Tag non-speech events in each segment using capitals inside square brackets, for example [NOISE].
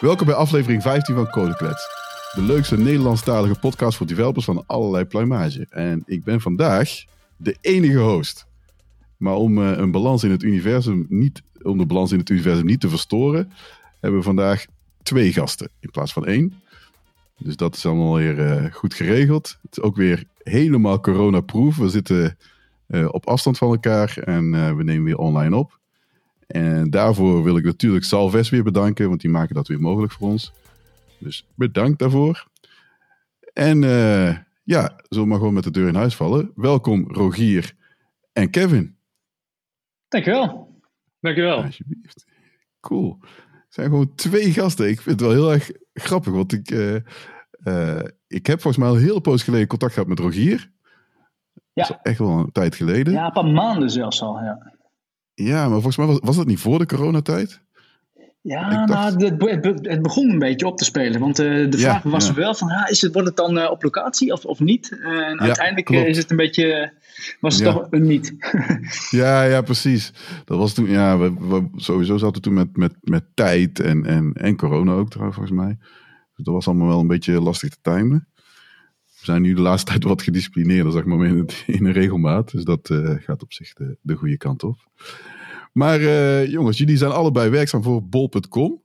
Welkom bij aflevering 15 van Codeklets. De leukste Nederlandstalige podcast voor developers van allerlei pluimage. En ik ben vandaag de enige host. Maar om uh, een balans in het universum niet, om de balans in het universum niet te verstoren, hebben we vandaag twee gasten in plaats van één. Dus dat is allemaal weer uh, goed geregeld. Het is ook weer helemaal corona-proof. We zitten uh, op afstand van elkaar en we nemen weer online op. En daarvoor wil ik natuurlijk Salves weer bedanken, want die maken dat weer mogelijk voor ons. Dus bedankt daarvoor. En uh, ja, zullen maar gewoon met de deur in huis vallen. Welkom Rogier en Kevin. Dankjewel. Dankjewel. Alsjeblieft. Cool. Het zijn gewoon twee gasten. Ik vind het wel heel erg grappig, want ik, uh, uh, ik heb volgens mij al hele poos geleden contact gehad met Rogier. Ja. Dat is echt wel een tijd geleden. Ja, een paar maanden zelfs al, ja. Ja, maar volgens mij was, was dat niet voor de coronatijd? Ja, nou, het, het, begon een beetje op te spelen. Want uh, de vraag was ja. wel van, is het, wordt het dan uh, op locatie of, of niet? Uh, en ja, uiteindelijk is het een beetje, was het toch een niet. [LAUGHS] [LAUGHS] ja, ja, precies. Dat was toen, ja, we, we, sowieso zaten toen met, met, met tijd en, en, en corona ook trouwens volgens mij. Dus dat was allemaal wel een beetje lastig te timen. We zijn nu de laatste tijd wat gedisciplineerder, zeg maar, in, het, in een regelmaat. Dus dat gaat op zich de, de goede kant op. Maar uh, jongens, jullie zijn allebei werkzaam voor bol.com.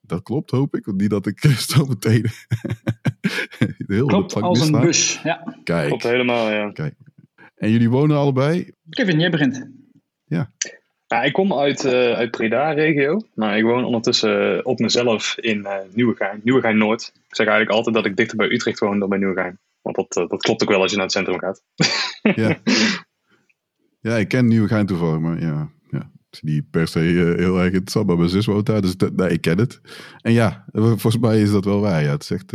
Dat klopt, hoop ik. Niet dat ik zo meteen [LAUGHS] heel klopt, als een bus. Ja. Kijk. Klopt helemaal, ja. Kijk. En jullie wonen allebei? Kevin, jij begint. Ja. Ja ik kom uit, uh, uit Breda-regio. Maar ik woon ondertussen uh, op mezelf in uh, Nieuwegein. Nieuwegein-Noord. Ik zeg eigenlijk altijd dat ik dichter bij Utrecht woon dan bij Nieuwegein. Want dat, dat klopt ook wel als je naar het centrum gaat. [LAUGHS] ja. ja, ik ken Nieuwegein toevallig, maar ja, niet per se heel erg interessant, maar mijn zus woont daar, dus dat, ik ken het. En ja, volgens mij is dat wel waar. Ja. Het is echt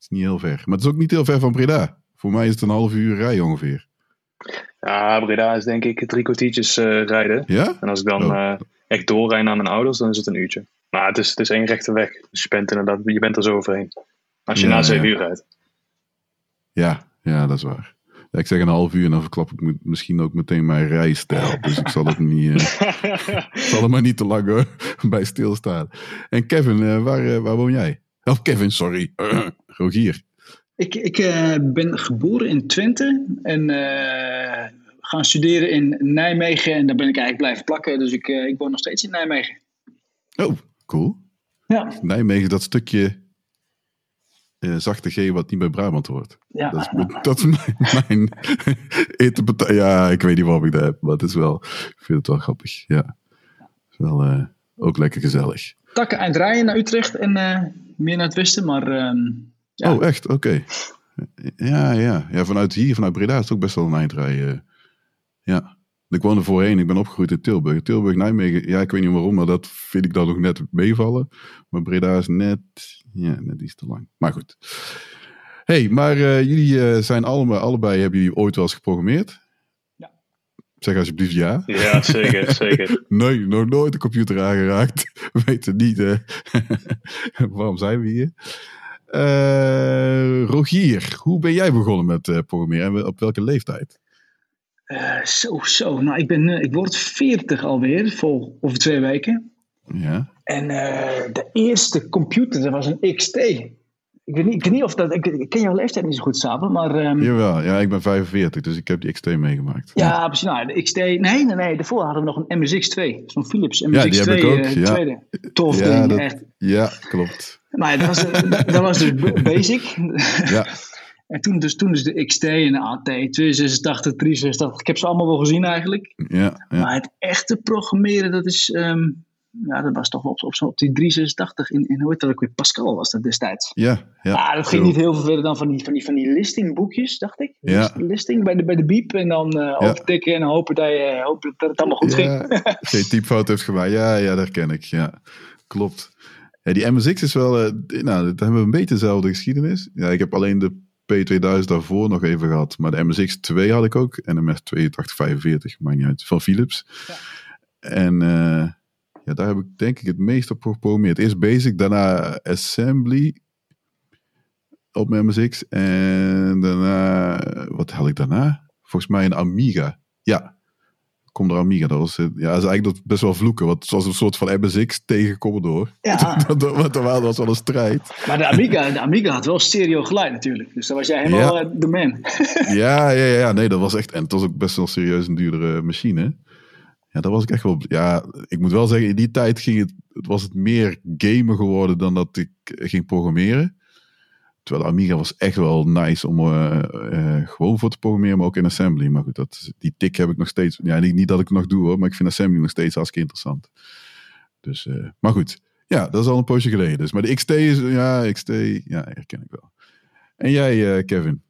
is niet heel ver. Maar het is ook niet heel ver van Breda. Voor mij is het een half uur rij ongeveer. Ja, Breda is denk ik drie kwartiertjes uh, rijden. Ja? En als ik dan oh. echt doorrijd naar mijn ouders, dan is het een uurtje. Maar het is, het is één rechte weg. Dus je bent, inderdaad, je bent er zo overheen. Als je ja, na zeven ja. uur rijdt. Ja, ja, dat is waar. Ja, ik zeg een half uur en dan verklap ik misschien ook meteen mijn rijstijl. Dus ik zal het niet, uh, [LAUGHS] zal er maar niet te lang uh, [LAUGHS] bij stilstaan. En Kevin, uh, waar, waar woon jij? Of Kevin, sorry. [CLEARS THROAT] Rogier. Ik, ik ben geboren in Twente en gaan studeren in Nijmegen. En daar ben ik eigenlijk blijven plakken. Dus ik, ik woon nog steeds in Nijmegen. Oh, cool. Ja. Nijmegen, dat stukje uh, zachte G wat niet bij Brabant hoort. Ja. Dat is, dat is mijn, mijn [LAUGHS] interpretatie. Ja, ik weet niet waarom ik dat heb, maar het is wel, ik vind het wel grappig. Ja, is wel uh, ook lekker gezellig. Takken eind rijden naar Utrecht en uh, meer naar het westen, maar... Uh, ja. Oh, echt? Oké. Okay. Ja, ja. ja, vanuit hier, vanuit Breda is het ook best wel een eindrijden. Ja. Ik woonde voorheen, ik ben opgegroeid in Tilburg. Tilburg, Nijmegen, ja, ik weet niet waarom, maar dat vind ik dan nog net meevallen. Maar Breda is net, ja, net iets te lang. Maar goed. hey, maar uh, jullie uh, zijn allemaal, allebei, hebben jullie ooit wel eens geprogrammeerd? Ja. Zeg alsjeblieft ja. Ja, zeker, [LAUGHS] zeker. nee, nog nooit de computer aangeraakt. [LAUGHS] We weten niet, uh, [LAUGHS] waarom zijn we hier? Rogier, hoe ben jij begonnen met programmeren en op welke leeftijd? Uh, zo, zo. Nou, ik, ben, ik word 40 alweer, vol, over twee weken. Ja. En de eerste computer, dat was een XT. Ik weet niet, ik weet niet of dat. Ik, ken jouw leeftijd niet zo goed samen, maar. Um, Jawel, ja, ik ben 45, dus ik heb die XT meegemaakt. Ja, ja. precies. Nou, de XT. Nee, nee, nee. Daarvoor hadden we nog een MSX2. Zo'n Philips MSX2. Ja, die heb ik ook. ja. Tweede. Tof ja, ding, dat, echt. Ja, klopt. Nou, ja, dat, was, dat, dat was dus [LAUGHS] basic. ja. [LAUGHS] En toen dus, toen dus de XT en de AT, 286, 386. Ik heb ze allemaal wel gezien eigenlijk. Ja, ja. Maar het echte programmeren, dat is... Um, ja, dat was toch op, op, op die 386 in, in hoe heet dat ook weer? Pascal was dat destijds. Ja, ja. Ah, dat ging niet heel veel verder dan van die, van die, van die listingboekjes, dacht ik. Ja. Listing bij de, bij de biep en dan uh, ja. overtikken en hopen dat, je, hopen dat het allemaal goed ja. ging. [LAUGHS] Geen typfout heeft gemaakt. Ja, ja, dat ken ik. Ja, klopt. Ja, die MSX is wel, uh, nou, dat hebben we een beetje dezelfde geschiedenis. Ja, ik heb alleen de P2000 daarvoor nog even gehad. Maar de MSX2 had ik ook. En de MS8245, maakt niet uit, van Philips. Ja. En uh, ja, daar heb ik denk ik het meest op geprogrammeerd. Eerst Basic, daarna Assembly op mijn MSX. En daarna, wat had ik daarna? Volgens mij een Amiga. Ja, Commodore Amiga. Dat was, ja, dat is eigenlijk best wel vloeken. Want het was een soort van MSX tegen Commodore. Ja. [LAUGHS] dat, dat, dat was wel een strijd. Maar de Amiga, de Amiga had wel stereo geluid natuurlijk. Dus daar was jij helemaal ja. de man. ja, ja, ja, nee, dat was echt... En het was ook best wel serieus een duurdere machine. Ja, dat was ik echt wel... Ja, ik moet wel zeggen, in die tijd ging het, was het meer gamen geworden dan dat ik ging programmeren. Terwijl de Amiga was echt wel nice om uh, uh, gewoon voor te programmeren, maar ook in assembly. Maar goed, dat, die tik heb ik nog steeds. Ja, niet, dat ik nog doe hoor, maar ik vind assembly nog steeds hartstikke interessant. Dus, uh, maar goed, ja, dat is al een poosje geleden. Dus, maar de XT is, ja, XT, ja, herken ik wel. En jij, Kevin?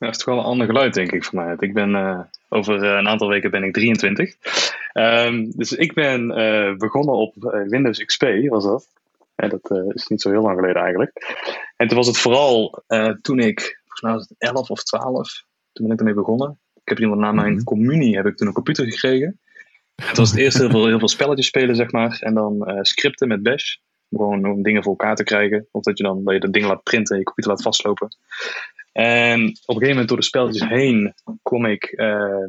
Ja, dat is toch wel een ander geluid, denk ik, voor mij. Ik ben, over een aantal weken ben ik 23. Um, dus ik ben begonnen op Windows XP, was dat. Ja, dat uh, is niet zo heel lang geleden eigenlijk. En toen was het vooral toen ik, volgens mij was het 11 of 12, toen ben ik ermee begonnen. Ik heb iemand na mijn communie heb ik toen een computer gekregen. Het was het eerst heel veel, heel veel spelletjes spelen, zeg maar. En dan scripten met Bash. Gewoon om dingen voor elkaar te krijgen. Of dat je dan dat je de dingen laat printen en je computer laat vastlopen. En op een gegeven moment door de spelletjes heen kwam ik,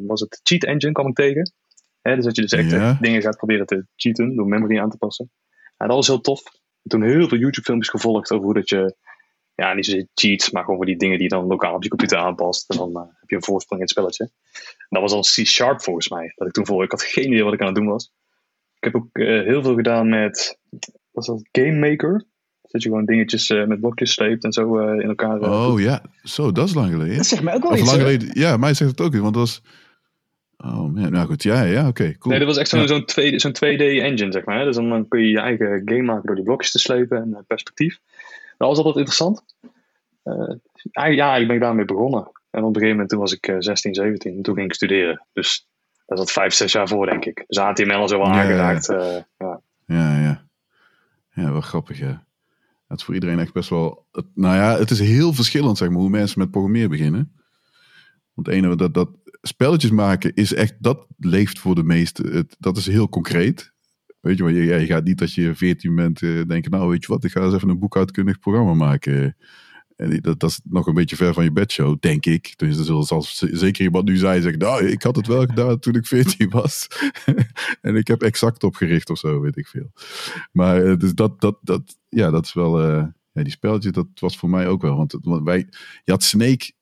was het Cheat Engine kwam ik tegen. Hè, dus dat je dus echt ja. dingen gaat proberen te cheaten door memory aan te passen. En dat was heel tof toen heel veel YouTube-filmpjes gevolgd over hoe dat je, ja, niet zozeer cheats, maar gewoon voor die dingen die je dan lokaal op je computer aanpast. En dan uh, heb je een voorsprong in het spelletje. En dat was al C-sharp volgens mij, dat ik toen volgde. Ik had geen idee wat ik aan het doen was. Ik heb ook uh, heel veel gedaan met, was dat Game Maker? Dat je gewoon dingetjes uh, met blokjes sleept en zo in elkaar. oh ja, zo, dat is lang geleden. Dat zegt mij ook wel of iets. Lang geleden, ja, mij zegt het ook niet, want dat was. Oh man, nou goed, ja, ja, oké, okay, cool. Nee, dat was echt zo'n ja. zo'n 2D, zo'n 2D engine, zeg maar. Dus dan, kun je je eigen game maken door die blokjes te slepen en perspectief. Dat was altijd interessant. Uh, ja, ik ben daarmee begonnen. En op een gegeven moment toen was ik uh, 16, 17. En toen ging ik studeren. Dus dat zat 5, 6 jaar voor, denk ik. Dus HTML al zo wel ja, aangeraakt. Ja. Uh, ja. ja, ja. Ja, wel grappig, ja. Het is voor iedereen echt best wel... Nou ja, het is heel verschillend, zeg maar, hoe mensen met programmeren beginnen. Want het ene, dat, dat, spelletjes maken is echt, dat leeft voor de meesten. Dat is heel concreet. Weet je, maar je, je gaat niet als je 14 bent denken, nou weet je wat, ik ga eens even een boekhoudkundig programma maken. En dat, dat is nog een beetje ver van je bedshow, denk ik. Dus zoals zeker iemand nu zei, zegt, nou, ik had het wel gedaan toen ik 14 [LAUGHS] was. [LAUGHS] en ik heb exact opgericht of zo, weet ik veel. Maar uh, dus dat, dat, dat, ja, dat is wel, uh, ja, die spelletjes, dat was voor mij ook wel. Want, want wij, je had Snake,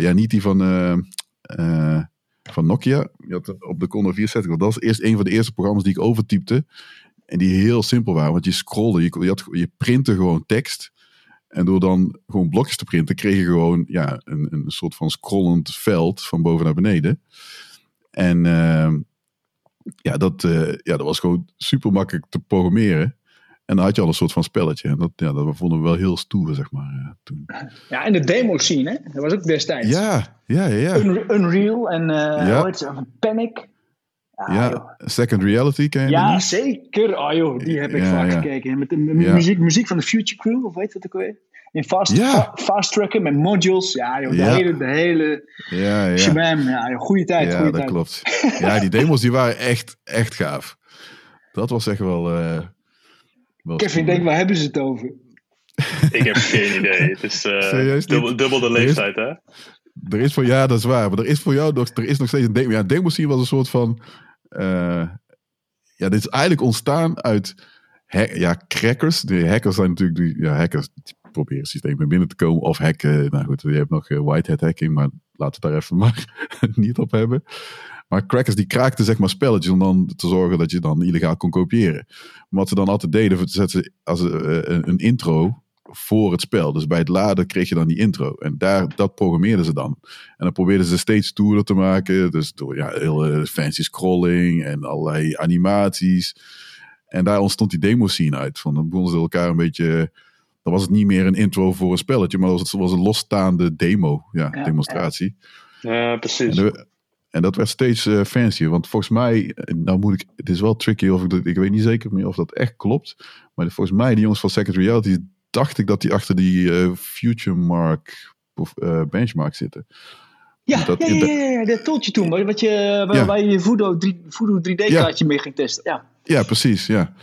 ja, niet die van van Nokia. Je had op de Commodore 64. Dat was eerst een van de eerste programma's die ik overtypte. En die heel simpel waren. Want je scrolde, je, je printte gewoon tekst. En door dan gewoon blokjes te printen, kreeg je gewoon ja, een, een soort van scrollend veld van boven naar beneden. En uh, ja, dat, uh, ja, dat was gewoon super makkelijk te programmeren. En dan had je al een soort van spelletje. En dat, ja, dat vonden we wel heel stoer, zeg maar, uh, toen. Ja, en de demo scene, hè? Dat was ook destijds. Ja, ja, ja. Unreal en uh, ja. Panic. Ah, ja, joh. Second Reality ken je Ja, die? zeker. Oh joh, die heb ik ja, vaak ja. gekeken. Met de muziek, muziek van de Future Crew, of weet je wat ik weet? In fast, fa fast tracken met modules. Ja, joh, de hele, de hele ja, ja. shabam. Ja, joh, goede tijd, ja, goede dat tijd. klopt. [LAUGHS] Ja, die demos die waren echt, echt gaaf. Dat was echt wel... Uh, wel Kevin, denk, waar hebben ze het over? ik heb geen idee. Het is uh, dubbel, dubbel de leeftijd, hè? Er is voor, ja, dat is waar. Maar er is voor jou nog, er is nog steeds een demo. Ja, demo scene was een soort van... Uh, ja, dit is eigenlijk ontstaan uit ja, crackers. De hackers zijn natuurlijk... Die, ja, hackers die proberen systemen binnen te komen of hacken. Nou goed, je hebt nog uh, white hat hacking, maar laten we daar even [LAUGHS] maar niet op hebben. Maar crackers die kraakten zeg maar spelletjes om dan te zorgen dat je dan illegaal kon kopiëren. Maar wat ze dan altijd deden, zetten ze als een, een intro voor het spel. Dus bij het laden kreeg je dan die intro. En daar, dat programmeerden ze dan. En dan probeerden ze steeds stoerder te maken. Dus door ja, heel fancy scrolling en allerlei animaties. En daar ontstond die demo scene uit. Van dan begonnen ze elkaar een beetje... Dan was het niet meer een intro voor een spelletje, maar het was een losstaande demo. Ja, ja demonstratie. Ja, ja precies. En, de, en, dat werd steeds uh, fancier. Want volgens mij, nou moet ik... Het is wel tricky of ik... Ik weet niet zeker meer of dat echt klopt. Maar volgens mij, die jongens van Second Reality dacht ik dat die achter die uh, Future Mark uh, benchmark zitten. Ja, dat, ja, ja, ja, ja, dat toen, wat je, waar, ja. waar je je Voodoo, 3, Voodoo 3D-kaartje ja. mee ging testen. Ja. ja, precies, ja.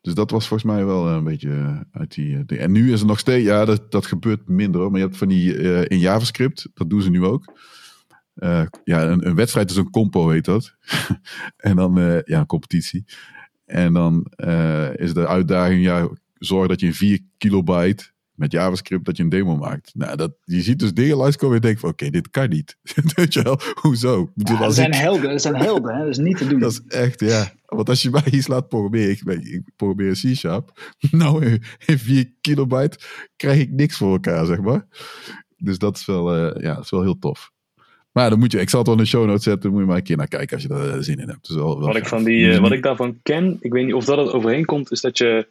Dus dat was volgens mij wel een beetje uit die... De, en nu is er nog steeds... Ja, dat, dat gebeurt minder hoor. Maar je hebt van die uh, in JavaScript, dat doen ze nu ook. ja, een, een, wedstrijd is een compo, heet dat. [LAUGHS] en dan, ja, een competitie. En dan is de uitdaging, ja, zorg dat je in 4 kilobyte met JavaScript dat je een demo maakt. Nou, dat, je ziet dus dingen langskomen en je denkt van oké, dit kan niet. [LAUGHS] Weet je wel, hoezo? Bedoel, ja, zijn helden, dat zijn helden, hè? dat is niet te doen. [LAUGHS] Dat is echt, ja. Want als je mij iets laat programmeren, ik, ik probeer C-Sharp, [LAUGHS] nou in, in 4 kilobyte krijg ik niks voor elkaar, zeg maar. Dus dat is wel, uh, ja, dat is wel heel tof. Maar dan moet je, ik zal het wel in de show notes zetten, moet je maar een keer naar kijken als je daar eh, zin in hebt. wel, wat, ik van die, uh, wat ik daarvan ken, ik weet niet of dat het overeenkomt, is dat je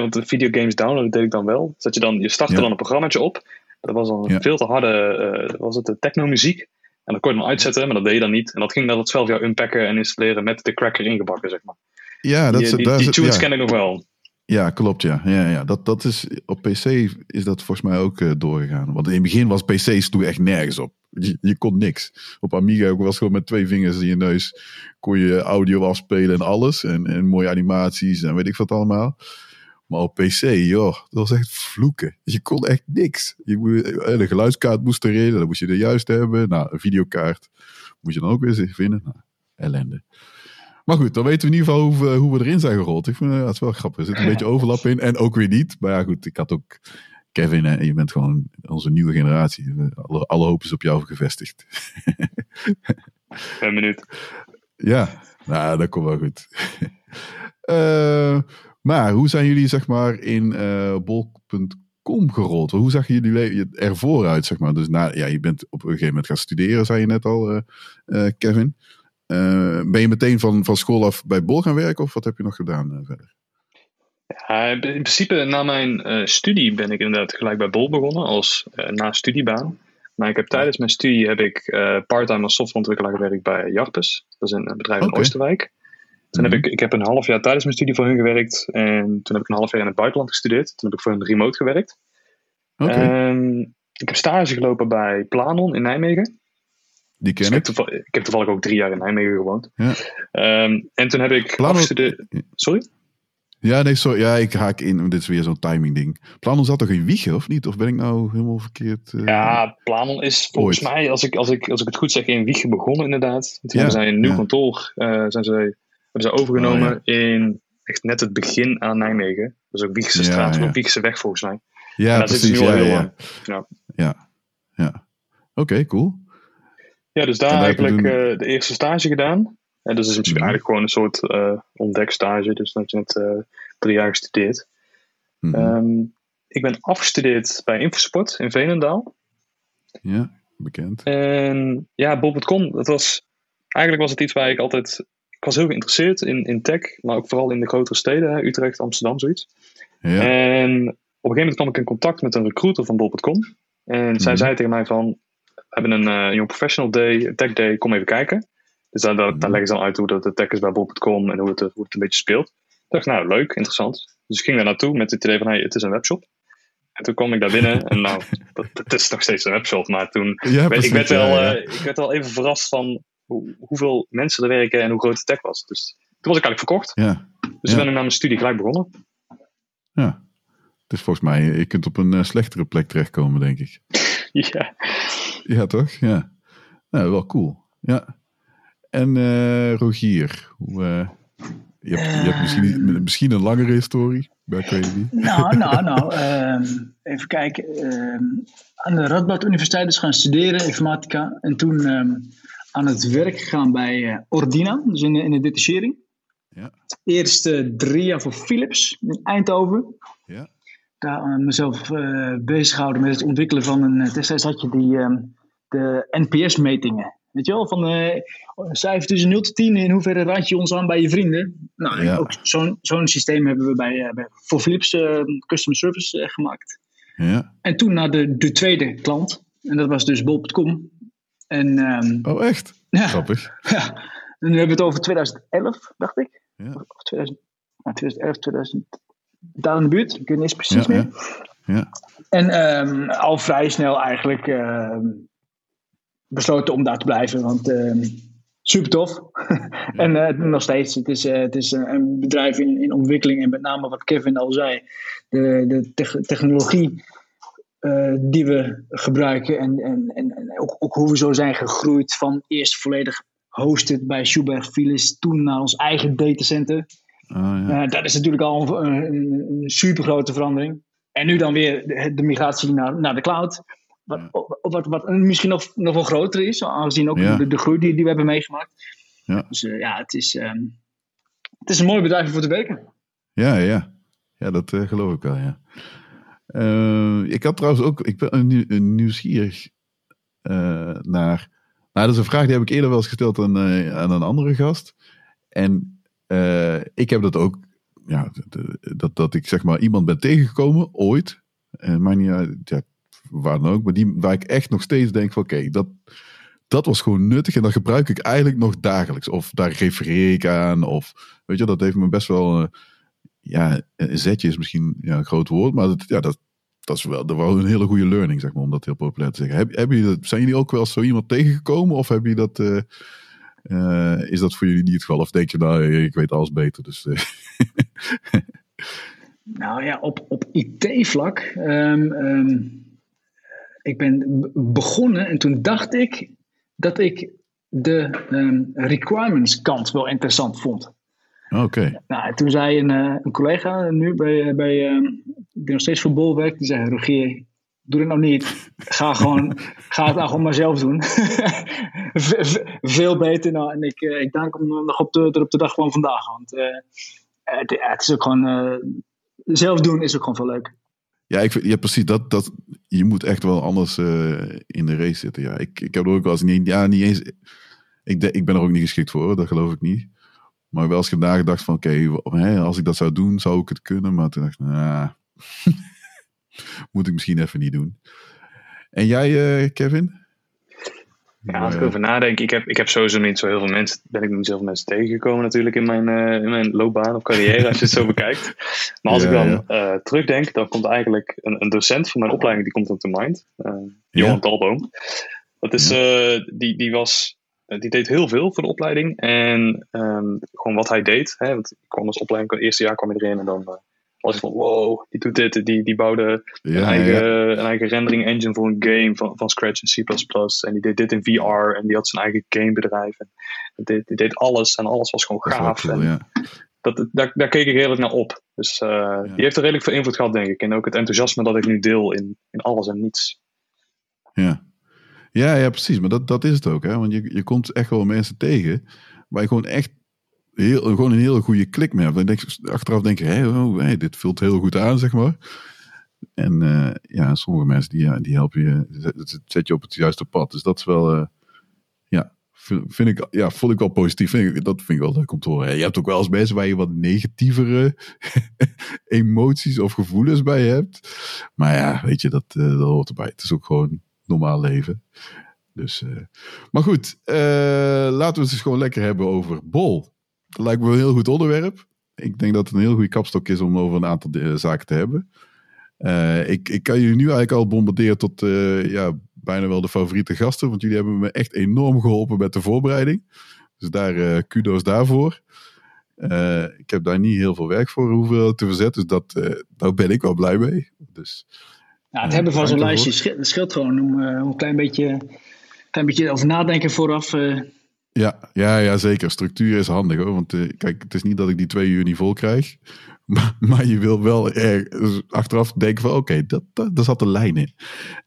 want de videogames downloaden deed ik dan wel. Dat je dan, je startte dan een programmaatje op. Dat was dan veel te harde, uh, was het de techno-muziek. En dat kon je dan uitzetten, maar dat deed je dan niet. En dat ging dan het spel jou unpacken en installeren met de cracker ingebakken, zeg maar. Ja, dat die, die, die tunes ken ik nog wel. Ja, klopt, ja. ja, ja. Dat, dat is, op PC is dat volgens mij ook uh, doorgegaan. Want in het begin was PC's toen echt nergens op. Je, je kon niks. Op Amiga was gewoon met twee vingers in je neus kon je audio afspelen en alles. En, en mooie animaties en weet ik wat allemaal. Maar op PC, joh, dat was echt vloeken. Je kon echt niks. Je, eh, de geluidskaart moest erin, dan moest je de juist hebben. Nou, een videokaart moet je dan ook weer vinden. Nou, ellende. Maar goed, dan weten we in ieder geval hoe, hoe we erin zijn gerold. Ik vind ja, het is wel grappig. Er zit een beetje overlap in en ook weer niet. Maar ja, goed, ik had ook Kevin en je bent gewoon onze nieuwe generatie. Alle, alle hoop is op jou gevestigd. Een minuut. Ja, nou, dat komt wel goed. Uh, Maar hoe zijn jullie zeg maar in uh, bol.com gerold? Hoe zag jullie ervoor uit? Zeg maar? Dus na, ja, je bent op een gegeven moment gaan studeren, zei je net al, uh, uh, Kevin. ben je meteen van, van school af bij Bol gaan werken of wat heb je nog gedaan verder? Ja, in principe na mijn studie ben ik inderdaad gelijk bij Bol begonnen als na studiebaan. Maar ik heb tijdens mijn studie heb ik parttime als softwareontwikkelaar gewerkt bij Jarpes. Dat is een bedrijf in Oosterwijk. Toen heb mhm. ik, ik heb een half jaar tijdens mijn studie voor hun gewerkt. En toen heb ik een half jaar in het buitenland gestudeerd. Toen heb ik voor hun remote gewerkt. Okay. ik heb stage gelopen bij Planon in Nijmegen. Die ken dus ik. Ik, ik heb toevallig ook drie jaar in Nijmegen gewoond. Ja. Um, en toen heb ik Planon... afgestudeerd... Sorry? Ja, nee, sorry. Ja, ik haak in. Dit is weer zo'n timing ding. Planon zat toch in Wiegen, of niet? Of ben ik nou helemaal verkeerd? Uh... Ja, Planon is volgens mij, als ik, als, ik, als ik het goed zeg, in Wiegen begonnen inderdaad. Toen ja, hebben zij een nieuw kantoor uh, zijn zij hebben ze overgenomen oh, in echt net het begin aan Nijmegen. Dus ook Wiegse straat, ja, Wiegse weg volgens mij. Ja, daar precies. Zit ja, heel ja. ja. ja, ja. Oké, cool. Ja, dus daar eigenlijk uh, de eerste stage gedaan. En dus is mhm. eigenlijk gewoon een soort uh, ontdekstage. Dus dan heb je net uh, drie jaar gestudeerd. Mm -hmm. um, ik ben afgestudeerd bij Infosport in Veenendaal. Ja, bekend. En ja, Bob.com, dat was... Eigenlijk was het iets waar ik altijd ik was heel geïnteresseerd in, in tech, maar ook vooral in de grotere steden, Utrecht, Amsterdam, zoiets. Ja. En op een gegeven moment kwam ik in contact met een recruiter van bol.com. En zij mhm. zei tegen mij van, we hebben een uh, Young Professional Day, Tech Day, kom even kijken. Dus daar, daar, mhm. leggen ze dan uit hoe dat de tech is bij bol.com en hoe het, hoe het een beetje speelt. Ik dacht, nou leuk, interessant. Dus ik ging daar naartoe met het idee van, hey, het is een webshop. En toen kwam ik daar binnen en nou, [LAUGHS] dat, het is nog steeds een webshop. Maar toen, ja, precies, ik, werd wel, uh, ik werd wel even verrast van hoeveel mensen er werken en hoe groot de tech was. Dus toen was ik eigenlijk verkocht. Ja. Dus ja. ben ik na mijn studie gelijk begonnen. Ja. Het is volgens mij, je kunt op een uh, slechtere plek terechtkomen, denk ik. [LAUGHS] ja. Ja, toch? Ja. Nou, wel cool. Ja. En uh, Rogier, hoe, uh, je, hebt, je hebt misschien, misschien een langere historie. Bij [LAUGHS] nou, nou, nou. Um, even kijken. Um, aan de Radboud Universiteit is gaan studeren, informatica. En toen um, aan het werk gegaan bij uh, Ordina, dus in de, in de detachering. Ja. Eerst uh, drie jaar voor Philips in Eindhoven. Ja. Daar uh, mezelf uh, bezig gehouden met het ontwikkelen van een. destijds had je die, ehm, de NPS-metingen. Weet je wel, van uh, cijfer tussen 0 tot 10, in hoeverre raad je ons aan bij je vrienden? Nou, ja. ook zo'n zo'n systeem hebben we bij, bij voor Philips Customer Service gemaakt. Ja. En toen naar de, de tweede klant, en dat was dus bol.com. En, um, oh, echt? [LAUGHS] Ja. Grappig. [LAUGHS] Ja. En nu hebben we het over 2011, dacht ik. Ja. Of 2000, nou, 2011, 2000. Daar in de buurt. Ik weet niet eens precies meer. Ja. En um, al vrij snel eigenlijk um, besloten om daar te blijven. Want super tof. [LAUGHS] en uh, nog steeds. Het is, uh, het is een bedrijf in, in ontwikkeling. En met name wat Kevin al zei. De, de te technologie die we gebruiken en, en, en, ook, ook, hoe we zo zijn gegroeid van eerst volledig hosted bij Schubert Filis, toen naar ons eigen datacenter. Oh, ja. dat is natuurlijk al een, een, super grote verandering. En nu dan weer de, de migratie naar, naar de cloud. Wat, wat, wat, misschien nog, nog wel groter is, aangezien ook de, de, groei die, die we hebben meegemaakt. Ja. Dus uh, ja, het is, um, het is een mooi bedrijf voor te werken. Ja, ja. Ja, dat geloof ik wel, ja. Uh, ik had trouwens ook, ik ben nieuwsgierig naar. Nou, dat is een vraag die heb ik eerder wel eens gesteld aan, aan een andere gast. En ik heb dat ook, ja, dat, dat ik zeg maar iemand ben tegengekomen, ooit. En maar niet, ja, waar dan ook. Maar die, waar ik echt nog steeds denk van oké, dat, dat was gewoon nuttig. En dat gebruik ik eigenlijk nog dagelijks. Of daar refereer ik aan. Of weet je, dat heeft me best wel. Ja, een zetje is misschien ja, een groot woord. Maar dat, ja, dat, dat is wel, dat was een hele goede learning, zeg maar, om dat heel populair te zeggen. Heb, je zijn jullie ook wel zo iemand tegengekomen? Of heb je dat. Uh, uh, is dat voor jullie niet het geval? Of denk je, nou, ik weet alles beter. Dus, [LAUGHS] nou ja, op, op IT-vlak. Um, um ik ben begonnen en toen dacht ik dat ik de um, requirements kant wel interessant vond. Oké. Nou, toen zei een, uh, een collega nu bij, bij uh, die nog steeds voor Bol werkt, die zei: Rogier, doe het nou niet. Ga, gewoon, [LAUGHS] ga het nou gewoon maar zelf doen. [LAUGHS] Veel beter. Nou, en ik, ik dank hem nog op de, op de dag van vandaag. Want uh, het, het, is ook gewoon. zelf doen is ook gewoon veel leuk. Ja, ik, ja precies. Dat, dat, je moet echt wel anders uh, in de race zitten. Ja, ik, ik heb er ook wel eens niet, ja, niet eens. Ik, de, ik ben er ook niet geschikt voor, dat geloof ik niet. Maar wel eens nagedacht van, oké, okay, als ik dat zou doen, zou ik het kunnen. Maar toen dacht ik, nou, [LAUGHS] moet ik misschien even niet doen. En jij, uh, Kevin? Ja, als ik erover nadenk, ik heb, ik heb sowieso niet zo heel veel mensen, ben ik niet zoveel mensen tegengekomen natuurlijk in mijn, uh, in mijn loopbaan of carrière, als je het zo [LAUGHS] bekijkt. Maar als ik dan ja. uh, terugdenk, dan komt eigenlijk een, een, docent van mijn opleiding, die komt op de mind, uh, Johan ja. Talboom. Dat is, die, die was, die deed heel veel voor de opleiding en um, gewoon wat hij deed, hè, want ik kwam als opleiding, het eerste jaar kwam hij erin en dan was ik van wow, die doet dit. Die, die bouwde ja, een, eigen, ja. een eigen rendering engine voor een game van, van Scratch en C++. En die deed dit in VR en die had zijn eigen gamebedrijf. En die, die deed alles en alles was gewoon gaaf. Cool, en ja. dat, daar, daar keek ik redelijk naar op. Dus uh, die heeft er redelijk veel invloed gehad, denk ik. En ook het enthousiasme dat ik nu deel in, in alles en niets. Ja, ja, ja precies. Maar dat, dat is het ook. Hè? Want je, je komt echt wel mensen tegen waar je gewoon echt heel, gewoon een hele goede klik mee hebt. Dan denk achteraf denk je, oh, hey, dit vult heel goed aan, zeg maar. En uh, ja, sommige mensen die, die helpen je, zet je op het juiste pad. Dus dat is wel, uh, ja, vind ik, ja, vond ik wel positief. Vind ik, dat vind ik wel leuk om te horen. Je hebt ook wel eens mensen waar je wat negatievere [LAUGHS] emoties of gevoelens bij hebt. Maar ja, weet je, dat, uh, dat hoort erbij. Het is ook gewoon normaal leven. Dus, maar goed, laten we het gewoon lekker hebben over Bol. Dat lijkt me een heel goed onderwerp. Ik denk dat het een heel goede kapstok is om over een aantal zaken te hebben. Ik, ik kan jullie nu eigenlijk al bombarderen tot ja, bijna wel de favoriete gasten. Want jullie hebben me echt enorm geholpen met de voorbereiding. Dus daar kudo's daarvoor. ik heb daar niet heel veel werk voor hoeven te verzetten. Dus dat, daar ben ik wel blij mee. Dus, ja, het hebben van zo'n lijstje scheelt gewoon om, om een klein beetje, klein beetje over nadenken vooraf ja, ja, ja, zeker. Structuur is handig hoor. Want uh, kijk, het is niet dat ik die twee uur niet vol krijg. [LAUGHS] Maar, maar je wil wel er, achteraf denken van oké, okay, dat, dat, daar zat een lijn in.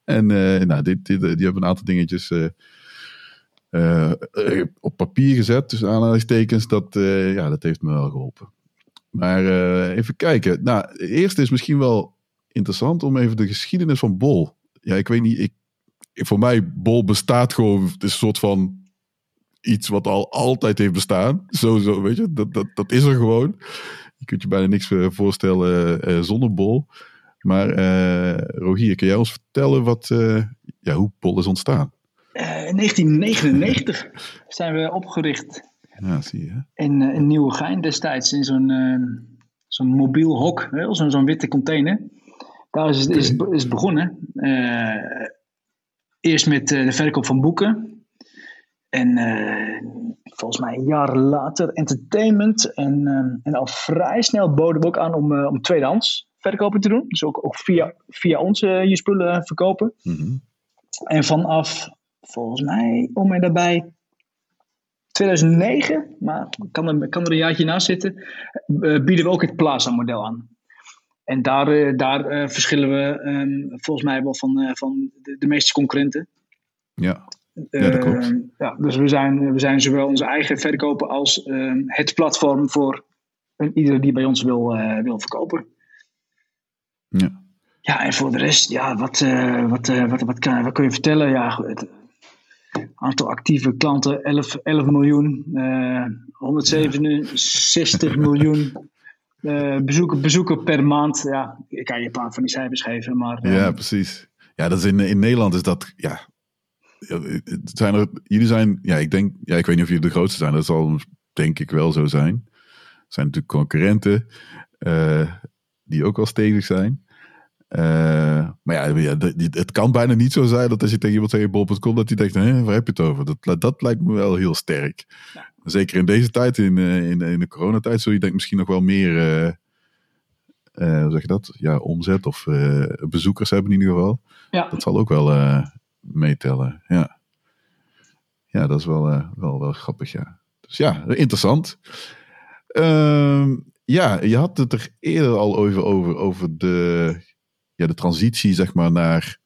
En uh, nou, dit, dit, die hebben een aantal dingetjes uh, op papier gezet. Dus aanhalingstekens, dat, ja, dat heeft me wel geholpen. Maar even kijken. Nou, eerst is misschien wel interessant om even de geschiedenis van Bol. Ja, ik weet niet, ik, voor mij, Bol bestaat gewoon, het is een soort van iets wat al altijd heeft bestaan. Sowieso, weet je, dat, dat, dat is er gewoon. Je kunt je bijna niks eh, voorstellen uh, zonder Bol. Maar uh, Rogier, kan jij ons vertellen wat, uh, ja, hoe Bol is ontstaan? in 1999 zijn we opgericht. Ja, zie je. In, in Nieuwegein destijds, in zo'n zo'n mobiel hok, zo'n zo'n witte container. Daar is, is, is het begonnen. eerst met de verkoop van boeken. En uh, volgens mij een jaar later entertainment. En, en al vrij snel boden we ook aan om, om tweedehands verkopen te doen. Dus ook, ook via, via ons je spullen verkopen. Mhm. En vanaf, volgens mij, om en daarbij 2009, maar kan er, kan er een jaartje naast zitten, eh, bieden we ook het Plaza-model aan. En daar, eh, daar eh, verschillen we ehm, volgens mij wel van, van de, de, meeste concurrenten. Ja, ja dat klopt. Ehm, ja, dus we zijn, we zijn zowel onze eigen verkoper als ehm, het platform voor een, ieder die bij ons wil, wil verkopen. Ja. Ja, en voor de rest, ja, wat, wat, wat, wat, kan, wat kun je vertellen? Ja, het, aantal actieve klanten 11, 11 miljoen, uh, 167 miljoen uh, bezoeken, bezoeken per maand. Ja, ik kan je een paar van die cijfers geven, maar... Uh, ja, precies. Ja, dat is in, in Nederland is dat, ja... Zijn er, jullie zijn, ja, ik denk, ja, ik weet niet of jullie de grootste zijn. Dat zal denk ik wel zo zijn. Er zijn natuurlijk concurrenten uh, die ook wel stevig zijn. Uh, maar ja, ja, het kan bijna niet zo zijn dat als je tegen iemand zegt bol.com, dat hij denkt, Hé, waar heb je het over? Dat, dat lijkt me wel heel sterk. Ja. Zeker in deze tijd, in, uh, in, in de coronatijd, zul je denk misschien nog wel meer, uh, hoe zeg je dat? Ja, omzet of bezoekers hebben in ieder geval. Ja. Dat zal ook wel meetellen, ja. Ja, dat is wel, wel, wel grappig, ja. Dus ja, interessant. Ehm, ja, je had het er eerder al over, over, over de ja, de transitie zeg maar, naar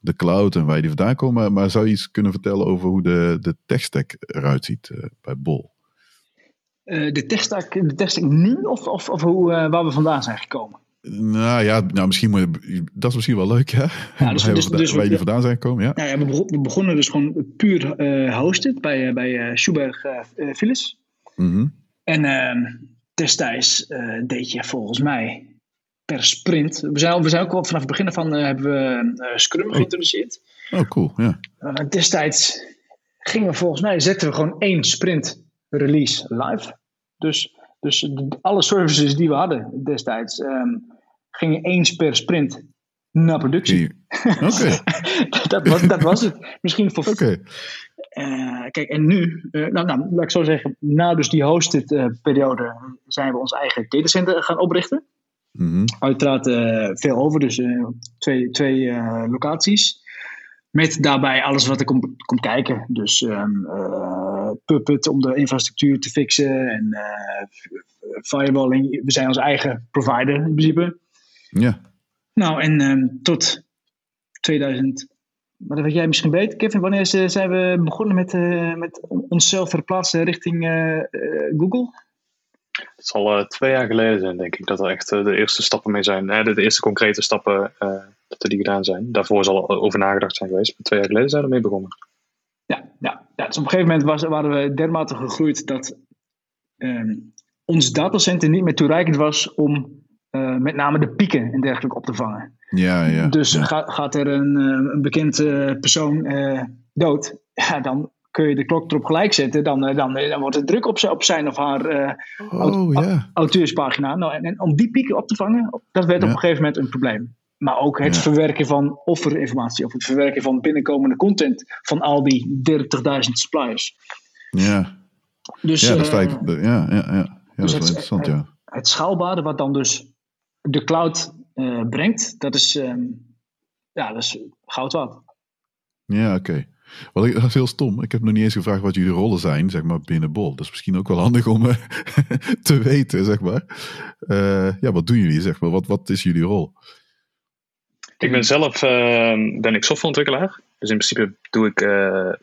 de cloud en waar je die vandaan komt. Maar, maar zou je iets kunnen vertellen over hoe de, de tech-stack eruit ziet uh, bij Bol? Uh, de tech-stack de tech nu of, of, of hoe, uh, waar we vandaan zijn gekomen? Nou ja, nou, misschien moet je, dat is misschien wel leuk, hè? Ja, dus, [LAUGHS] dus, dus, waar jullie vandaan zijn gekomen, ja. Nou ja we, begonnen dus gewoon puur hosted bij, bij Schuberg Philips. Mm -hmm. En ehm, destijds deed je volgens mij per sprint. We zijn, we zijn ook al vanaf het begin ervan uh, hebben we uh, Scrum oh. geïntroduceerd. Oh, cool, ja. Uh, destijds gingen we volgens mij, zetten we gewoon één sprint release live. Dus, dus alle services die we hadden destijds um, gingen eens per sprint naar productie. Oké. [LAUGHS] dat, was, dat was het. Misschien voor... Oké. kijk, en nu, nou, nou, laat ik zo zeggen, na dus die hosted periode zijn we ons eigen datacenter gaan oprichten. Mm Uiteraard uh, veel over, dus uh, twee, twee uh, locaties. Met daarbij alles wat er komt, komt kijken. Dus um, Puppet om de infrastructuur te fixen en firewalling. We zijn onze eigen provider in principe. Ja. Nou, en um, tot 2000. Maar dat weet jij misschien beter, Kevin. Wanneer zijn we begonnen met, met onszelf verplaatsen richting Google? Het zal uh, twee jaar geleden zijn, denk ik, dat er echt uh, de eerste stappen mee zijn. Uh, de, de, eerste concrete stappen dat er die gedaan zijn. Daarvoor zal er over nagedacht zijn geweest. Maar twee jaar geleden zijn we ermee begonnen. Ja, ja, ja dus op een gegeven moment was, waren we dermate gegroeid dat ehm, ons datacenter niet meer toereikend was om met name de pieken en dergelijke op te vangen. Ja, ja. Dus ja. Gaat, gaat er een, een bekend persoon dood, ja, dan kun je de klok erop gelijk zetten, dan, eh, dan, eh, dan wordt het druk op, op zijn of haar uh, oh, yeah. auteurspagina. Nou, en, en, om die pieken op te vangen, dat werd op een gegeven moment een probleem. Maar ook het verwerken van offerinformatie of het verwerken van binnenkomende content van al die 30.000 suppliers. Ja, dus, ja, dat, uh, lijkt, ja, ja, ja. ja dus dat is het, interessant, ja. Het schaalbare wat dan dus de cloud uh, brengt, dat is, um, ja, dat is goud waard. Ja, oké. Okay. Wel, dat is heel stom. Ik heb nog niet eens gevraagd wat jullie rollen zijn, zeg maar, binnen Bol. Dat is misschien ook wel handig om uh, [LAUGHS] te weten, zeg maar. Uh, ja, wat doen jullie, zeg maar? Wat, wat is jullie rol? Ik ben zelf uh, ben ik softwareontwikkelaar. Dus in principe doe ik,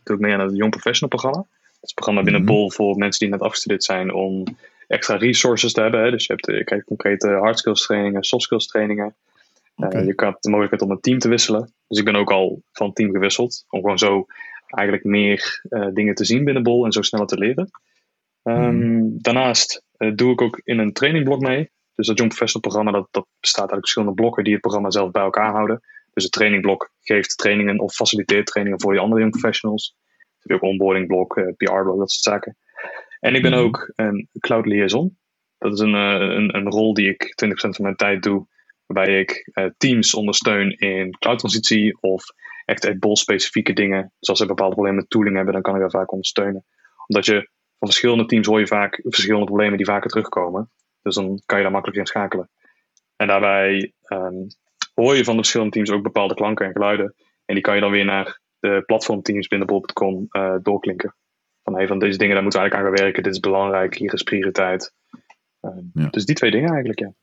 doe ik mee aan het Young Professional programma. Dat is een programma binnen mm -hmm. Bol voor mensen die net afgestudeerd zijn om extra resources te hebben. Hè. Dus je, hebt, je krijgt concrete hard skills trainingen, soft skills trainingen. Okay. Uh, je hebt de mogelijkheid om een team te wisselen. Dus ik ben ook al van team gewisseld. Om gewoon zo eigenlijk meer uh, dingen te zien binnen Bol en zo sneller te leren. Um, mm. Daarnaast uh, doe ik ook in een trainingblok mee. Dus dat Young Professional programma dat, dat bestaat uit verschillende blokken die het programma zelf bij elkaar houden. Dus het trainingblok geeft trainingen of faciliteert trainingen voor die andere Young Professionals. Dus heb je ook onboardingblok, PR-blok, dat soort zaken. En ik ben mm. ook een cloud liaison. Dat is een, een, een rol die ik 20% van mijn tijd doe waarbij ik uh, teams ondersteun in cloud transitie of echt uit bol specifieke dingen. Dus als ze bepaalde problemen met tooling hebben, dan kan ik daar vaak ondersteunen. Omdat je van verschillende teams hoor je vaak verschillende problemen die vaker terugkomen. Dus dan kan je daar makkelijk in schakelen. En daarbij ehm, hoor je van de verschillende teams ook bepaalde klanken en geluiden. En die kan je dan weer naar de platformteams binnen bol.com uh, doorklinken. Van, hey, van deze dingen, daar moeten we eigenlijk aan gaan werken. Dit is belangrijk, hier is prioriteit. Ja. Dus die twee dingen eigenlijk, ja.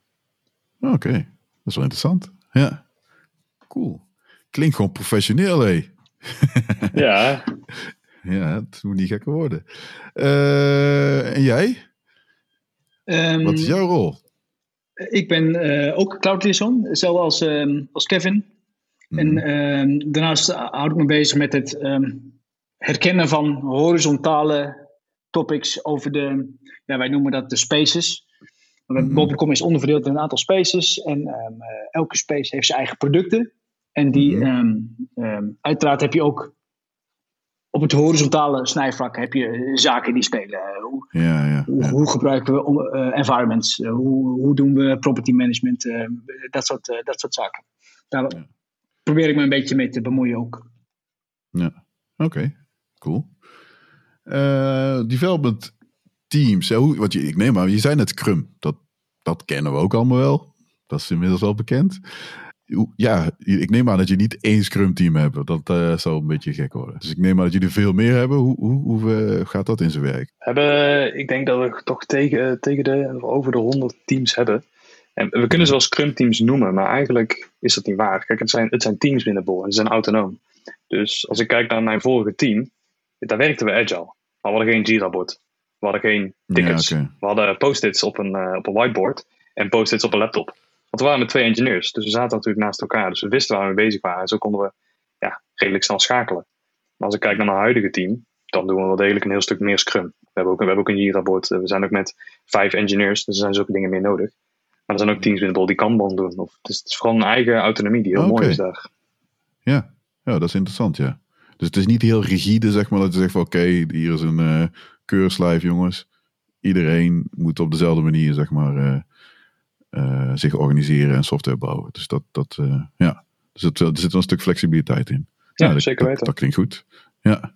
Oké, okay. Dat is wel interessant. Ja, cool. Klinkt gewoon professioneel, hé. [LAUGHS] ja. ja, het moet niet gekker worden. Uh, en jij? Um, Wat is jouw rol? Ik ben uh, ook cloud liaison, hetzelfde als, um, als Kevin. Mm. En um, daarnaast houd ik me bezig met het herkennen van horizontale topics over de, ja, wij noemen dat de spaces. Bol.com is onderverdeeld in een aantal spaces en um, elke space heeft zijn eigen producten. En die, mm. um, uiteraard heb je ook op het horizontale snijvlak heb je zaken die spelen. Hoe, ja, ja, hoe, hoe gebruiken we uh, environments? Uh, hoe, hoe doen we property management? Uh, dat, soort, dat soort zaken. Daar probeer ik me een beetje mee te bemoeien ook. Ja, oké. Okay. Cool. development teams. Hoe, je, ik neem maar, je zei net Scrum. Dat, dat kennen we ook allemaal wel. Dat is inmiddels al bekend ja, ik neem aan dat je niet één scrum team hebt. Dat uh, zou een beetje gek worden. Dus ik neem aan dat jullie veel meer hebben. Hoe, hoe, hoe uh, gaat dat in zijn werk? Hebben, ik denk dat we toch tegen, tegen de, over de 100 teams hebben. En we kunnen ze wel scrum teams noemen, maar eigenlijk is dat niet waar. Kijk, het zijn, het zijn teams binnen Bol en ze zijn autonoom. Dus als ik kijk naar mijn vorige team, daar werkten we agile. Maar we hadden geen Jira-bord. We hadden geen tickets. Ja, okay. We hadden post-its op een, uh, op een whiteboard en post-its op een laptop. Want we waren met twee engineers, dus we zaten natuurlijk naast elkaar. Dus we wisten waar we mee bezig waren. En zo konden we ja, redelijk snel schakelen. Maar als ik kijk naar mijn huidige team, dan doen we wel degelijk een heel stuk meer Scrum. We hebben ook, we hebben ook een Jira-board. We zijn ook met vijf engineers, dus er zijn zulke dingen meer nodig. Maar er zijn ook teams binnen Bol die Kanban doen. Of, dus het is vooral een eigen autonomie die heel mooi is daar. Ja. ja, dat is interessant, ja. Dus het is niet heel rigide, zeg maar, dat je zegt van oké, hier is een uh, keurslijf, jongens. Iedereen moet op dezelfde manier, zeg maar, uh, uh, zich organiseren en software bouwen. Dus dat, dat uh, ja, dus het, er zit wel een stuk flexibiliteit in. Ja, ja zeker weten. Dat, dat, klinkt goed. Ja.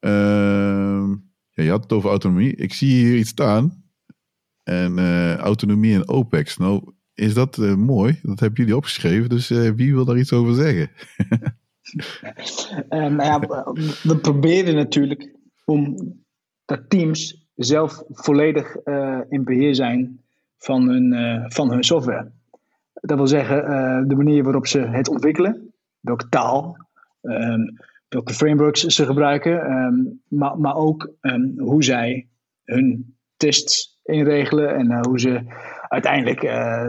Uh, ja, je had het over autonomie. Ik zie hier iets staan. En uh, autonomie en OPEX. Nou, is dat mooi? Dat hebben jullie opgeschreven. Dus wie wil daar iets over zeggen? [LAUGHS] nou ja, we proberen natuurlijk om dat teams zelf volledig in beheer zijn van hun, uh, van hun software. Dat wil zeggen, uh, de manier waarop ze het ontwikkelen, welke taal, um, welke frameworks ze gebruiken, um, maar, maar ook um, hoe zij hun tests inregelen en hoe ze uiteindelijk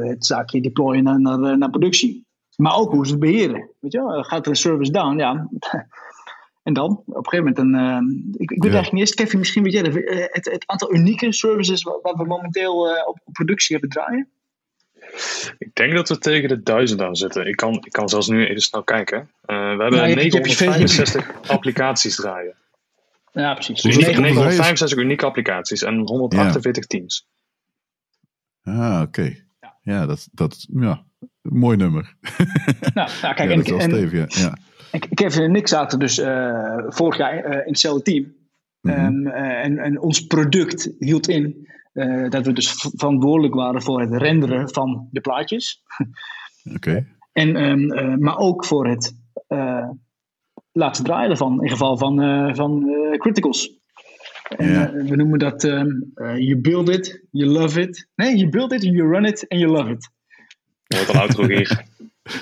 het zaakje deployen naar, naar, naar productie. Maar ook hoe ze het beheren. Weet je, gaat er een service down? Ja, En dan, op een gegeven moment, een, uh, ik, ik weet eigenlijk niet eens, Kevin, misschien weet jij dat, uh, het, het, aantal unieke services waar, we momenteel uh, op, op, productie hebben draaien? Ik denk dat we tegen de duizend aan zitten. Ik kan, ik kan zelfs nu even snel kijken. we hebben nou, [LAUGHS] 965 applicaties draaien. Ja, precies. Dus 965 unieke applicaties en 148 ja. teams. Ah, oké. Okay. Ja. ja, dat, dat ja, mooi nummer. Nou, nou kijk, [LAUGHS] ja, en, dat is wel stevig, ja. Kevin en ik zaten dus uh, vorig jaar uh, in hetzelfde team. Mm -hmm. um, uh, en, en, ons product hield in dat we dus verantwoordelijk waren voor het renderen van de plaatjes. [LAUGHS] Oké. Okay. En, um, maar ook voor het laten draaien ervan, in geval van, van criticals. En, yeah. we noemen dat um, you build it, you love it. Nee, you build it, you run it and you love it. Wat een outro hier. [LAUGHS]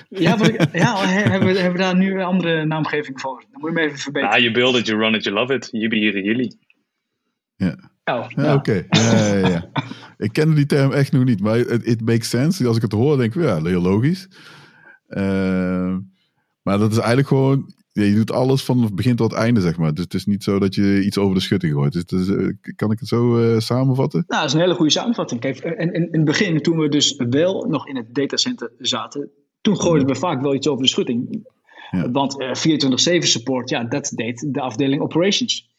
Ja, ja hebben, we, hebben we daar nu een andere naamgeving voor? Dan moet je hem even verbeteren. Ah, you build it, you run it, you love it. Jullie hier jullie. Ja. Oh, ja, Oké. Ja, ja, ja. [LAUGHS] ik ken die term echt nog niet, maar it, it, makes sense. Als ik het hoor, denk ik, ja, heel logisch. Uh, maar dat is eigenlijk gewoon, ja, je doet alles van het begin tot het einde, zeg maar. Dus het is niet zo dat je iets over de schutting gooit. Dus, dus uh, kan ik het zo uh, samenvatten? Nou, dat is een hele goede samenvatting. Kijk, in, in, in het begin, toen we dus wel nog in het datacenter zaten, toen gooiden we vaak wel iets over de schutting. Ja. Want uh, 24-7 support, ja, dat deed de afdeling operations.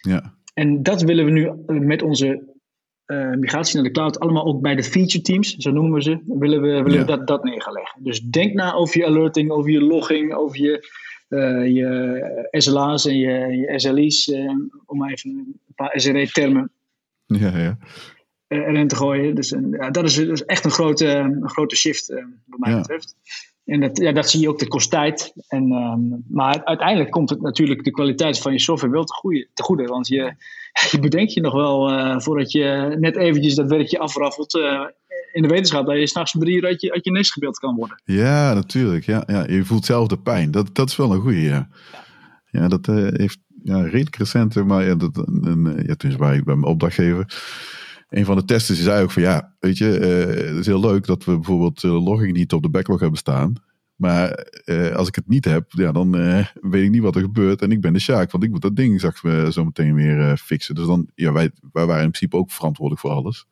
Ja. En dat willen we nu met onze uh, migratie naar de cloud allemaal ook bij de feature teams, zo noemen we ze, willen we, willen ja. dat, dat neerleggen. Dus denk na over je alerting, over je logging, over je, uh, je SLA's en je, je SLI's, om even een paar SRE-termen. Ja, ja. Erin te gooien. Dus ja, dat, is, dat, is, echt een grote, een grote shift, wat mij betreft. En dat, ja, dat zie je ook, dat kost tijd. En, um, maar uiteindelijk komt het natuurlijk de kwaliteit van je software wel te, goede, te goede. Want je, [LAUGHS] je bedenkt je nog wel uh, voordat je net eventjes dat werkje afraffelt. Uh, in de wetenschap dat je s'nachts om drie uur uit je, uit je nest gebeeld kan worden. Ja, natuurlijk. Ja, ja. Je voelt zelf de pijn. Dat, dat is wel een goede. Ja, ja dat uh, heeft ja, redelijk recent. Maar ja, dat, een, ja, toen bij mijn opdrachtgever een van de testers zei ook van ja, weet je, uh, het is heel leuk dat we bijvoorbeeld uh, logging niet op de backlog hebben staan. Maar uh, als ik het niet heb, ja, dan weet ik niet wat er gebeurt. En ik ben de Sjaak, want ik moet dat ding straks zo meteen weer fixen. Dus dan, ja, wij, wij waren in principe ook verantwoordelijk voor alles.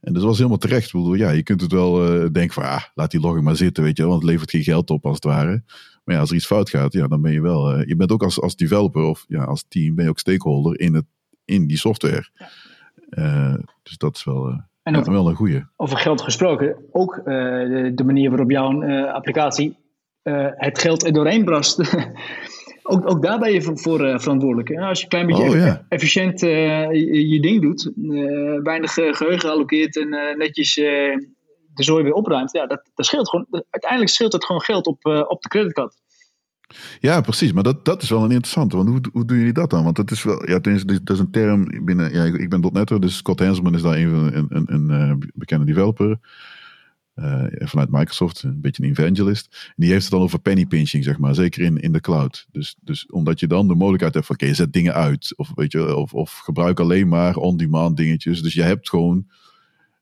En dat was helemaal terecht. Bedoel, ja, je kunt het wel denken van, ah, laat die logging maar zitten, weet je. Want het levert geen geld op als het ware. Maar ja, als er iets fout gaat, ja, dan ben je wel... je bent ook als, als developer of ja, als team, ben je ook stakeholder in, het, in die software. Ja. Uh, dus dat is wel, uh, en over, wel een goede. Over geld gesproken, ook uh, de, de, manier waarop jouw applicatie het geld er doorheen brast. [LAUGHS] ook, ook daar ben je voor, voor verantwoordelijk. Als je een klein beetje oh, ja. efficiënt je, je, ding doet, weinig geheugen allokeert en netjes de zooi weer opruimt, ja, dat, dat scheelt gewoon. Uiteindelijk scheelt het gewoon geld op, op de creditcard. Ja, precies. Maar dat, dat is wel een interessante. Want hoe, hoe doen jullie dat dan? Want dat is wel, ja, dat is een term binnen. Ja, ik ben .NET'er, dus Scott Hanselman is daar een, een, een, eh, bekende developer. Uh, vanuit Microsoft, een beetje een evangelist. Die heeft het dan over penny pinching, zeg maar. Zeker in, in de cloud. Dus, dus omdat je dan de mogelijkheid hebt van, oké, zet dingen uit. Of, weet je, of, of gebruik alleen maar on-demand dingetjes. Dus je hebt gewoon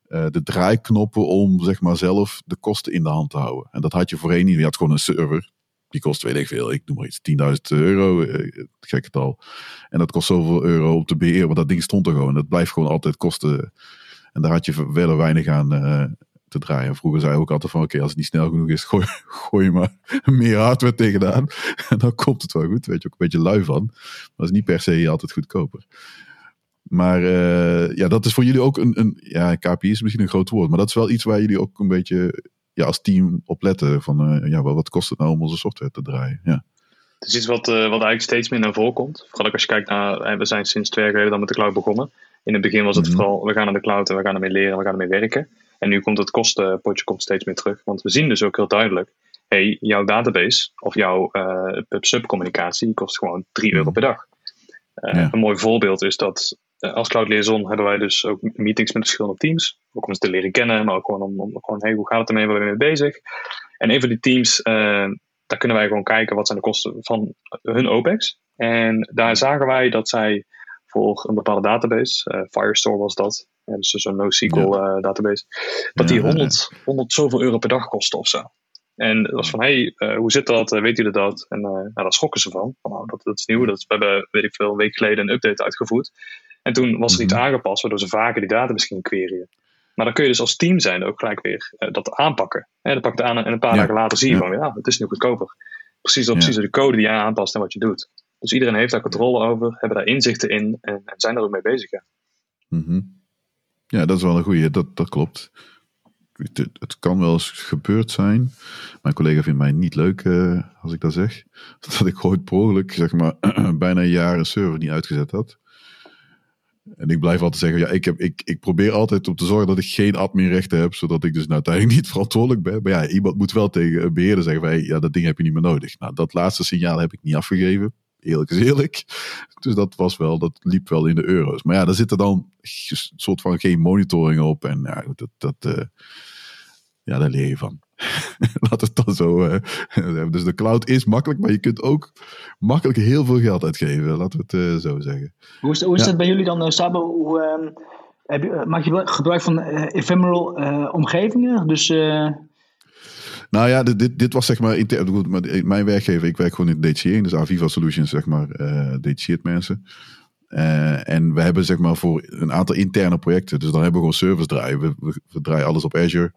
uh, de draaiknoppen om, zeg maar, zelf de kosten in de hand te houden. En dat had je voorheen niet. Je had gewoon een server die kost weet ik veel, ik noem maar iets, 10.000 euro, eh, gek getal. En dat kost zoveel euro om te beheren, want dat ding stond er gewoon. Dat blijft gewoon altijd kosten. En daar had je wel weinig aan uh, te draaien. Vroeger zei ik ook altijd van, oké, als het niet snel genoeg is, gooi, [LAUGHS] gooi maar meer hardware tegenaan. [LAUGHS] En dan komt het wel goed, weet je, ook een beetje lui van. Maar dat is niet per se altijd goedkoper. Maar uh, ja, dat is voor jullie ook een, een, ja, KPI is misschien een groot woord, maar dat is wel iets waar jullie ook een beetje ja, als team opletten van uh, ja, wat kost het nou om onze software te draaien. Ja. Het is iets wat, uh, wat eigenlijk steeds meer naar voren komt. Vooral als je kijkt naar, eh, we zijn sinds twee jaar geleden dan met de cloud begonnen. In het begin was het -hmm. vooral, we gaan naar de cloud en we gaan ermee leren, we gaan ermee werken. En nu komt het kostenpotje komt steeds meer terug. Want we zien dus ook heel duidelijk, hey, jouw database of jouw uh, pub-sub communicatie kost gewoon 3 euro per dag. Uh, ja. Een mooi voorbeeld is dat als Cloud Liaison hebben wij dus ook meetings met verschillende teams. Ook om ze te leren kennen, maar ook gewoon om, om gewoon, hey, hoe gaat het ermee, waar ben je mee bezig? En een van die teams, uh, daar kunnen wij gewoon kijken wat zijn de kosten van hun OPEX. En daar zagen wij dat zij voor een bepaalde database, uh, Firestore was dat, dus zo'n NoSQL ja. database, dat die 100, 100 zoveel euro per dag kostte of zo. En dat was van, hey, uh, hoe zit dat? Uh, weet jullie dat? En uh, nou, daar schrokken ze van. van nou, dat, dat is nieuw. Dat, we hebben, weet ik veel, een week geleden een update uitgevoerd. En toen was er iets mhm. aangepast, waardoor ze vaker die data misschien queryen. Maar dan kun je dus als team zijn ook gelijk weer dat aanpakken. En dan pak het aan en een paar ja. dagen later zie je ja. van, ja, het is nu goedkoper. Precies, ja. precies de code die je aanpast en wat je doet. Dus iedereen heeft daar controle over, hebben daar inzichten in en, en zijn er ook mee bezig. Ja, mm -hmm. ja dat is wel een goede, dat, dat klopt het, het, kan wel eens gebeurd zijn. Mijn collega vindt mij niet leuk uh, als ik dat zeg. [LAUGHS] Dat ik ooit per zeg maar, [CLEARS THROAT] bijna een jaar een server niet uitgezet had. En ik blijf altijd zeggen, ja, ik, heb, ik, ik probeer altijd om te zorgen dat ik geen adminrechten heb, zodat ik dus nou uiteindelijk [LAUGHS] niet verantwoordelijk ben. Maar ja, iemand moet wel tegen een beheerder zeggen, van, ja, dat ding heb je niet meer nodig. Nou, dat laatste signaal heb ik niet afgegeven. Eerlijk is eerlijk. [LAUGHS] Dus dat was wel, dat liep wel in de euro's. Maar ja, daar zit er dan een soort van geen monitoring op. En ja, dat, dat, uh, ja, daar leer je van. [LAUGHS] Laat het dan zo uh, [LAUGHS] Dus de cloud is makkelijk, maar je kunt ook makkelijk heel veel geld uitgeven. Laten we het uh, zo zeggen. Hoe is, hoe is ja. dat bij jullie dan, Sabo? Hoe, uh, heb je, maak je gebruik van ephemeral omgevingen? Dus... Nou ja, dit, dit was zeg maar, mijn werkgever, ik werk gewoon in de DCE, dus Aviva Solutions, zeg maar, uh, DCE mensen. Uh, en we hebben zeg maar voor een aantal interne projecten, dus dan hebben we gewoon service draaien. We, we, we draaien alles op Azure.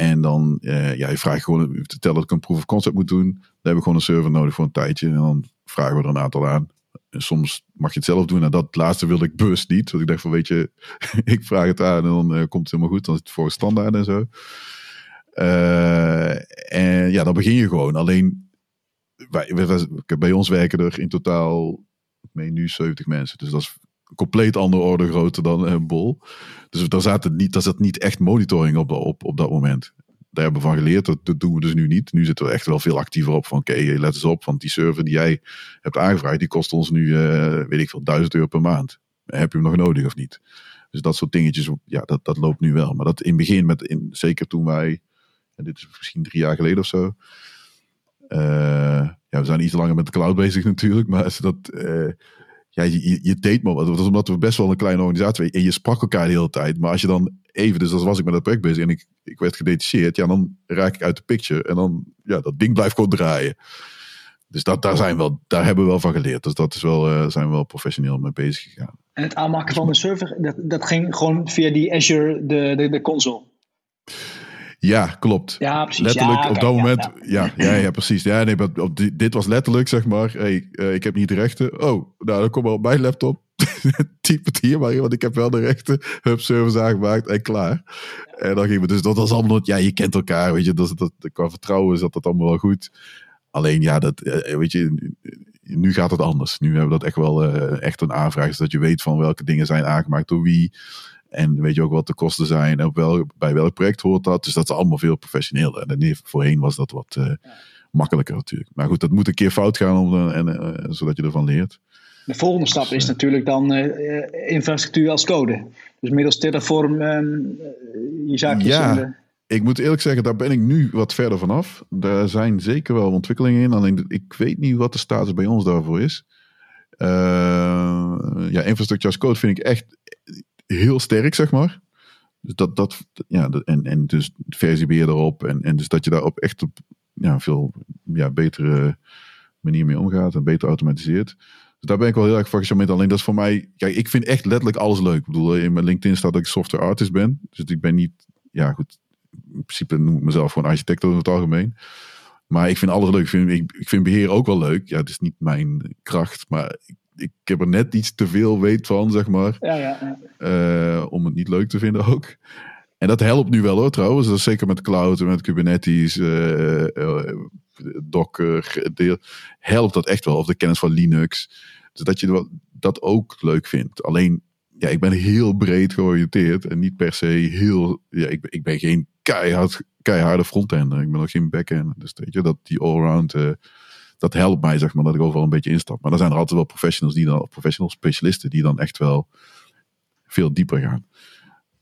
En dan, uh, ja, je vraagt gewoon, te tellen dat ik een proof of concept moet doen. Dan hebben we gewoon een server nodig voor een tijdje. En dan vragen we er een aantal aan. En soms mag je het zelf doen. En dat laatste wilde ik bewust niet. Want ik dacht van, weet je, [LAUGHS] ik vraag het aan en dan uh, komt het helemaal goed. Dan is het voor standaard en zo. En ja, dan begin je gewoon. Alleen, wij, bij ons werken er in totaal, ik nu 70 mensen. Dus dat is compleet andere orde grootte dan een bol. Dus daar zat, niet, daar zat niet echt monitoring op, op, op dat moment. Daar hebben we van geleerd, dat, dat doen we dus nu niet. Nu zitten we echt wel veel actiever op van oké, let eens op, want die server die jij hebt aangevraagd, die kost ons nu, uh, weet ik veel, 1000 euro per maand. Heb je hem nog nodig of niet? Dus dat soort dingetjes, ja, dat, dat loopt nu wel. Maar dat in het begin, met, in, zeker toen wij, en dit is misschien drie jaar geleden of zo. Uh, ja, we zijn iets langer met de cloud bezig natuurlijk, [LAUGHS] maar dat, ja, je, je deed maar wat. Dat was omdat we best wel een kleine organisatie waren. En je sprak elkaar de hele tijd. Maar als je dan even, dus als was ik met dat project bezig en ik, ik werd gedetacheerd, ja, dan raak ik uit de picture. En dan, ja, dat ding blijft gewoon draaien. Dus dat, daar, zijn wel, daar hebben we wel van geleerd. Dus dat is wel, uh, zijn we wel professioneel mee bezig gegaan. En het aanmaken van de server, dat, dat ging gewoon via die Azure, de, de, de console. Ja, klopt. Ja, precies. Letterlijk ja, op dat moment. Ja, ja, ja, precies. Ja, nee, op, die, dit was letterlijk, zeg maar. Hey, uh, ik heb niet de rechten. Oh, nou, dan kom maar op mijn laptop. [LAUGHS] Typ het hier maar, want ik heb wel de rechten. Hub service aangemaakt en klaar. En dan gingen we. Dus dat was allemaal. Ja, je kent elkaar, weet je. Dat, dat, qua vertrouwen zat dat allemaal wel goed. Alleen ja, dat, weet je, nu gaat het anders. Nu hebben we dat echt wel uh, echt een aanvraag. Zodat je weet van welke dingen zijn aangemaakt door wie. En weet je ook wat de kosten zijn en op wel, bij welk project hoort dat. Dus dat is allemaal veel professioneler. En voorheen was dat wat uh, ja. makkelijker natuurlijk. Maar goed, dat moet een keer fout gaan om, en, uh, zodat je ervan leert. De volgende stap dus, is natuurlijk dan uh, infrastructuur als code. Dus middels Terraform je zaakjes... Ja, de... ik moet eerlijk zeggen, daar ben ik nu wat verder vanaf. Daar zijn zeker wel ontwikkelingen in. Alleen ik weet niet wat de status bij ons daarvoor is. ja, infrastructuur als code vind ik echt heel sterk, zeg maar. Dus dat, dat ja, en, en dus versiebeheer erop. En, en dus dat je daar op echt op ja, veel ja, betere manier mee omgaat en beter automatiseert. Dus daar ben ik wel heel erg gefocust Alleen dat is voor mij, kijk, ik vind echt letterlijk alles leuk. Ik bedoel, in mijn LinkedIn staat dat ik software artist ben. Dus ik ben niet, ja goed, in principe noem ik mezelf gewoon architect in het algemeen. Maar ik vind alles leuk. Ik vind, ik, ik vind beheer ook wel leuk. Ja, het is niet mijn kracht, maar ik ik heb er net iets te veel weet van, zeg maar. Ja, ja, ja. Uh, om het niet leuk te vinden ook. En dat helpt nu wel hoor trouwens. Dat is zeker met cloud en met Kubernetes, uh, uh, Docker. Deel, helpt dat echt wel. Of de kennis van Linux. Dus dat je dat ook leuk vindt. Alleen, ja, ik ben heel breed georiënteerd. En niet per se heel... Ja, ik, ik ben geen keihard, keiharde frontender. Ik ben ook geen backender. Dus weet je, dat die allround dat helpt mij, zeg maar, dat ik overal een beetje instap. Maar er zijn er altijd wel professionals die dan, professional specialisten, die dan echt wel veel dieper gaan.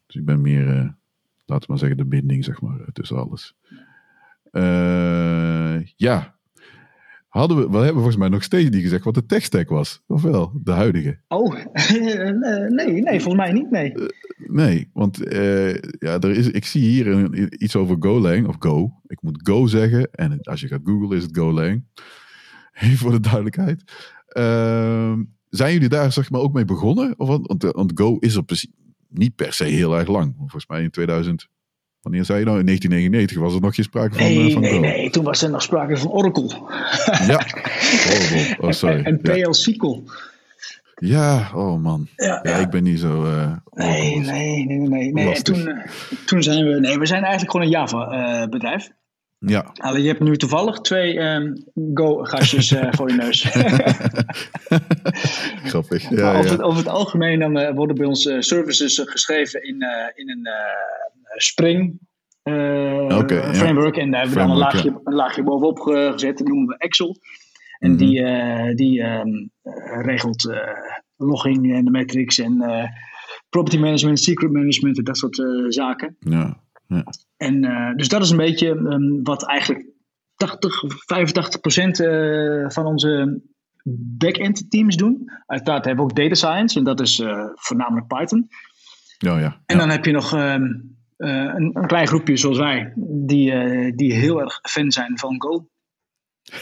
Dus ik ben meer, uh, laten we maar zeggen, de binding, zeg maar, tussen alles. Uh, ja. Hadden we, we hebben volgens mij nog steeds niet gezegd wat de tech-stack was. Of wel, de huidige? Oh, [LAUGHS] nee, nee, volgens mij niet, nee. Uh, nee, want ja, er is, ik zie hier een, iets over Golang, of Go. Ik moet Go zeggen, en als je gaat googlen is het Golang. Even voor de duidelijkheid. Uh, zijn jullie daar zeg maar ook mee begonnen? Of, want, want Go is op niet per se heel erg lang. Volgens mij in 2000. Wanneer zei je nou? In 1999 was er nog geen sprake van, nee, uh, van nee, Go. Nee, toen was er nog sprake van Oracle. Ja, Oracle. [LAUGHS] Oh, sorry. En, en PL Ja, oh man. Ja, ja, ja. ik ben niet zo. Uh, nee, nee, nee, nee. nee. En toen, uh, toen zijn we. Nee, we zijn eigenlijk gewoon een Java-bedrijf. Ja. Alleen je hebt nu toevallig twee um, Go-gastjes uh, voor je neus. [LAUGHS] Grappig. Ja, over, ja. het, over het algemeen dan, uh, worden bij ons uh, services geschreven in, in een Spring okay, framework. Ja. En daar hebben we dan een laagje, een laagje bovenop gezet. Dat noemen we Excel. En Mhm. die, die um, regelt logging en de metrics en property management, secret management en dat soort zaken. Ja. Ja. En uh, dus dat is een beetje um, wat eigenlijk 80 of 85 procent uh, van onze back-end teams doen. Uiteraard hebben we ook data science en dat is uh, voornamelijk Python. Ja, ja. En dan heb je nog um, een, een, klein groepje zoals wij, die, die heel erg fan zijn van Go.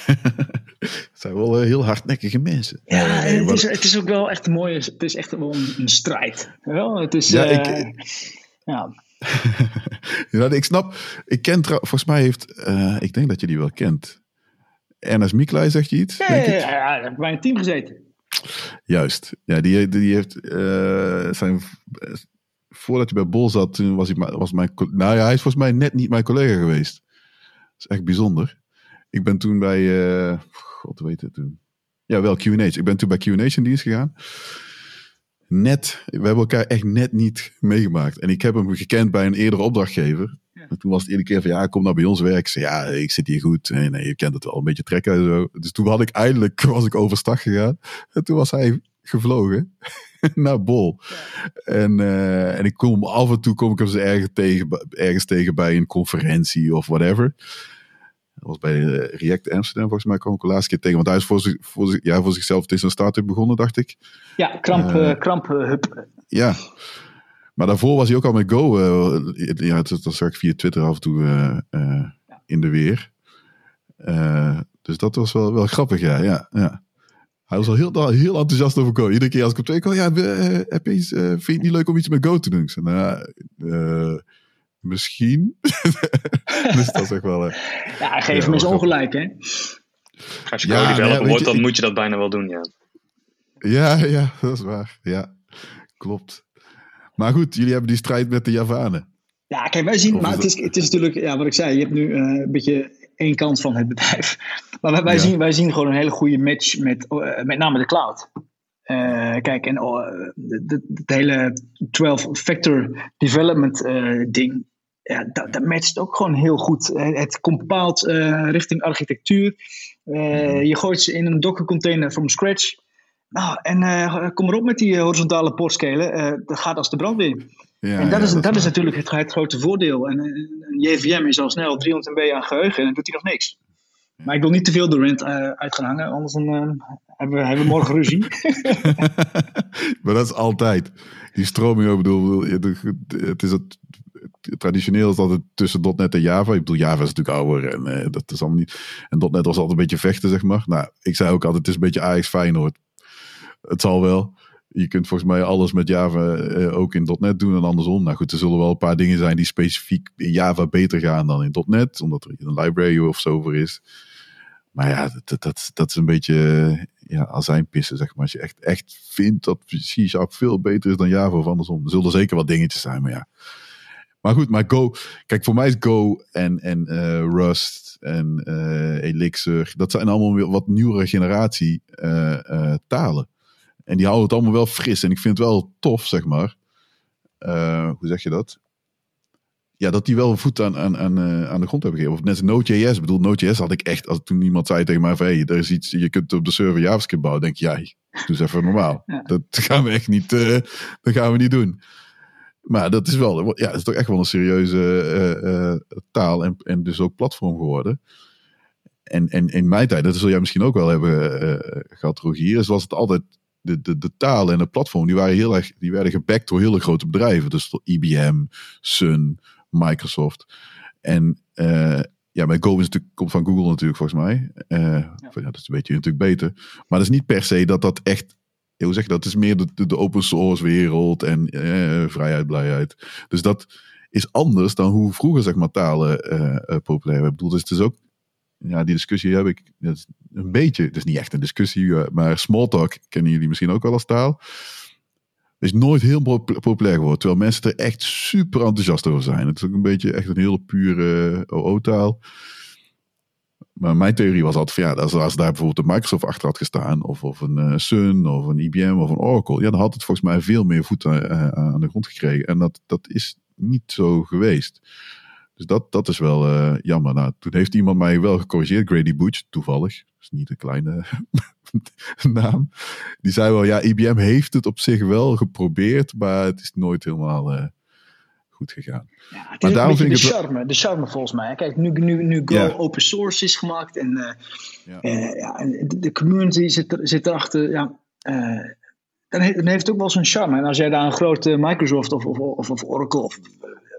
[LAUGHS] Het zijn wel heel hardnekkige mensen. Ja, het is, het is ook wel echt een mooie. Het is echt wel een, een strijd. Wel, het is. Ja, ik, ja. [LAUGHS] ja, ik snap. Ik ken volgens mij heeft. Uh, ik denk dat je die wel kent. Ernest Miklai, zegt je iets? Ja, denk ja, ik? ja, bij een team gezeten. Juist. Ja, die, die heeft. Uh, zijn, voordat hij bij Bol zat, toen was hij, was mijn. Nou ja, hij is volgens mij net niet mijn collega geweest. Dat is echt bijzonder. Ik ben toen bij. Uh, God weet het toen. Ja, wel QA. Ik ben toen bij QA in dienst gegaan. Net, we hebben elkaar echt net niet meegemaakt. En ik heb hem gekend bij een eerdere opdrachtgever. En toen was het iedere keer van, ja, kom nou bij ons werken. Ik zei, ja, ik zit hier goed. Nee, nee, je kent het wel, een beetje trekken en zo. Dus toen had ik eindelijk, was ik overstag gegaan. En toen was hij gevlogen [LAUGHS] naar Bol. En, uh, en ik kom af en toe kom ik hem ze ergens tegen, ergens tegen bij een conferentie of whatever. Dat was bij React Amsterdam, volgens mij kwam ik de laatste keer tegen. Want hij is voor, zich, voor, zich, ja, voor zichzelf, het is een start-up begonnen, dacht ik. Ja, Kramp, uh, Kramp Hub. Ja, maar daarvoor was hij ook al met Go. Uh, ja, dat, dat zag ik via Twitter af en toe uh, in de weer. dus dat was wel, wel grappig, ja. ja, ja. Hij was al heel, heel enthousiast over Go. Iedere keer als ik op twee kwam, ja, heb je iets, vind je het niet leuk om iets met Go te doen? Ik zei, nou, misschien. [LAUGHS] dus dat is echt wel... ja, geef hem eens ongelijk, hè. Als je ja, developer wordt, dan moet je dat bijna wel doen, ja. Ja, ja, dat is waar. Ja, klopt. Maar goed, jullie hebben die strijd met de Javanen. Ja, kijk, wij zien, maar het is, het is natuurlijk, ja, wat ik zei, je hebt nu uh, een beetje één kant van het bedrijf. [LAUGHS] Maar wij, wij ja. zien, wij zien gewoon een hele goede match met uh, met name de cloud. Uh, kijk, en het hele 12-factor development ding, ja, dat, dat matcht ook gewoon heel goed. Het komt bepaald richting architectuur. je gooit ze in een Docker container from scratch. Nou, en uh, kom erop met die horizontale portscalen. Uh, dat gaat als de brandweer. Ja, en dat, ja, is, dat, dat is natuurlijk het, het, grote voordeel. En een JVM is al snel 300 MB aan geheugen en dan doet hij nog niks. Maar ik wil niet te veel de rent uit gaan hangen, anders dan, hebben, we, hebben we morgen ruzie. [LAUGHS] maar dat is altijd. Die stroming, ik bedoel, het is het, traditioneel is altijd tussen .NET en Java. Ik bedoel, Java is natuurlijk ouder en dat is allemaal niet. En .NET was altijd een beetje vechten, zeg maar. Nou, ik zei ook altijd, het is een beetje Ajax Feyenoord het zal wel. Je kunt volgens mij alles met Java uh, ook in .NET doen en andersom. Nou goed, er zullen wel een paar dingen zijn die specifiek in Java beter gaan dan in .NET. Omdat er een library of zo voor is. Maar ja, dat, dat, dat is een beetje ja, azijnpissen, zeg maar. Als je echt, echt vindt dat C-Sharp veel beter is dan Java of andersom. Er zullen zeker wat dingetjes zijn, maar ja. Maar goed, maar Go... Kijk, voor mij is Go en, en uh, Rust en uh, Elixir... Dat zijn allemaal weer wat nieuwere generatie talen. En die houden het allemaal wel fris. En ik vind het wel tof, zeg maar. Hoe zeg je dat? Ja, dat die wel een voet aan, aan, aan, uh, aan de grond hebben gegeven. Of net Node.js. Ik bedoel, Node.js had ik echt... Als toen iemand zei tegen mij van... Hey, er is iets... Je kunt op de server JavaScript bouwen. denk je, ja, doe eens even normaal. Ja. Dat gaan we echt niet... Uh, dat gaan we niet doen. Maar dat is wel... Ja, het is toch echt wel een serieuze taal. En, en dus ook platform geworden. En, en in mijn tijd, dat zul jij misschien ook wel hebben gehad, Rogier, was het altijd de, de, de talen en het platform, die, waren heel erg, die werden gebackt door hele grote bedrijven. Dus IBM, Sun, Microsoft. En ja, met Go is natuurlijk, komt van Google natuurlijk volgens mij. Uh, ja. ja. dat weet je natuurlijk beter. Maar dat is niet per se dat dat echt hoe zeg je dat? Het is meer de, de, open source wereld en eh, vrijheid, blijheid. Dus dat is anders dan hoe vroeger zeg maar talen uh, populair werden. Ik bedoel, dus het is ook ja, die discussie heb ik een beetje, het is niet echt een discussie, eh, maar Smalltalk kennen jullie misschien ook wel als taal. Is nooit heel populair geworden, terwijl mensen er echt super enthousiast over zijn. Het is ook een beetje echt een hele pure eh, OO-taal. Maar mijn theorie was altijd van ja, als, als daar bijvoorbeeld een Microsoft achter had gestaan, of, of een uh, Sun, of een IBM, of een Oracle, ja, dan had het volgens mij veel meer voet aan, aan de grond gekregen. En dat, dat is niet zo geweest. Dus dat, dat is wel uh, jammer. Nou, toen heeft iemand mij wel gecorrigeerd, Grady Butch, toevallig. Dat is niet een kleine [LAUGHS] naam. Die zei wel, ja, IBM heeft het op zich wel geprobeerd, maar het is nooit helemaal goed gegaan. Ja, het is maar daarom vind de, ik het charme, de charme volgens mij. Kijk, nu, nu, nu Go open source is gemaakt en, uh, ja. ja. en de, de, community zit, er, zit erachter, ja, dan, heeft, dan heeft het ook wel zijn charme. En als jij daar een grote Microsoft of, of, of, of Oracle of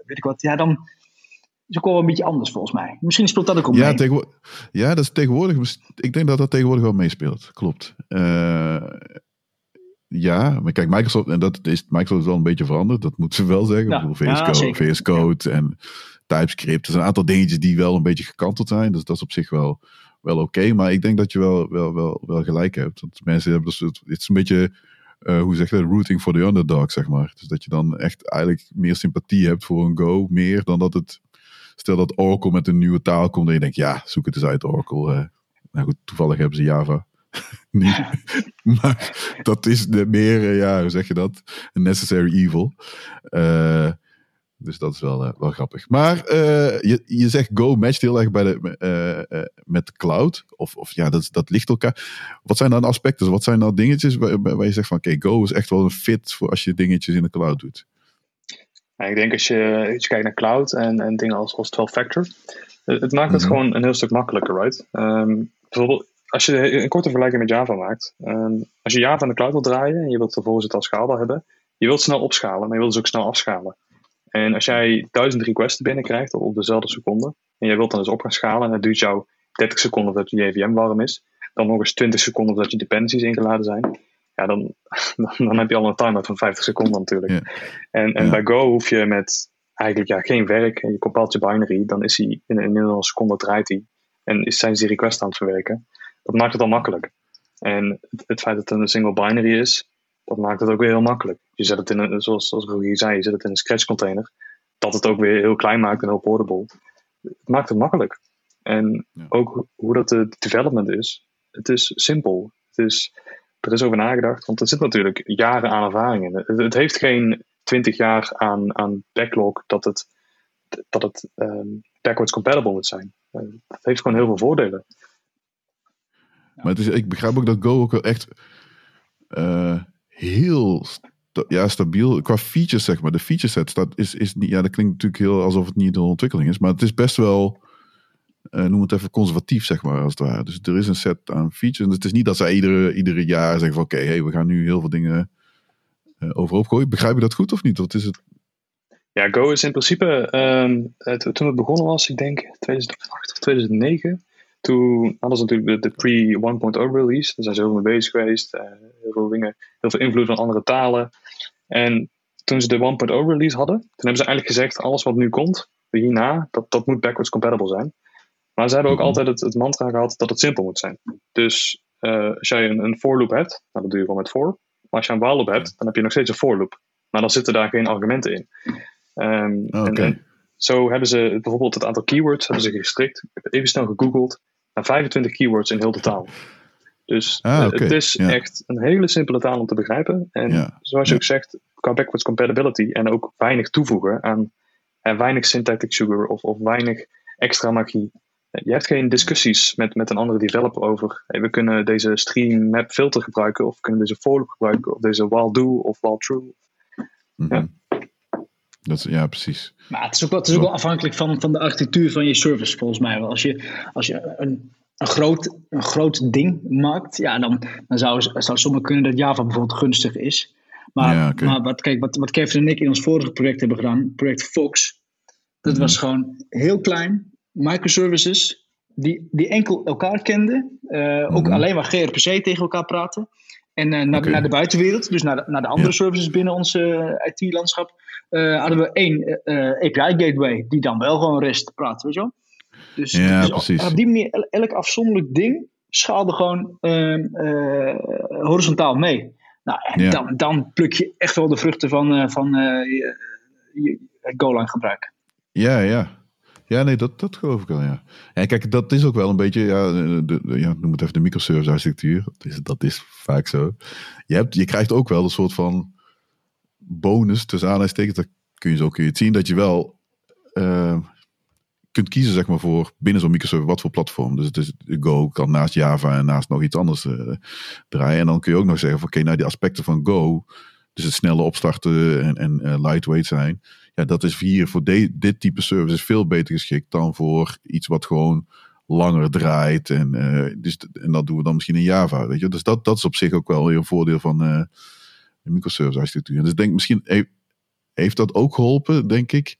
weet ik wat, ja, dan is ook wel een beetje anders volgens mij. Misschien speelt dat ook op ja, mee. Ja, dat is tegenwoordig. Ik denk dat dat tegenwoordig wel meespeelt. Klopt. Uh, ja, maar kijk, Microsoft, en dat is, Microsoft is wel een beetje veranderd. Dat moeten ze wel zeggen. Ja, VS, ja, Code, VS Code en TypeScript. Er zijn een aantal dingetjes die wel een beetje gekanteld zijn. Dus dat is op zich wel, wel oké. Okay. Maar ik denk dat je wel, wel, wel, wel gelijk hebt. Want mensen hebben dus, het is een beetje... Uh, hoe zeg je dat? Rooting for the underdog, zeg maar. Dus dat je dan echt eigenlijk meer sympathie hebt voor een Go, meer dan dat het Stel dat Oracle met een nieuwe taal komt en je denkt, ja, zoek het eens uit Oracle. Uh, nou goed, toevallig hebben ze Java. [LAUGHS] nee. maar dat is de meer, ja, hoe zeg je dat? Een necessary evil. Uh, dus dat is wel, uh, wel grappig. Maar uh, je, je zegt Go matcht heel erg bij de, met cloud. Of, of ja, dat, dat ligt elkaar. Wat zijn dan aspecten? Wat zijn dan dingetjes waar, waar je zegt van oké, okay, Go is echt wel een fit voor als je dingetjes in de cloud doet? ik denk als je, als je kijkt naar cloud en, en dingen als, als 12-factor, het maakt het mm -hmm. gewoon een heel stuk makkelijker, right? Um, bijvoorbeeld, als je een korte vergelijking met Java maakt. Um, als je Java in de cloud wilt draaien en je wilt vervolgens het al schaalbaar hebben, je wilt snel opschalen, maar je wilt dus ook snel afschalen. En als jij duizend requests binnenkrijgt op dezelfde seconde, en jij wilt dan dus op gaan schalen, en het duurt jou 30 seconden voordat je JVM warm is, dan nog eens 20 seconden voordat je dependencies ingeladen zijn, ja, dan, [LAUGHS] dan, dan heb je al een timeout van 50 seconden natuurlijk. En, en bij Go hoef je met eigenlijk ja, geen werk, en je compilt je binary, dan is hij in, in een seconde draait hij, en is, zijn ze die request aan het verwerken. Dat maakt het al makkelijk. En het, het feit dat het een single binary is, dat maakt het ook weer heel makkelijk. Je zet het in een, zoals, zoals Rogier zei, je zet het in een scratch container. Dat het ook weer heel klein maakt en heel portable. Het maakt het makkelijk. En ja. ook hoe dat de development is. Het is simpel. Het is, er is over nagedacht, want er zit natuurlijk jaren aan ervaring in. Het, het heeft geen twintig jaar aan, aan backlog dat het, dat het um, backwards compatible moet zijn. Uh, het heeft gewoon heel veel voordelen. Maar het is, ik begrijp ook dat Go ook wel echt uh, heel sta ja, stabiel qua features, zeg maar. De feature set dat is, is niet, ja, dat klinkt natuurlijk heel alsof het niet de ontwikkeling is, maar het is best wel, uh, noem het even conservatief, zeg maar, als het ware. Dus er is een set aan features. Dus het is niet dat zij iedere, iedere jaar zeggen van, oké, okay, hey, we gaan nu heel veel dingen uh, overhoop gooien. Begrijp je dat goed of niet? Wat is het? Ja, Go is in principe, um, toen het begonnen was, ik denk 2008 of 2009, toen hadden ze natuurlijk de, de pre-1.0 release. Daar zijn ze heel mee bezig geweest. Uh, heel veel dingen, heel veel invloed van andere talen. En toen ze de 1.0 release hadden, toen hebben ze eigenlijk gezegd: alles wat nu komt, hierna, dat, dat moet backwards compatible zijn. Maar ze hebben ook altijd het, het mantra gehad dat het simpel moet zijn. Dus uh, als jij een, een for loop hebt, nou, dat doe je gewoon met for. Maar als je een while loop hebt, dan heb je nog steeds een for loop. Maar dan zitten daar geen argumenten in. Um, okay. en, en, zo hebben ze bijvoorbeeld het aantal keywords hebben ze gestrikt. Ik heb even snel gegoogeld. Naar 25 keywords in heel de taal. Dus ah, okay. het is ja. echt een hele simpele taal om te begrijpen. En ja. zoals je ook zegt, qua backwards compatibility en ook weinig toevoegen aan en weinig syntactic sugar of, of weinig extra magie. Je hebt geen discussies met, met een andere developer over. Hey, we kunnen deze stream map filter gebruiken, of we kunnen deze for loop gebruiken, of deze while do of while true. Mm -hmm. Ja. Dat, ja, precies. Maar het is ook wel, het is ook wel afhankelijk van, van de architectuur van je service, volgens mij. Als je, als je een, een, groot, een groot ding maakt, ja, dan, dan zou, zou sommigen kunnen dat Java bijvoorbeeld gunstig is. Maar, ja, okay. maar wat, kijk, wat, wat Kevin en ik in ons vorige project hebben gedaan, project Fox, dat mm. was gewoon heel klein, microservices, die, die enkel elkaar kenden, uh, mm. ook alleen maar gRPC tegen elkaar praten. En uh, naar, okay. naar de buitenwereld, dus naar de, naar de andere ja. services binnen ons uh, IT-landschap, uh, hadden we één API-gateway die dan wel gewoon rest praat, weet je wel? Dus, ja, dus precies. op die manier, elk afzonderlijk ding schaalde gewoon horizontaal mee. Nou, en Ja. dan, dan pluk je echt wel de vruchten van, van je, Golang gebruik. Ja, ja. Ja, nee, dat, dat geloof ik wel, ja. En kijk, dat is ook wel een beetje, ja, de, de, ja noem het even de microservice architectuur. Dat is, dat is vaak zo. Je, hebt, je krijgt ook wel een soort van bonus, tussen aanhalingstekens, dat kun je zo kun je zien, dat je wel uh, kunt kiezen, zeg maar, voor binnen zo'n microservice wat voor platform. Dus is Go kan naast Java en naast nog iets anders uh, draaien. En dan kun je ook nog zeggen, oké, okay, nou die aspecten van Go, dus het snelle opstarten en, en uh, lightweight zijn ja, dat is hier voor dit type service veel beter geschikt dan voor iets wat gewoon langer draait. En, dus, en dat doen we dan misschien in Java. Weet je? Dus dat, dat is op zich ook wel een voordeel van de microservice architectuur. Dus denk misschien heeft, heeft dat ook geholpen, denk ik.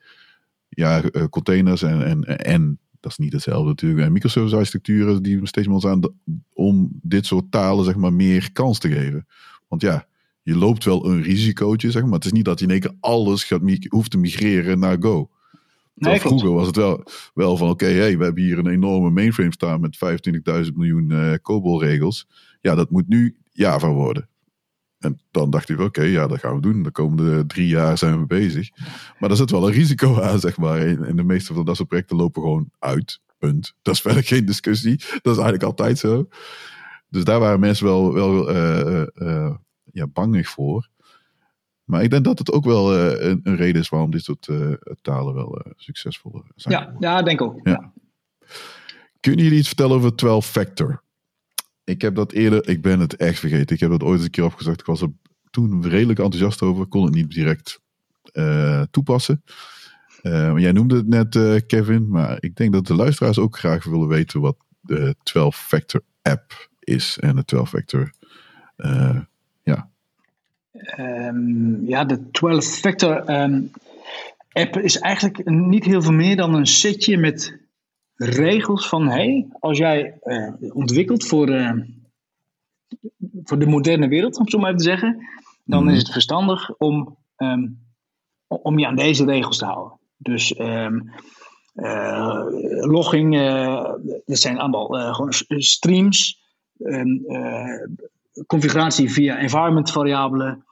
Ja, uh, containers en, en, en dat is niet hetzelfde natuurlijk. En microservice architecturen die steeds meer aan om dit soort talen zeg maar meer kans te geven. Want ja, je loopt wel een risicootje, zeg maar. Het is niet dat je in één keer alles gaat, hoeft te migreren naar Go. Nee, vroeger was het wel, wel van oké, okay, hey, we hebben hier een enorme mainframe staan met 25.000 miljoen uh, COBOL regels. Ja, dat moet nu Java worden. En dan dacht ik, oké, okay, ja, dat gaan we doen. De komende drie jaar zijn we bezig. Maar daar zit wel een risico aan, zeg maar. En de meeste van dat soort projecten lopen gewoon uit. Punt. Dat is verder geen discussie. Dat is eigenlijk altijd zo. Dus daar waren mensen wel, wel uh, uh, ja, bangig voor. Maar ik denk dat het ook wel een, een, reden is waarom dit soort talen wel succesvol zijn. Ja, ja denk ook. Ja. Kun je iets vertellen over 12 Factor? Ik heb dat eerder, ik ben het echt vergeten. Ik heb dat ooit een keer opgezegd. Ik was er toen redelijk enthousiast over. Kon het niet direct toepassen. Uh, jij noemde het net, uh, Kevin, maar ik denk dat de luisteraars ook graag willen weten wat de 12-factor app is en de 12-factor, uh, eh, ja. Um, ja, de 12-factor um, ehm, app is eigenlijk niet heel veel meer dan een setje met regels van, hey, als jij ontwikkelt voor, voor de moderne wereld, om zo maar even te zeggen, dan mm. is het verstandig om, um, om je aan deze regels te houden. Dus um, uh, logging, dat zijn allemaal gewoon streams. Um, configuratie via environment variabelen.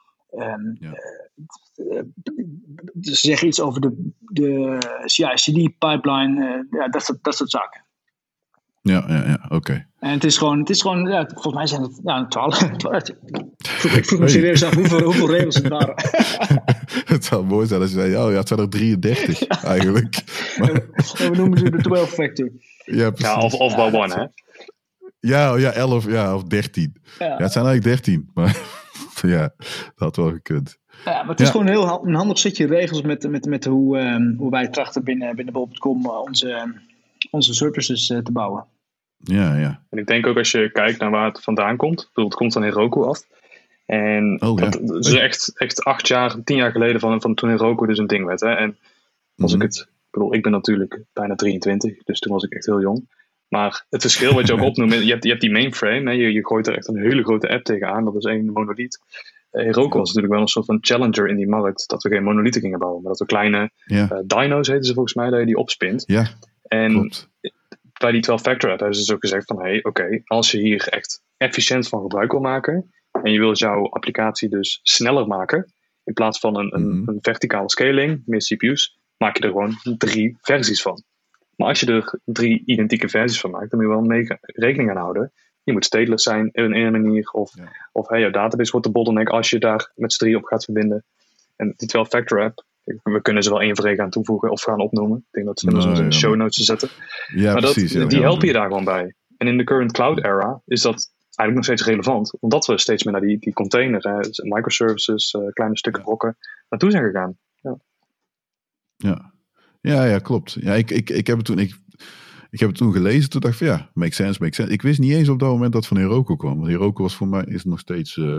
Ze zeggen iets over de, de CI/CD pipeline, ja, dat, soort, dat soort zaken. Ja, ja, ja, oké. En het is gewoon, het is gewoon ja, volgens mij zijn het ja, [LAUGHS] twaalf. ik vroeg me serieus af hoeveel, hoeveel regels het waren. [LAUGHS] het zou mooi zijn als je zei, oh ja, het zijn er 33 [LAUGHS] eigenlijk. Maar... we noemen ze de 12 factor. Ja, ja of, of wel one, hè? Ja, oh ja, 11 ja, of 13. Ja. ja het zijn eigenlijk 13. Maar ja, dat had wel gekund. Ja, maar het is gewoon een heel een handig setje regels met, met, met hoe, um, hoe wij trachten binnen, binnen Bob.com uh, onze, onze services uh, te bouwen. Ja, ja. En ik denk ook als je kijkt naar waar het vandaan komt. Bedoel, het komt van Heroku af. En oh, dat, ja. is echt, echt acht jaar, tien jaar geleden van, van toen Heroku dus een ding werd. Hè. En als ik mhm. het, ik bedoel, ik ben natuurlijk bijna 23, dus toen was ik echt heel jong. Maar het verschil wat je ook [LAUGHS] opnoemt, je hebt, je hebt die mainframe, hè, je, je gooit er echt een hele grote app tegenaan, dat is één monolith. Uh, Heroku was natuurlijk wel een soort van challenger in die markt, dat we geen monolithen gingen bouwen, maar dat we kleine ja. uh, dyno's heten ze volgens mij, dat je die opspint. Ja, en klopt bij die 12-factor app hebben ze dus ook gezegd van, hey, oké, als je hier echt efficiënt van gebruik wil maken en je wilt jouw applicatie dus sneller maken, in plaats van een, een, mhm. een verticale scaling, meer CPU's, maak je er gewoon drie versies van. Maar als je er drie identieke versies van maakt, dan moet je wel mee rekening aan houden. Je moet stateless zijn in een manier, of, of hey, jouw database wordt de bottleneck als je daar met z'n drie op gaat verbinden. En die 12-factor app we kunnen ze wel één voor één gaan toevoegen of gaan opnoemen. Ik denk dat ze no, in de show notes zetten. Ja, maar precies, dat, die helpen je daar gewoon bij. En in de current cloud era is dat eigenlijk nog steeds relevant. Omdat we steeds meer naar die, die container, hè, microservices, uh, kleine stukken brokken, naartoe zijn gegaan. Ja, ja, ja, ja klopt. Ja, ik, ik, ik, heb het toen, ik, ik heb het toen gelezen. Toen dacht ik van ja, make sense, make sense. Ik wist niet eens op dat moment dat van Heroku kwam. Want Heroku was voor mij is nog steeds... Uh,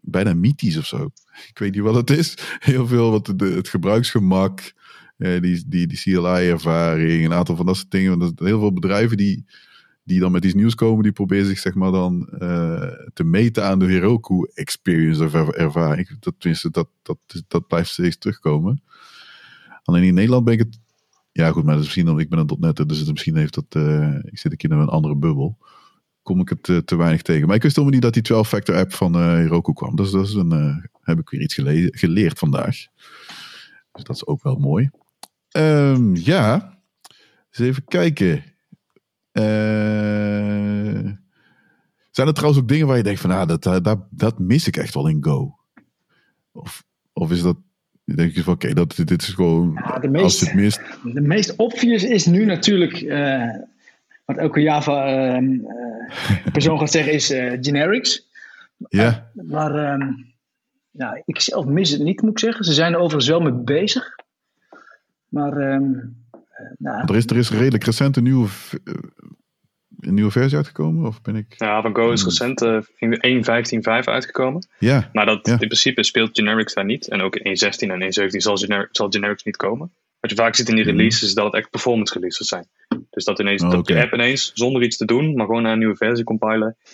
bijna mythisch of zo. Ik weet niet wat het is. [LAUGHS] Heel veel wat de, het gebruiksgemak, eh, die, die, die CLI-ervaring, een aantal van dat soort dingen. Want heel veel bedrijven die, die dan met iets nieuws komen, die proberen zich zeg maar dan uh, te meten aan de Heroku experience of ervaring. Dat, tenminste, dat, dat, dat blijft steeds terugkomen. Alleen in Nederland ben ik het. Ja, goed, maar dat is ik ben een .NET, dus het, misschien heeft dat. Uh, ik zit een keer in een andere bubbel kom ik het uh, te weinig tegen. Maar ik wist helemaal niet dat die 12-factor app van uh, Heroku kwam. Dus dat is een, heb ik weer iets geleerd vandaag. Dus dat is ook wel mooi. Um, ja, eens even kijken. zijn er trouwens ook dingen waar je denkt van, ah, dat, dat, dat mis ik echt wel in Go? Of, of is dat, denk je van, oké, okay, dit is gewoon, ja, de meest, als het mist. De meest obvious is nu natuurlijk wat elke Java-persoon ehm, gaat zeggen is uh, generics. Ja. Maar ehm, ja, ik zelf mis het niet, moet ik zeggen. Ze zijn er overigens wel mee bezig. Maar eh, nou, er, is, er is redelijk recent een nieuwe, eh, een nieuwe versie uitgekomen? Of ben ik... Ja, van Go is recent uh, 1.15.5 uitgekomen. Ja. Maar dat, in principe speelt generics daar niet. En ook in 1.16 en 1.17 zal, gener zal generics niet komen. Wat je vaak ziet in die mhm. releases is dat het echt performance releases zijn. Dus dat, ineens, oh, dat je app ineens, zonder iets te doen, maar gewoon naar een nieuwe versie compilen, 30%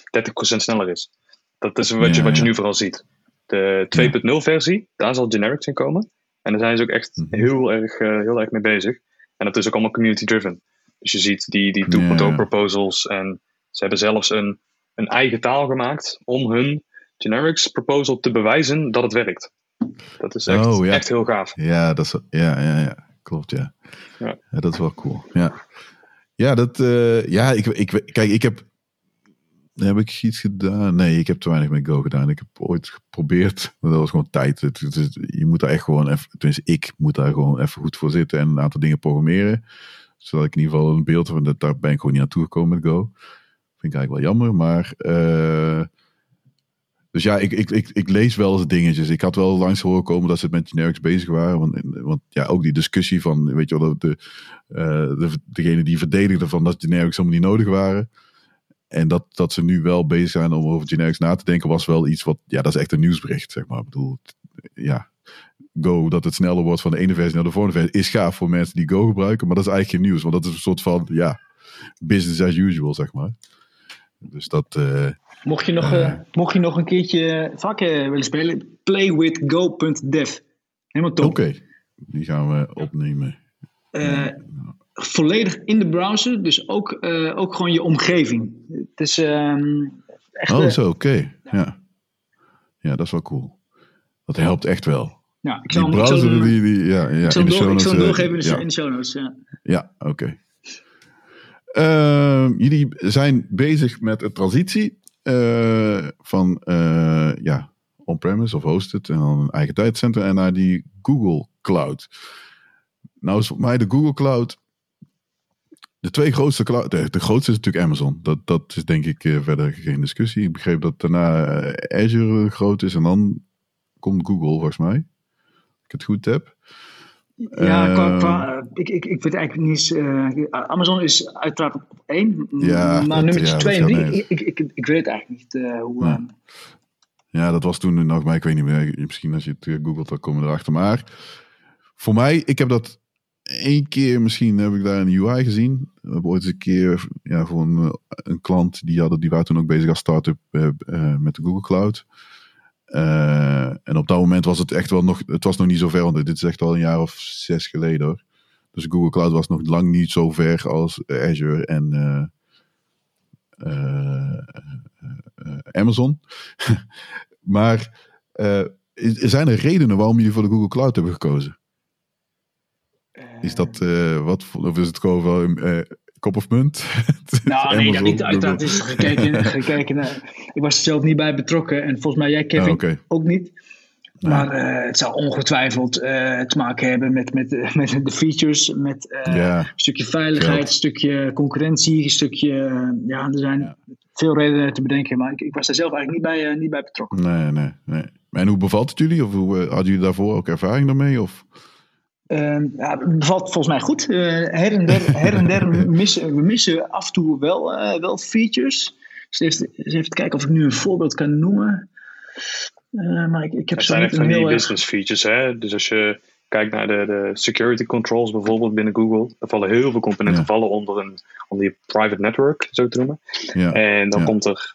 sneller is. Dat is wat, je, wat je nu vooral ziet. De 2.0 versie, daar zal generics in komen. En daar zijn ze ook echt mhm. heel, erg, uh, heel erg mee bezig. En dat is ook allemaal community driven. Dus je ziet die, die 2.0 proposals en ze hebben zelfs een, een eigen taal gemaakt om hun generics proposal te bewijzen dat het werkt. Dat is echt, oh, echt heel gaaf. Ja, dat is, ja, ja, ja, klopt, ja. ja. dat is wel cool. Ja, ja, dat, uh, ja ik, ik, kijk, ik heb heb ik iets gedaan? Nee, ik heb te weinig met Go gedaan. Ik heb ooit geprobeerd, maar dat was gewoon tijd. Het, het is- je moet daar echt gewoon even, tenminste ik moet daar gewoon even goed voor zitten en een aantal dingen programmeren. Zodat ik in ieder geval een beeld van, dat, daar ben ik gewoon niet naartoe gekomen met Go. Vind ik eigenlijk wel jammer, maar... eh, dus ja, ik, ik, ik, ik lees wel eens dingetjes. Ik had wel langs horen komen dat ze met generics bezig waren. Want, want ja, ook die discussie van, weet je wel, de, eh, de, degene die verdedigde van dat generics helemaal niet nodig waren. En dat, dat ze nu wel bezig zijn om over generics na te denken, was wel iets wat, ja, dat is echt een nieuwsbericht, zeg maar. Ik bedoel, ja, Go, dat het sneller wordt van de ene versie naar de volgende versie, is gaaf voor mensen die Go gebruiken. Maar dat is eigenlijk geen nieuws, want dat is een soort van, ja, business as usual, zeg maar. Dus dat, eh, Mocht je nog, eh, mocht je nog een keertje vaker willen spelen, playwithgo.dev. Helemaal top. oké, die gaan we opnemen. Eh, volledig in de browser, dus ook, eh, ook gewoon je omgeving. Het is ehm, echt. Oh, eh, zo, oké. Ja. ja, dat is wel cool. Dat helpt echt wel. Ja, ik zal, browser, hem- die, die, ja, ja, ik zal in door- ik zal hem doorgeven in de, ja. in de show notes. Ja. Ja, oké. Ehm, jullie zijn bezig met een transitie eh, van eh, ja, on-premise of hosted en dan een eigen tijdcentrum en naar die Google Cloud. Nou is voor mij de Google Cloud de twee grootste cloud. De, de grootste is natuurlijk Amazon. Dat, dat is denk ik eh, verder geen discussie. Ik begreep dat daarna Azure groot is en dan komt Google volgens mij. Ik het goed heb. Ja, qua, Eh, qua, eh, ik, ik, ik weet eigenlijk niet. eh, Amazon is uiteraard op op één, Ja, maar twee dat en gaat drie, nergens. ik, ik, ik, ik weet eigenlijk niet eh, hoe. Ja. eh, Ja, dat was toen nog, maar ik weet niet meer. Misschien als je het googelt, dan komen we erachter. Maar voor mij, ik heb dat één keer, misschien heb ik daar een UI gezien. We hebben ooit eens een keer ja, voor een, een klant, die, hadden, die waren toen ook bezig als start-up met de Google Cloud. Eh, en op dat moment was het echt wel nog, het was nog niet zo ver, want dit is echt al een jaar of zes geleden hoor. Dus Google Cloud was nog lang niet zo ver als Azure en eh, eh, Amazon. [LAUGHS] maar zijn er redenen waarom jullie voor de Google Cloud hebben gekozen? Is dat wat, of is het gewoon wel kop of munt? [LAUGHS] Nou, nee, dat niet. Uiteraard is gekeken. [LAUGHS] gekeken naar, ik was er zelf niet bij betrokken en volgens mij jij, Kevin, Ah, oké. ook niet. Maar eh, het zal ongetwijfeld eh, te maken hebben met, met, eh, met de features, met een stukje veiligheid, Geld. een stukje concurrentie, een stukje. ja, er zijn Ja. veel redenen te bedenken, maar ik, ik was daar zelf eigenlijk niet bij, niet bij betrokken. Nee, nee, nee. En hoe bevalt het jullie? Of hoe, hadden jullie daarvoor ook ervaring daarmee? Of? Ehm, ja, het bevalt volgens mij goed. Eh, her en der, her en der [LAUGHS] missen we missen af en toe wel, eh, wel features. Dus even, even kijken of ik nu een voorbeeld kan noemen. Eh, maar ik, ik heb Het zijn echt van die business features. Hè? Dus als je kijkt naar de, de security controls bijvoorbeeld binnen Google, er vallen heel veel componenten Ja. vallen onder een onder die private network, zo te noemen. Ja. En dan komt er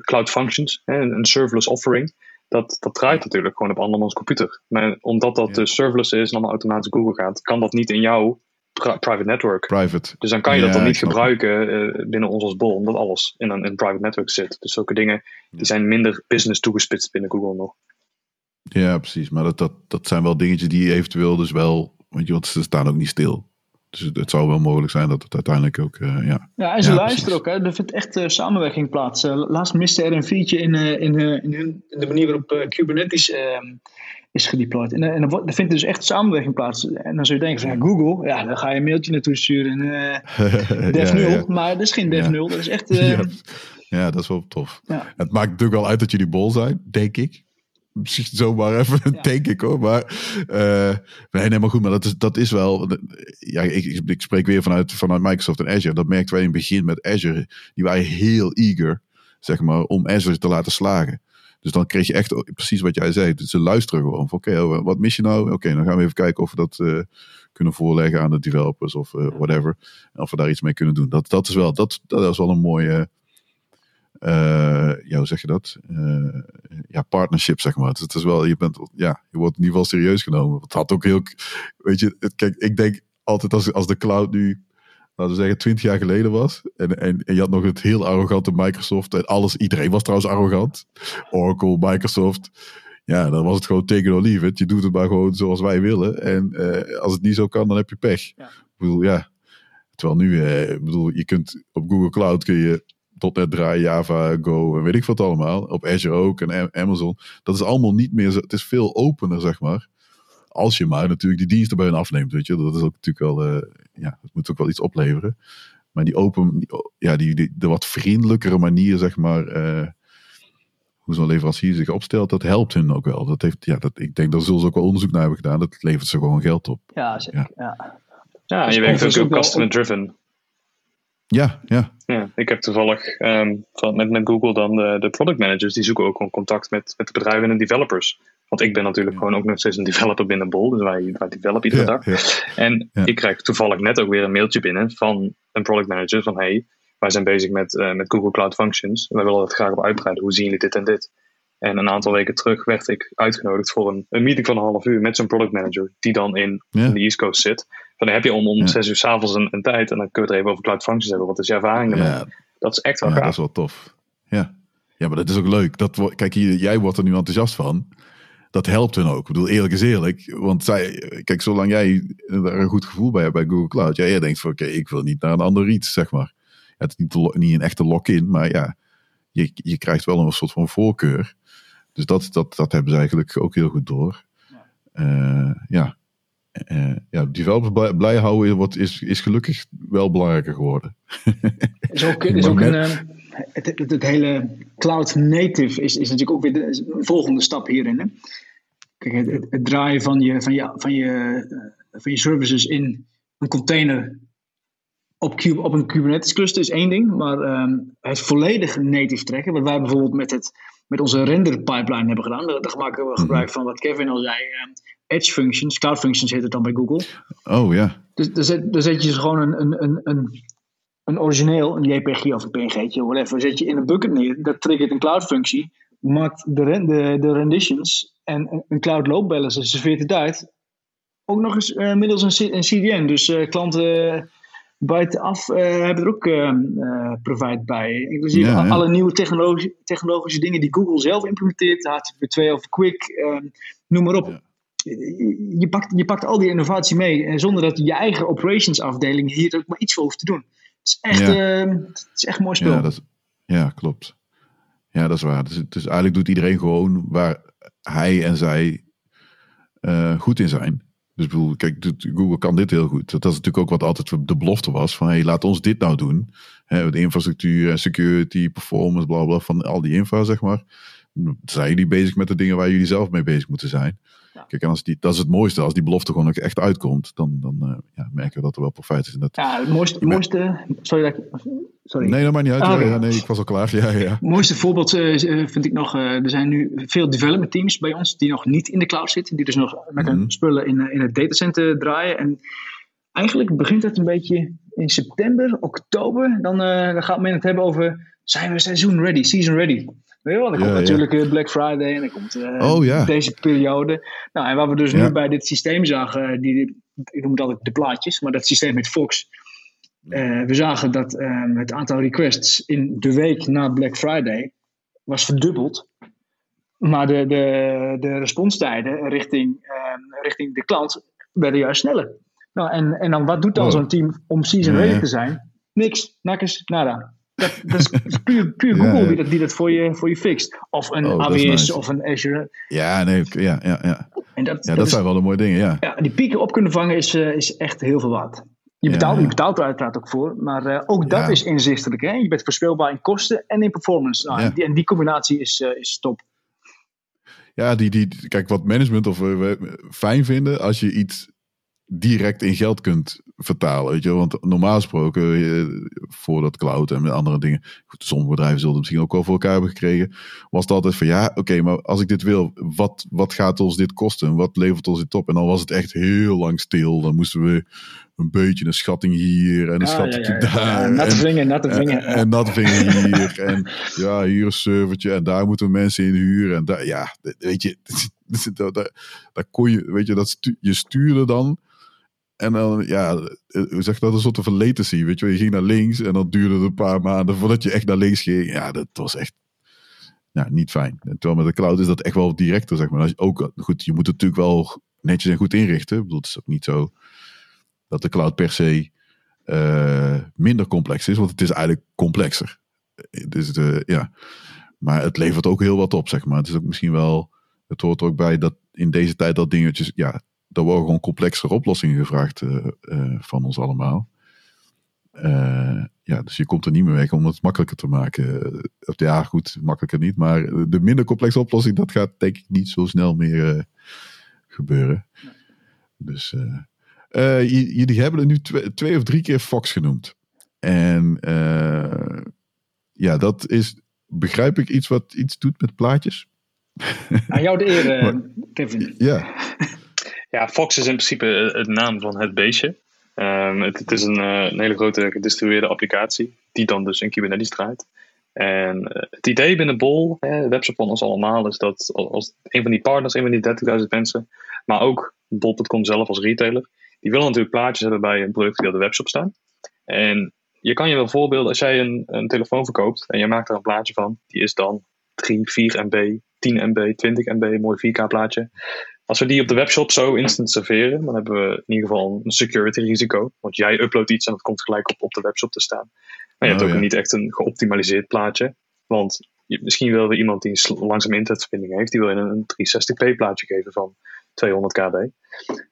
cloud functions, hè, een een serverless offering. Dat, dat draait natuurlijk gewoon op andermans computer. Maar omdat dat Ja. dus serverless is en allemaal automatisch Google gaat, kan dat niet in jouw pri- private network. Private. Dus dan kan je Ja, dat dan niet gebruiken eh, binnen ons als bol, omdat alles in een, in private network zit. Dus zulke dingen die zijn minder business toegespitst binnen Google nog. Ja, precies. Maar dat, dat, dat zijn wel dingetjes die eventueel dus wel... Want, je, want ze staan ook niet stil. Dus het, het zou wel mogelijk zijn dat het uiteindelijk ook... eh, ja. Ja, en ze Ja, luisteren ook. Hè. Er vindt echt eh, samenwerking plaats. Eh, laatst miste er een feature in, in, in, hun, in de manier waarop Kubernetes eh, is gedeployed. En, en er, vindt dus echt samenwerking plaats. En dan zou je denken van ja, Google, ja, dan ga je een mailtje naartoe sturen. En, [LAUGHS] Dev ja, 0. ja. Maar dat is geen Dev Ja. 0. Dat is echt... [LAUGHS] Ja. dat is wel tof. Het maakt natuurlijk wel uit dat jullie bol zijn, denk ik. Misschien zomaar even, Ja. [LAUGHS] denk ik hoor. Maar eh nee, nee, maar goed, maar dat is, dat is wel. Ja, ik, ik- spreek weer vanuit, vanuit Microsoft en Azure. Dat merkten wij in het begin met Azure. Die waren heel eager, zeg maar, om Azure te laten slagen. Dus dan kreeg je echt precies wat jij zei. Dus ze luisteren gewoon. van, Oké, oh, wat mis je nou? Oké, dan gaan we even kijken of we dat eh, kunnen voorleggen aan de developers of eh, whatever. En of we daar iets mee kunnen doen. Dat, dat is wel, dat, dat is wel een mooie. Eh, ja, hoe zeg je dat? Eh, ja, partnership, zeg maar. Dus het is wel, je bent, ja, je wordt in ieder geval serieus genomen. Het had ook heel, weet je, het, kijk, ik denk altijd als, als de cloud nu, laten we zeggen, twintig jaar geleden was. En, en, en je had nog het heel arrogante Microsoft. En alles, iedereen was trouwens arrogant. Oracle, Microsoft. Ja, dan was het gewoon take it or leave it. Je doet het maar gewoon zoals wij willen. En eh, als het niet zo kan, dan heb je pech. Ja. Ik bedoel, ja. Terwijl nu, eh, ik bedoel, je kunt op Google Cloud kun je .NET draaien, Java, Go en weet ik wat allemaal. Op Azure ook en Amazon. Dat is allemaal niet meer zo, het is veel opener, zeg maar. Als je maar natuurlijk die diensten bij hen afneemt, weet je. Dat is ook natuurlijk wel, uh, ja, dat moet ook wel iets opleveren. Maar die open, ja, die, die, de wat vriendelijkere manier, zeg maar, uh, hoe zo'n leverancier zich opstelt, dat helpt hen ook wel. Dat heeft, ja, dat, ik denk, daar zullen ze ook wel onderzoek naar hebben gedaan. Dat levert ze gewoon geld op. Ja, zeker. Ja, ja. ja je werkt ook, ook customer-driven. Ja, ja. ja. Ik heb toevallig um, van, met, met Google dan de, de product managers, die zoeken ook gewoon contact met, met de bedrijven en de developers. Want ik ben natuurlijk gewoon ook nog steeds een developer binnen Bol, dus wij, wij developen iedere dag. En ik krijg toevallig net ook weer een mailtje binnen van een product manager van hey, wij zijn bezig met, uh, met Google Cloud Functions. Wij willen dat graag op uitbreiden. Hoe zien jullie dit en dit? En een aantal weken terug werd ik uitgenodigd voor een, een meeting van een half uur met zo'n product manager, die dan in, in de East Coast zit. Dan heb je om, om zes uur s'avonds een, een tijd en dan kun je het even over Cloud Functions hebben. Wat is je ervaring ermee? Dat is echt wel ja, gaaf. dat is wel tof. Ja. ja, maar dat is ook leuk. Dat, kijk, hier, jij wordt er nu enthousiast van. Dat helpt hun ook. Ik bedoel, eerlijk is eerlijk. Want zij, kijk, zolang jij er een goed gevoel bij hebt bij Google Cloud. Ja, jij denkt van, oké, ik wil niet naar een ander iets, zeg maar. Het is niet, niet een echte lock-in, maar ja, je, je krijgt wel een soort van voorkeur. Dus dat, dat, dat hebben ze eigenlijk ook heel goed door. Uh, ja, uh, ja, developers blij, blij houden wordt, is, is gelukkig wel belangrijker geworden. is ook, is ook een, uh, het, het, het, hele cloud native is, is natuurlijk ook weer de volgende stap hierin. Hè? Kijk, het, het, draaien van je, van, je, van, je, van je services in een container op, op een Kubernetes cluster is één ding, maar um, het volledig native trekken, wat wij bijvoorbeeld met, het, met onze render pipeline hebben gedaan, daar maken we gebruik mhm. van wat Kevin al zei, um, Edge functions, cloud functions heet het dan bij Google. Oh ja. Dus daar zet, daar zet je gewoon een, een, een, een, een origineel, een JPG of een PNG'tje, whatever, zet je in een bucket neer, dat triggert een cloud functie, maakt de, de, de renditions en een cloud load balancer serveert het uit. Ook nog eens uh, middels een, een CDN, dus uh, klanten buitenaf uh, hebben er ook uh, provide bij. Inclusief ja, alle nieuwe technologische, technologische dingen die Google zelf implementeert, HTTP2 of Quick, uh, noem maar op. Ja. Je, pakt, je pakt al die innovatie mee zonder dat je eigen operations afdeling hier ook maar iets voor hoeft te doen. Het is echt, ja. het is echt een mooi spel. Ja, dat ja, klopt. Ja, dat is waar. Dus, dus eigenlijk doet iedereen gewoon waar hij en zij goed in zijn. Dus ik bedoel, kijk, Google kan dit heel goed. Dat is natuurlijk ook wat altijd de belofte was. Van hey, laat ons dit nou doen. De infrastructuur en security, performance, bla bla, van al die infra, zeg maar. Zijn jullie bezig met de dingen waar jullie zelf mee bezig moeten zijn? Kijk, en als die, dat is het mooiste. Als die belofte gewoon ook echt uitkomt, dan, dan uh, ja, merken we dat er wel profijt is. dat, ja, het mooiste, mooiste sorry dat ik, sorry. Nee, dat maakt niet uit. Ah, ja, nee, ik was al klaar. Ja, ja. Het mooiste voorbeeld uh, vind ik nog, uh, er zijn nu veel development teams bij ons die nog niet in de cloud zitten. Die dus nog met hun mhm. spullen in, in het datacenter draaien. En eigenlijk begint het een beetje in september, oktober. Dan, dan gaat men het hebben over, zijn we seizoen ready, season ready? Weet je wel, dan komt natuurlijk ja. Black Friday en dan komt uh, oh, ja. deze periode. Nou, en wat we dus nu bij dit systeem zagen, die, ik noem het altijd de plaatjes, maar dat systeem met Fox. Uh, we zagen dat um, het aantal requests in de week na Black Friday was verdubbeld. Maar de, de, de responstijden richting, um, richting de klant werden juist sneller. Nou, en, en dan wat doet dan oh. zo'n team om season ready te zijn? Niks, nakkers, nada. Dat, dat is [LAUGHS] puur, puur Google die, dat, die dat voor je, voor je fixt. Of een oh, AWS of een Azure. Ja, nee, ja, ja, ja. En dat, ja, dat, zijn wel de mooie dingen, ja. Ja, die pieken op kunnen vangen is, uh, is echt heel veel waard. Je betaalt, ja, je betaalt er uiteraard ook voor, maar uh, ook dat is inzichtelijk. Hè? Je bent voorspelbaar in kosten en in performance. Nou, en, die, en die combinatie is, uh, is top. Ja, die, die, kijk, wat management of we fijn vinden als je iets direct in geld kunt vertalen. Weet je? Want normaal gesproken, eh, voor dat cloud en met andere dingen, goed, sommige bedrijven zullen het misschien ook wel voor elkaar hebben gekregen, was het altijd van ja, oké, maar als ik dit wil, wat, wat gaat ons dit kosten? Wat levert ons dit op? En dan was het echt heel lang stil. Dan moesten we een beetje een schatting hier en een ah, schatting ja, ja, daar. Natte vinger, natte vinger. En, en natte vinger hier. en ja, hier een servertje en daar moeten we mensen in huren. En daar, ja, weet je, [LAUGHS] daar, daar, kon je, weet je, dat stu je stuurde dan en dan, ja, eh, hoe zeg dat? Een soort van latency, weet je. Je ging naar links en dan duurde het een paar maanden voordat je echt naar links ging. Ja, dat was echt ja, niet fijn. terwijl met de cloud is dat echt wel directer, zeg maar. Als je ook, goed, je moet het natuurlijk wel netjes en goed inrichten. Ik bedoel, het is ook niet zo dat de cloud per se uh, minder complex is, want het is eigenlijk complexer. dus de, ja. Maar het levert ook heel wat op, zeg maar. Het is ook misschien wel, het hoort er ook bij dat in deze tijd dat dingetjes, ja, er worden gewoon complexere oplossingen gevraagd uh, uh, van ons allemaal. Ja, dus je komt er niet meer weg om het makkelijker te maken. Ja, goed, makkelijker niet. Maar de minder complexe oplossing, dat gaat denk ik niet zo snel meer gebeuren. Dus jullie hebben er nu twee, twee, of drie keer Fox genoemd. En ja, dat is, begrijp ik, iets wat iets doet met plaatjes? Aan jou de eer, [LAUGHS] Kevin. Ja. [LAUGHS] Ja, Fox is in principe het naam van het beestje. Um, het, het, is een, uh, een, hele grote gedistribueerde applicatie, die dan dus in Kubernetes draait. En uh, het idee binnen Bol, hè, webshop van ons allemaal, is dat als een van die partners, een van die 30.000 mensen, maar ook Bol.com zelf als retailer, die willen natuurlijk plaatjes hebben bij een product die op de webshop staan. En je kan je wel voorbeelden, als jij een, een telefoon verkoopt en je maakt er een plaatje van, die is dan 3, 4 MB, 10 MB, 20 MB, mooi 4K plaatje. Als we die op de webshop zo instant serveren, dan hebben we in ieder geval een security risico. Want jij uploadt iets en dat komt gelijk op, op de webshop te staan. Maar je hebt oh, ook niet echt een geoptimaliseerd plaatje. Want je, misschien wil er iemand die een langzame internetverbinding heeft, die wil je een 360p plaatje geven van 200 kb.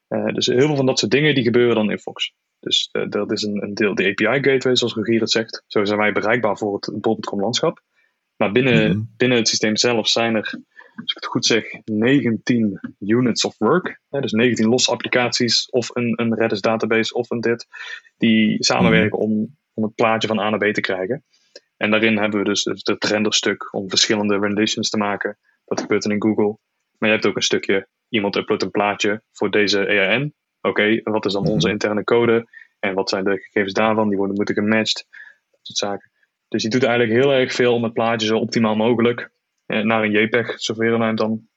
Uh, dus heel veel van dat soort dingen die gebeuren dan in Fox. Dus uh, dat is een, een, deel, de API gateway, zoals Rogier het zegt. Zo zijn wij bereikbaar voor het bol.com landschap. Maar binnen, mhm. binnen het systeem zelf zijn er als ik het goed zeg, 19 units of work. Hè, dus 19 losse applicaties of een, een Redis database of een dit. Die samenwerken mhm. om, om het plaatje van A naar B te krijgen. En daarin hebben we dus het renderstuk om verschillende renditions te maken. Dat gebeurt dan in Google. Maar je hebt ook een stukje, iemand uploadt een plaatje voor deze ERN. Oké, wat is dan onze mhm. interne code? En wat zijn de gegevens daarvan? Die worden moeten gematcht. Dat soort zaken. Dus je doet eigenlijk heel erg veel om het plaatje zo optimaal mogelijk eh, naar een JPEG wij hem dan.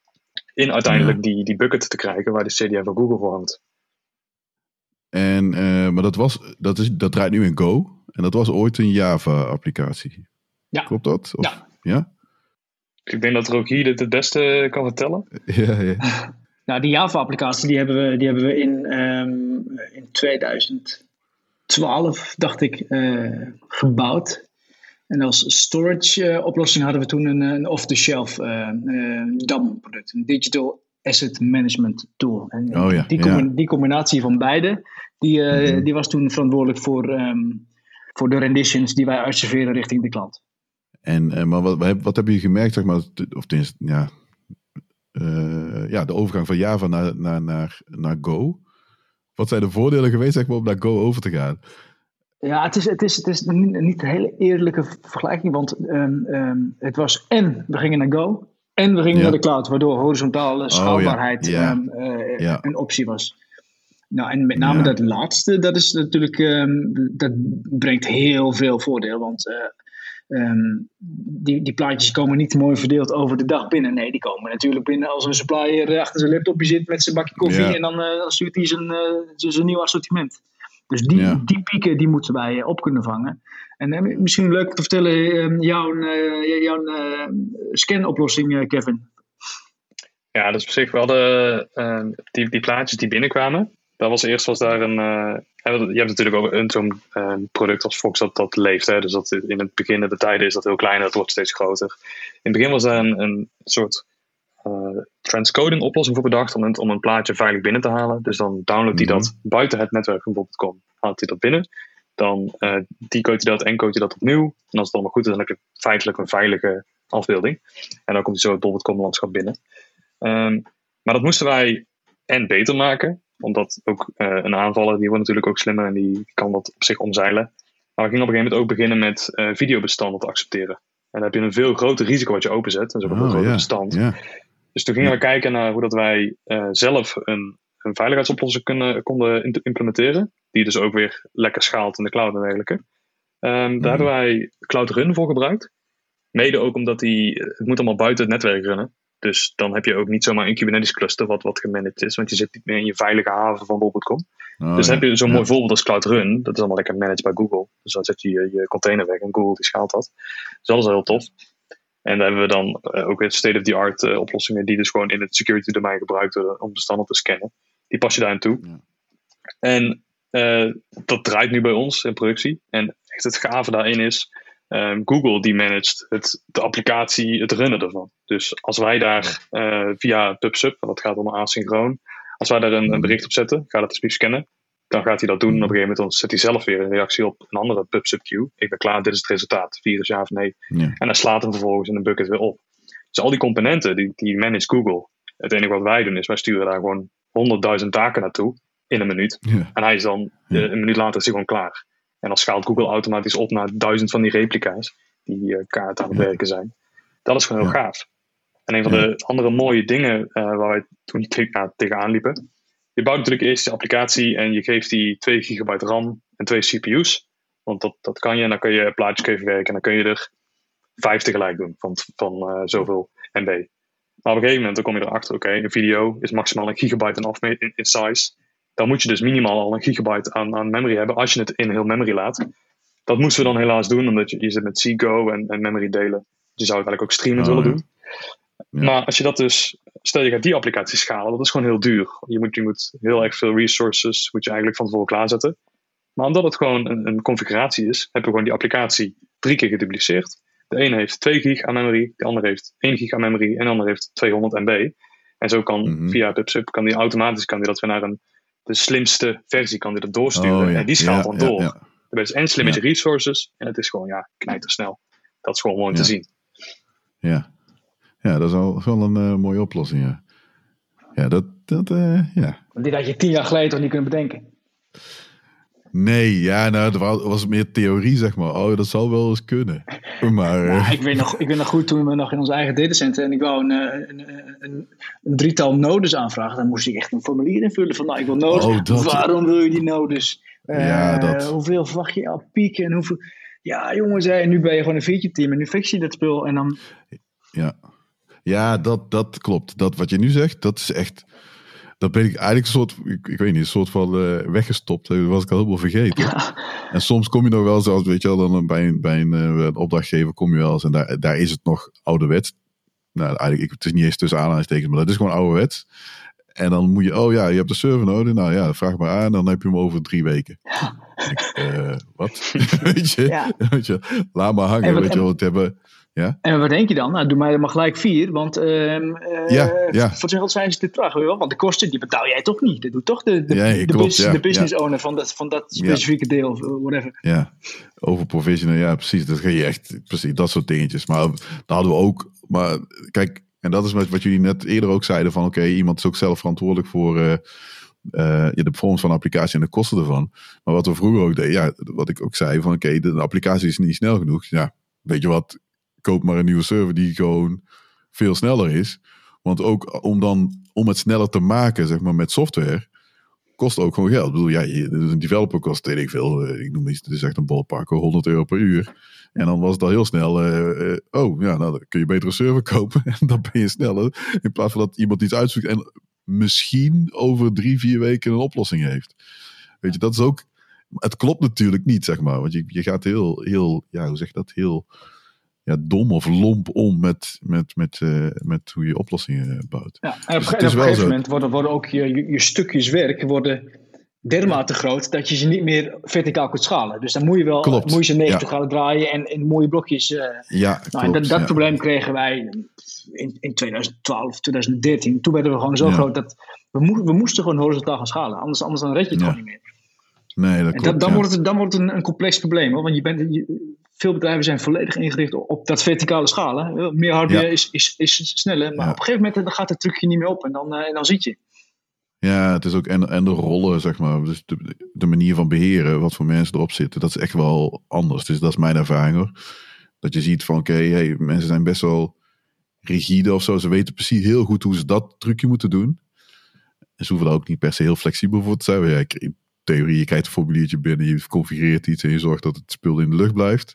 In uiteindelijk die, die bucket te krijgen waar de CDN van Google voor hangt. En, uh, maar dat, was, dat, is, dat draait nu in Go. En dat was ooit een Java-applicatie. Ja. Klopt dat? Of, ja. ja. Ik denk dat Rogier dit het beste kan vertellen. [LAUGHS] Ja, ja. [LAUGHS] Nou, die Java-applicatie die hebben we, die hebben we in, um, in 2012, dacht ik, uh, gebouwd. En als storage uh, oplossing hadden we toen een, een off-the-shelf uh, uh, DAM product, een Digital Asset Management Tool. En oh, ja, die, ja. die, combinatie van beide, die, mm -hmm. die was toen verantwoordelijk voor, um, voor de renditions die wij uitserveren richting de klant. En maar wat, wat heb je gemerkt, zeg maar, of tenminste, ja, ja, de overgang van Java naar, naar, naar, naar Go. Wat zijn de voordelen geweest zeg maar, om naar Go over te gaan? Ja, het is, het is, het is niet een hele eerlijke vergelijking, want um, um, het was en we gingen naar Go en we gingen ja. naar de cloud, waardoor horizontale schaalbaarheid oh, ja. Ja. Um, uh, een optie was. Nou, en met name dat laatste, dat is natuurlijk, dat brengt heel veel voordeel, want uh, die, die plaatjes komen niet mooi verdeeld over de dag binnen. Nee, die komen natuurlijk binnen als een supplier achter zijn laptopje zit met zijn bakje koffie en dan, uh, stuurt hij zijn, zijn nieuw assortiment. Dus die, die pieken die moeten wij eh, op kunnen vangen. En uh, misschien leuk te vertellen, uh, jouw, uh, jouw scanoplossing, Kevin. Ja, dat is op zich wel de, die, die plaatjes die binnenkwamen. Dat was eerst was daar een. je hebt natuurlijk ook een zo'n product als Fox dat, dat leeft. Hè? Dus dat in het begin de tijden is dat heel klein, dat wordt steeds groter. In het begin was daar een, een soort uh, transcoding oplossing voor bedacht om een, om een plaatje veilig binnen te halen. Dus dan downloadt hij dat mhm. buiten het netwerk van Bob.com, haalt hij dat binnen. Dan uh, decode hij dat en code je dat opnieuw. En als het allemaal goed is, dan heb je feitelijk een veilige afbeelding. En dan komt hij zo het Bob.com landschap binnen. Um, maar dat moesten wij en beter maken. Omdat ook uh, een aanvaller, die wordt natuurlijk ook slimmer en die kan dat op zich omzeilen. Maar we gingen op een gegeven moment ook beginnen met uh, videobestanden te accepteren. En dan heb je een veel groter risico wat je openzet. Dat is ook een oh, groter bestand. Dus toen gingen we kijken naar hoe dat wij uh, zelf een, een veiligheidsoplossing kunnen, konden implementeren. Die dus ook weer lekker schaalt in de cloud en dergelijke. Um, daar mm. hebben wij Cloud Run voor gebruikt. Mede ook omdat die, het moet allemaal buiten het netwerk runnen. Dus dan heb je ook niet zomaar een Kubernetes cluster wat, wat gemanaged is. Want je zit niet meer in je veilige haven van bol.com. Oh, dus dan heb je zo'n ja. mooi voorbeeld als Cloud Run. Dat is allemaal lekker managed bij Google. Dus dan zet je je, je container weg en Google die schaalt dat. Dus dat is heel tof. En daar hebben we dan uh, ook weer state-of-the-art uh, oplossingen die dus gewoon in het security domein gebruikt worden om bestanden te scannen. Die pas je daar aan toe. Ja. En uh, dat draait nu bij ons in productie. En echt het gave daarin is, Ehm, Google die managt het, de applicatie, het runnen ervan. Dus als wij daar uh, via PubSub, want dat gaat om asynchroon, als wij daar een, een bericht op zetten, ga dat alsjeblieft scannen, dan gaat hij dat doen. En op een gegeven moment zet hij zelf weer een reactie op een andere PubSub queue. Ik ben klaar, dit is het resultaat. Virus ja of nee. Ja. En dan slaat hem vervolgens in de bucket weer op. Dus al die componenten, die, die manage Google. Het enige wat wij doen is, wij sturen daar gewoon 100.000 taken naartoe in een minuut. Ja. En hij is dan, ja. een minuut later is hij gewoon klaar. En dan schaalt Google automatisch op naar duizend van die replica's die uh, kaart aan het werken zijn. Dat is gewoon heel gaaf. En een van de andere mooie dingen uh, waar wij toen tegen, tegenaan liepen. Je bouwt natuurlijk eerst je applicatie en je geeft die 2 gigabyte RAM en twee CPU's. Want dat, dat kan je en dan kun je plaatjes even werken en dan kun je er vijf tegelijk doen van, van uh, zoveel MB. Maar op een gegeven moment dan kom je erachter, oké, een video is maximaal een gigabyte in, in, in size dan moet je dus minimaal al een gigabyte aan, aan memory hebben als je het in heel memory laat. Dat moesten we dan helaas doen, omdat je, je zit met C-Go en, en memory delen. Je zou het eigenlijk ook streamen willen oh, doen. Maar als je dat dus, stel je gaat die applicatie schalen, dat is gewoon heel duur. Je moet, je moet heel erg veel resources, moet je eigenlijk van tevoren klaarzetten. Maar omdat het gewoon een, een configuratie is, hebben we gewoon die applicatie drie keer gedupliceerd. De ene heeft 2 gig aan memory, de andere heeft 1 gig aan memory en de andere heeft 200 MB. En zo kan mm -hmm. via PubSub kan die automatisch kan die dat weer naar een de slimste versie kan dit doorsturen. Oh, en die schaalt dan door. Ja, ja. en slim met je resources. En het is gewoon, ja, snel. Dat is gewoon mooi te zien. Ja. ja, dat is wel, wel een uh, mooie oplossing, ja. Ja, dat, dat uh, ja. Dit had je tien jaar geleden toch niet kunnen bedenken? Nee, ja, nou, dat was meer theorie, zeg maar. Oh, dat zal wel eens kunnen. Maar, [LAUGHS] nou, ik, weet nog, ik weet nog goed toen we nog in ons eigen datacenter en ik wou een, eh, een, een, een, drietal nodes aanvragen. Dan moest ik echt een formulier invullen van, nou, ik wil nodes. Oh, dat... Waarom wil je die nodes? Ja, uh, dat... Hoeveel verwacht je al pieken en hoeveel... Ja, jongens, en nu ben je gewoon een feature team en nu fix je dat spul en dan... Ja, ja dat, dat klopt. Dat wat je nu zegt, dat is echt dat ben ik eigenlijk een soort, ik, ik weet niet, een soort van uh, weggestopt. Dat was ik al helemaal vergeten. En soms kom je nog wel zoals, weet je wel, dan bij een, bij een, uh, opdrachtgever kom je wel eens en daar, daar is het nog ouderwets. Nou, eigenlijk, ik, het is niet eens tussen aanhalingstekens, maar dat is gewoon ouderwets. En dan moet je, oh ja, je hebt de server nodig. Nou ja, vraag maar aan, dan heb je hem over drie weken. Ik, uh, wat? [LAUGHS] [LAUGHS] weet, je? Ja. weet je? Laat maar hangen, weet je wel. Het hebben, ja? En wat denk je dan? Nou, doe mij er maar gelijk vier, want uh, ja, ja. voor zijn zijn ze dit terug. Want de kosten die betaal jij toch niet. Dat doet toch de, de, ja, de, klopt, de business owner van dat, van dat specifieke deel of whatever. Ja, over provisionen, ja precies. Dat ga je echt, precies, dat soort dingetjes. Maar dat hadden we ook, maar kijk, en dat is wat jullie net eerder ook zeiden van oké, iemand is ook zelf verantwoordelijk voor... Uh, uh, de performance van de applicatie en de kosten ervan. Maar wat we vroeger ook deden, ja, wat ik ook zei, van oké, de, de, applicatie is niet snel genoeg. Ja, weet je wat, koop maar een nieuwe server die gewoon veel sneller is. Want ook om, dan, om het sneller te maken, zeg maar, met software, kost ook gewoon geld. Ik bedoel, ja, een developer kost, weet ik veel, eh, ik noem iets, het is echt een ballpark, 100 euro per uur. En dan was het al heel snel, uh, oh ja, nou dan kun je beter een server [LAUGHS] kopen en dan ben je sneller. In plaats van dat iemand iets uitzoekt en misschien over drie, vier weken een oplossing heeft. Weet je, dat is ook, het klopt natuurlijk niet, zeg maar. Want je, je gaat heel, heel, ja, hoe zeg je dat, heel ja, dom of lomp om met, met, met, uh, met hoe je oplossingen bouwt. Ja, en op, dus en op een gegeven moment worden, worden ook je, je, stukjes werk worden dermate groot dat je ze niet meer verticaal kunt schalen. Dus dan moet je wel klopt. moet je ze 90 ja. draaien en in mooie blokjes. Uh, ja, nou, en dat, dat probleem kregen wij in, in 2012, 2013. Toen werden we gewoon zo groot dat we, mo we moesten gewoon horizontaal gaan schalen. Anders, anders dan red je het gewoon niet meer. Nee, dat klopt, dan, wordt het, dan wordt het een, een complex probleem. Hoor, want je bent, je, veel bedrijven zijn volledig ingericht op dat verticale schalen. Meer hardware is, is, is sneller, maar op een gegeven moment dan gaat het trucje niet meer op en dan, uh, en dan zit je. Ja, het is ook en, en de rollen, zeg maar. Dus de, de, manier van beheren, wat voor mensen erop zitten, dat is echt wel anders. Dus dat is mijn ervaring hoor. Dat je ziet van oké, hey, mensen zijn best wel rigide of zo. Ze weten precies heel goed hoe ze dat trucje moeten doen. En ze hoeven daar ook niet per se heel flexibel voor te zijn. Ja, theorie, je krijgt een formuliertje binnen, je configureert iets en je zorgt dat het spul in de lucht blijft.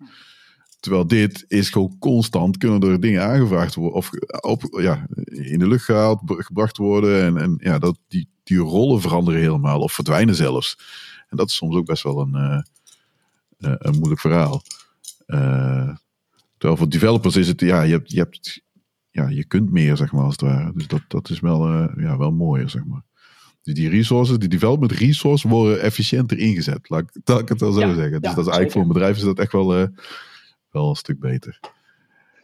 Terwijl dit is gewoon constant kunnen er dingen aangevraagd worden of op, ja, in de lucht gehaald, gebracht worden. En, en ja, dat, die, die rollen veranderen helemaal of verdwijnen zelfs. En dat is soms ook best wel een, uh, een moeilijk verhaal. Uh, terwijl voor developers is het, ja, je hebt, je hebt, ja, je kunt meer, zeg maar, als het ware. Dus dat, dat is wel, ja, wel mooier, zeg maar. Dus die resources, die development resources worden efficiënter ingezet. Laat, laat ik het wel zo zeggen. Dus dat is eigenlijk voor een bedrijf is dat echt wel, uh, wel een stuk beter.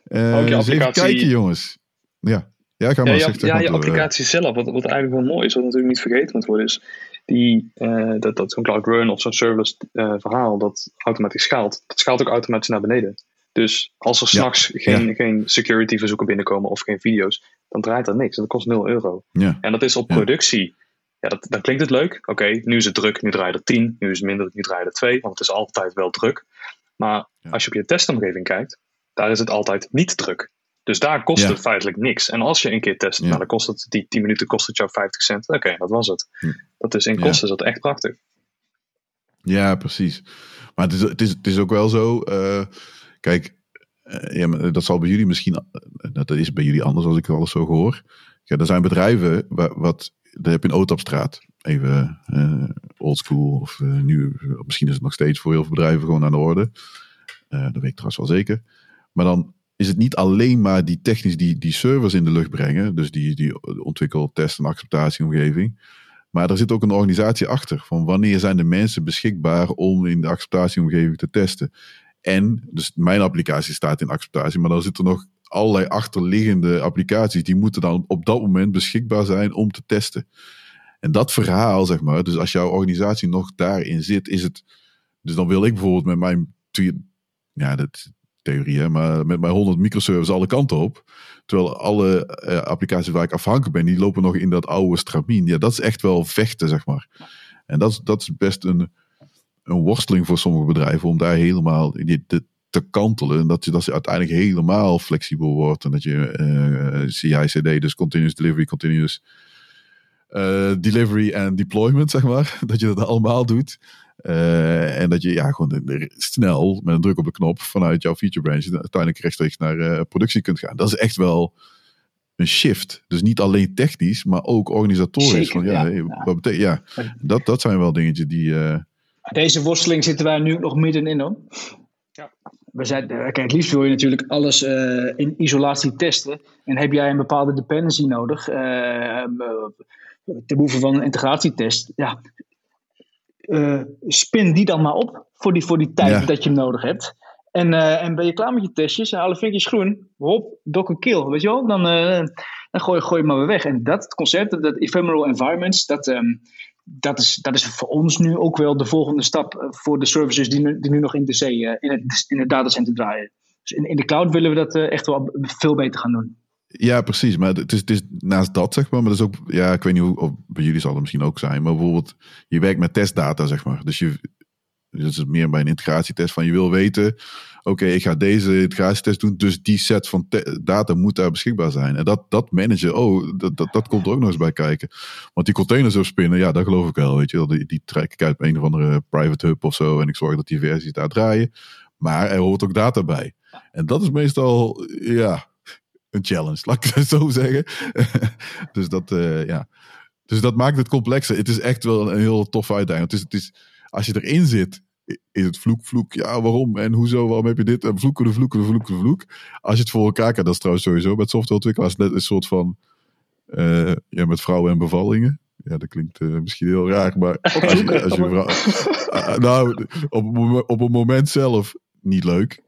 Uh, Ook je even applicatie- kijken, jongens. Ja, ja ga maar. Ja, je, ja, je door, eh. applicatie zelf, wat, wat eigenlijk wel mooi is, wat natuurlijk niet vergeten moet worden, is die, eh, dat, dat zo'n Cloud Run of zo'n serverless eh, verhaal dat automatisch schaalt, dat schaalt ook automatisch naar beneden. Dus als er Ja, s'nachts geen, ja. geen security verzoeken binnenkomen of geen video's, dan draait dat niks. Dat kost 0 euro. Ja, En dat is op Ja. productie. Ja, dat, dan klinkt het leuk. Oké, nu is het druk, nu draai je er 10, nu is het minder, nu draai je er 2, want het is altijd wel druk. Maar Ja. als je op je testomgeving kijkt, daar is het altijd niet druk. Dus daar kost Ja. het feitelijk niks. En als je een keer test, Ja. nou, dan kost het, die 10 minuten kost het jou 50 cent. Oké, dat was het. Hm. Dat is in kosten is dat echt prachtig. ja, precies. Maar het is, het is, het is ook wel zo. eh, kijk, eh, ja, dat zal bij jullie misschien. eh, Dat is bij jullie anders als ik alles zo hoor. Ja, er zijn bedrijven. Wat, daar heb je een OTAP-straat. Even eh oldschool. Of eh, nu. Misschien is het nog steeds voor heel veel bedrijven gewoon aan de orde. Eh, dat weet ik trouwens wel zeker. Maar dan is het niet alleen maar die technisch die, die servers in de lucht brengen. Dus die, die ontwikkel, test- en acceptatieomgeving. Maar er zit ook een organisatie achter. Van wanneer zijn de mensen beschikbaar om in de acceptatieomgeving te testen. En, dus mijn applicatie staat in acceptatie. Maar dan zitten er nog allerlei achterliggende applicaties. Die moeten dan op dat moment beschikbaar zijn om te testen. En dat verhaal, zeg maar. Dus als jouw organisatie nog daarin zit, is het... Dus dan wil ik bijvoorbeeld met mijn... Ja, dat theorie, hè, maar met mijn 100 microservices alle kanten op. Terwijl alle eh, applicaties waar ik afhankelijk ben, die lopen nog in dat oude stramien. Ja, dat is echt wel vechten, zeg maar. En dat is, dat is best een, een worsteling voor sommige bedrijven om daar helemaal te kantelen. En dat je, dat je uiteindelijk helemaal flexibel wordt. En dat je eh CI/CD, dus continuous delivery, continuous eh, delivery en deployment, zeg maar. [LAUGHS] Dat je dat allemaal doet. Eh, en dat je ja, gewoon snel met een druk op de knop vanuit jouw feature branch uiteindelijk rechtstreeks naar eh, productie kunt gaan. Dat is echt wel een shift. Dus niet alleen technisch, maar ook organisatorisch. Zeker, van, ja, ja, hey, ja. Wat betekent, ja, dat, dat zijn wel dingetjes die. eh, Deze worsteling zitten wij nu nog middenin hoor. We zijn, eh, kijk, het liefst wil je natuurlijk alles eh, in isolatie testen. En heb jij een bepaalde dependency nodig eh, ten behoeve van een integratietest. Ja, spin die dan maar op voor die, voor die tijd Ja. dat je hem nodig hebt. En, en ben je klaar met je testjes en alle vinkjes groen, hop, dokken kill, weet je wel? Dan, dan gooi, gooi je maar weer weg. En dat concept, dat, dat ephemeral environments, dat, ehm, dat, is, dat is voor ons nu ook wel de volgende stap eh, voor de services die nu, die nu nog in de zee, eh, in, het, in het datacenter draaien. Dus in, in de cloud willen we dat eh, echt wel veel beter gaan doen. Ja, precies. Maar het is, het is naast dat, zeg maar. Maar dat is ook, ja, ik weet niet hoe, of bij jullie zal het misschien ook zijn. Maar bijvoorbeeld, je werkt met testdata, zeg maar. Dus je, dat is meer bij een integratietest van je wil weten, oké, ik ga deze integratietest doen, dus die set van data moet daar beschikbaar zijn. En dat, dat managen, oh, dat, dat, dat komt er ook nog eens bij kijken. Want die containers op spinnen, ja, dat geloof ik wel, weet je. Die, die trek ik uit een of andere private hub of zo en ik zorg dat die versies daar draaien. Maar er hoort ook data bij. En dat is meestal, ja, een challenge, laat ik het zo zeggen. [LAUGHS] dus dat, eh, ja. Dus dat maakt het complexer. Het is echt wel een heel toffe uitdaging. Het is, het is, als je erin zit, is het vloek, vloek. Ja, waarom? En hoezo? Waarom heb je dit? En vloeken, de vloeken, de vloeken, de vloek. Als je het voor elkaar kan, dat is trouwens sowieso met softwareontwikkelaars net een soort van, eh, ja, met vrouwen en bevallingen. Ja, dat klinkt eh, misschien heel raar, maar als je, als je vrouw, Ah, nou, op, op het moment zelf niet leuk.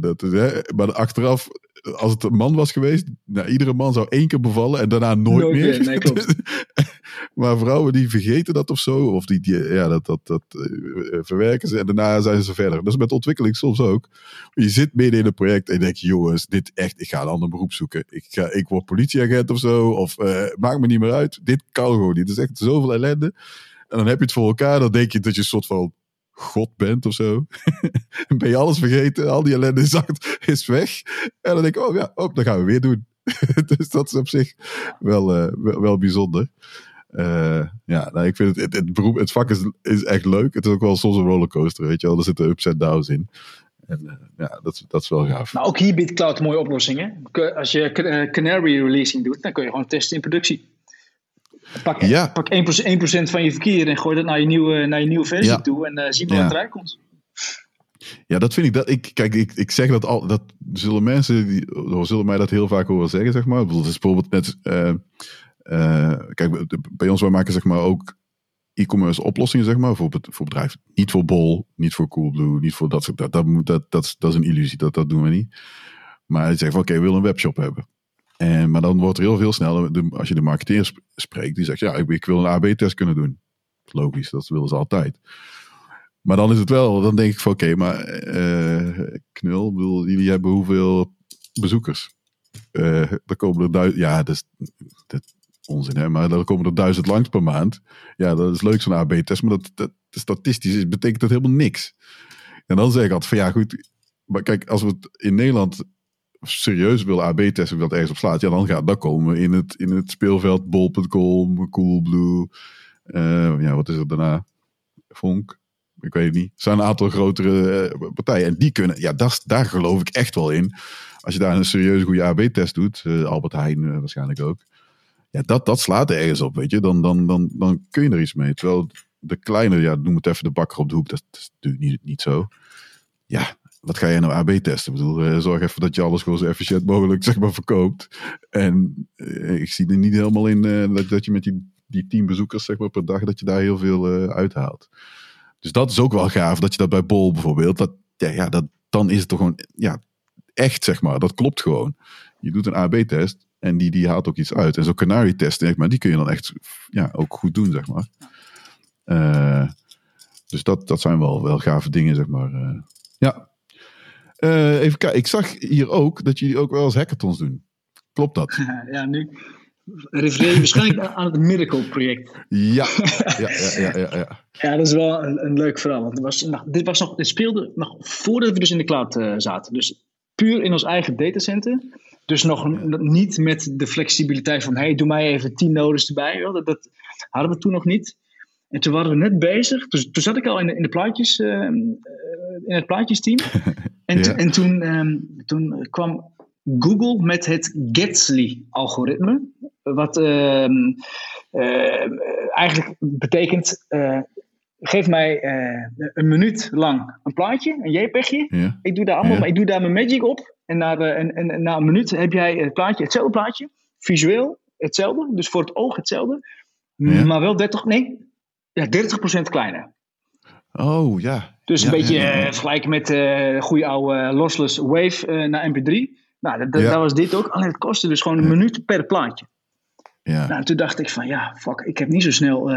Dat, is, hè, maar achteraf, als het een man was geweest, nou, iedere man zou één keer bevallen en daarna nooit, Nooit meer. meer, nee, klopt. [LAUGHS] maar vrouwen die vergeten dat of zo, of die, die ja, dat, dat, dat eh, verwerken ze en daarna zijn ze verder. Dat is met ontwikkeling soms ook. Je zit midden in een project en je denkt, jongens, dit echt, ik ga een ander beroep zoeken. Ik, ga, ik word politieagent of zo, of eh, maakt me niet meer uit. Dit kan gewoon niet. Het is echt zoveel ellende. En dan heb je het voor elkaar, dan denk je dat je een soort van God bent of zo. [LAUGHS] ben je alles vergeten, al die ellende is, is weg. En dan denk ik, oh ja, oh, dat gaan we weer doen. [LAUGHS] dus dat is op zich wel, eh, wel, wel bijzonder. Eh, ja, nou, ik vind het, het, het, beroep, het vak is, is echt leuk. Het is ook wel soms een rollercoaster, weet je wel. Er zitten ups en downs in. En eh, ja, dat, is- dat is wel gaaf. Maar ook hier biedt cloud mooie oplossingen. Als je eh, canary releasing doet, dan kun je gewoon testen in productie. Pak, Ja. pak 1%, 1% van je verkeer en gooi dat naar je nieuwe, naar je nieuwe versie Ja. toe. En eh zie maar Ja. wat eruit komt. Ja, dat vind ik. Dat, ik kijk, ik, ik zeg dat al. Dat zullen mensen. Die, zullen mij dat heel vaak horen zeggen, zeg maar. Het is bijvoorbeeld net. Eh, kijk, bij ons, wij maken zeg maar ook e-commerce oplossingen, zeg maar, voor, voor bedrijven. Niet voor Bol, niet voor Coolblue, niet voor dat soort. Dat, dat, dat, dat, dat is een illusie, dat, dat doen we niet. Maar je zegt van oké, we willen een webshop hebben. En, maar dan wordt er heel veel sneller, als je de marketeer spreekt, die zegt ja, ik, ik wil een AB-test kunnen doen. Logisch, dat willen ze altijd. Maar dan is het wel, dan denk ik van oké, maar uh, knul, jullie hebben hoeveel bezoekers? Uh, er komen er duizend, ja, is, dat, onzin hè, maar dan komen er duizend langs per maand. Ja, dat is leuk zo'n AB-test, maar dat, dat, statistisch is, betekent dat helemaal niks. En dan zeg ik altijd van ja goed, maar kijk, als we het in Nederland serieus willen AB-testen, dat ergens op slaat, ja, dan, gaat, dan komen in het, in het speelveld bol.com, Coolblue, uh, ja, wat is er daarna? Vonk, ik weet het niet. Er zijn een aantal grotere uh, partijen en die kunnen, ja, dat, daar geloof ik echt wel in. Als je daar een serieuze goede AB-test doet, uh, Albert Heijn waarschijnlijk ook, ja, dat, dat slaat er ergens op, weet je. Dan, dan, dan, dan kun je er iets mee. Terwijl de kleine, ja, noem het even de bakker op de hoek, dat is natuurlijk niet, niet zo. Ja, wat ga je nou AB testen? Ik bedoel, eh, zorg even dat je alles gewoon zo efficiënt mogelijk zeg maar, verkoopt. En eh, ik zie er niet helemaal in uh, dat, dat je met die, die tien bezoekers zeg maar, per dag, dat je daar heel veel uithaalt. Dus dat is ook wel gaaf, dat je dat bij Bol bijvoorbeeld, dat, ja, dat, dan is het toch gewoon ja, echt, zeg maar. Dat klopt gewoon. Je doet een AB-test en die, die haalt ook iets uit. En zo'n canary-test, zeg maar, die kun je dan echt ja, ook goed doen, zeg maar. Uh, dus dat, dat zijn wel, wel gave dingen, zeg maar. Uh, ja. Uh, even kijken, ik zag hier ook dat jullie ook wel eens hackathons doen. Klopt dat? [LAUGHS] Ja, nu refereer je waarschijnlijk [LAUGHS] aan het Miracle-project. Ja. [LAUGHS] Ja, ja, ja, ja, ja. ja, dat is wel een, een leuk verhaal. Want was, nou, dit, was nog, dit speelde nog voordat we dus in de cloud zaten. Dus puur in ons eigen datacenter. Dus nog niet met de flexibiliteit van: hey, doe mij even tien nodes erbij. Dat, dat, hadden we toen nog niet. En toen waren we net bezig. Dus, toen zat ik al in, de, in, de plaatjes, uh, in het plaatjesteam. [LAUGHS] En, ja. en toen, um, toen kwam Google met het Gatsby-algoritme. Wat uh, eigenlijk betekent: geef mij een minuut lang een plaatje, een JPEGje. Ja. Ik doe daar allemaal, ja. ik doe daar mijn magic op. En na, en, en, na een minuut heb jij het plaatje, hetzelfde plaatje, visueel hetzelfde, dus voor het oog hetzelfde, ja. maar wel 30, nee, ja, 30% kleiner. Oh ja. Dus ja, een beetje ja, uh, vergelijken met uh, goede oude lossless wave uh, naar MP3. Nou, dat, dat, dat, was dit ook. Alleen het kostte dus gewoon een minuut per plaatje. Ja. Nou, toen dacht ik van ja, fuck, ik heb niet zo snel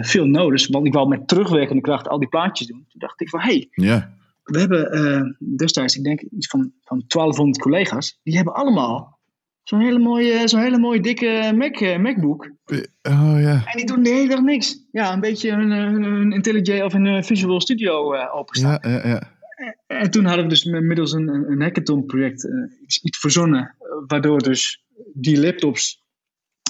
veel nodig, want ik wou met terugwerkende kracht al die plaatjes doen. Toen dacht ik van hé, hey, ja we hebben uh, destijds, ik denk iets van, van 1200 collega's, die hebben allemaal zo'n hele mooie, zo'n hele mooie dikke Mac, uh, MacBook. Oh ja. En die doen de hele dag niks. Ja, een beetje hun, hun, hun IntelliJ of een Visual Studio uh, openstaan. Ja, ja, ja. En, en toen hadden we dus middels een, een hackathon project iets, iets verzonnen, waardoor dus die laptops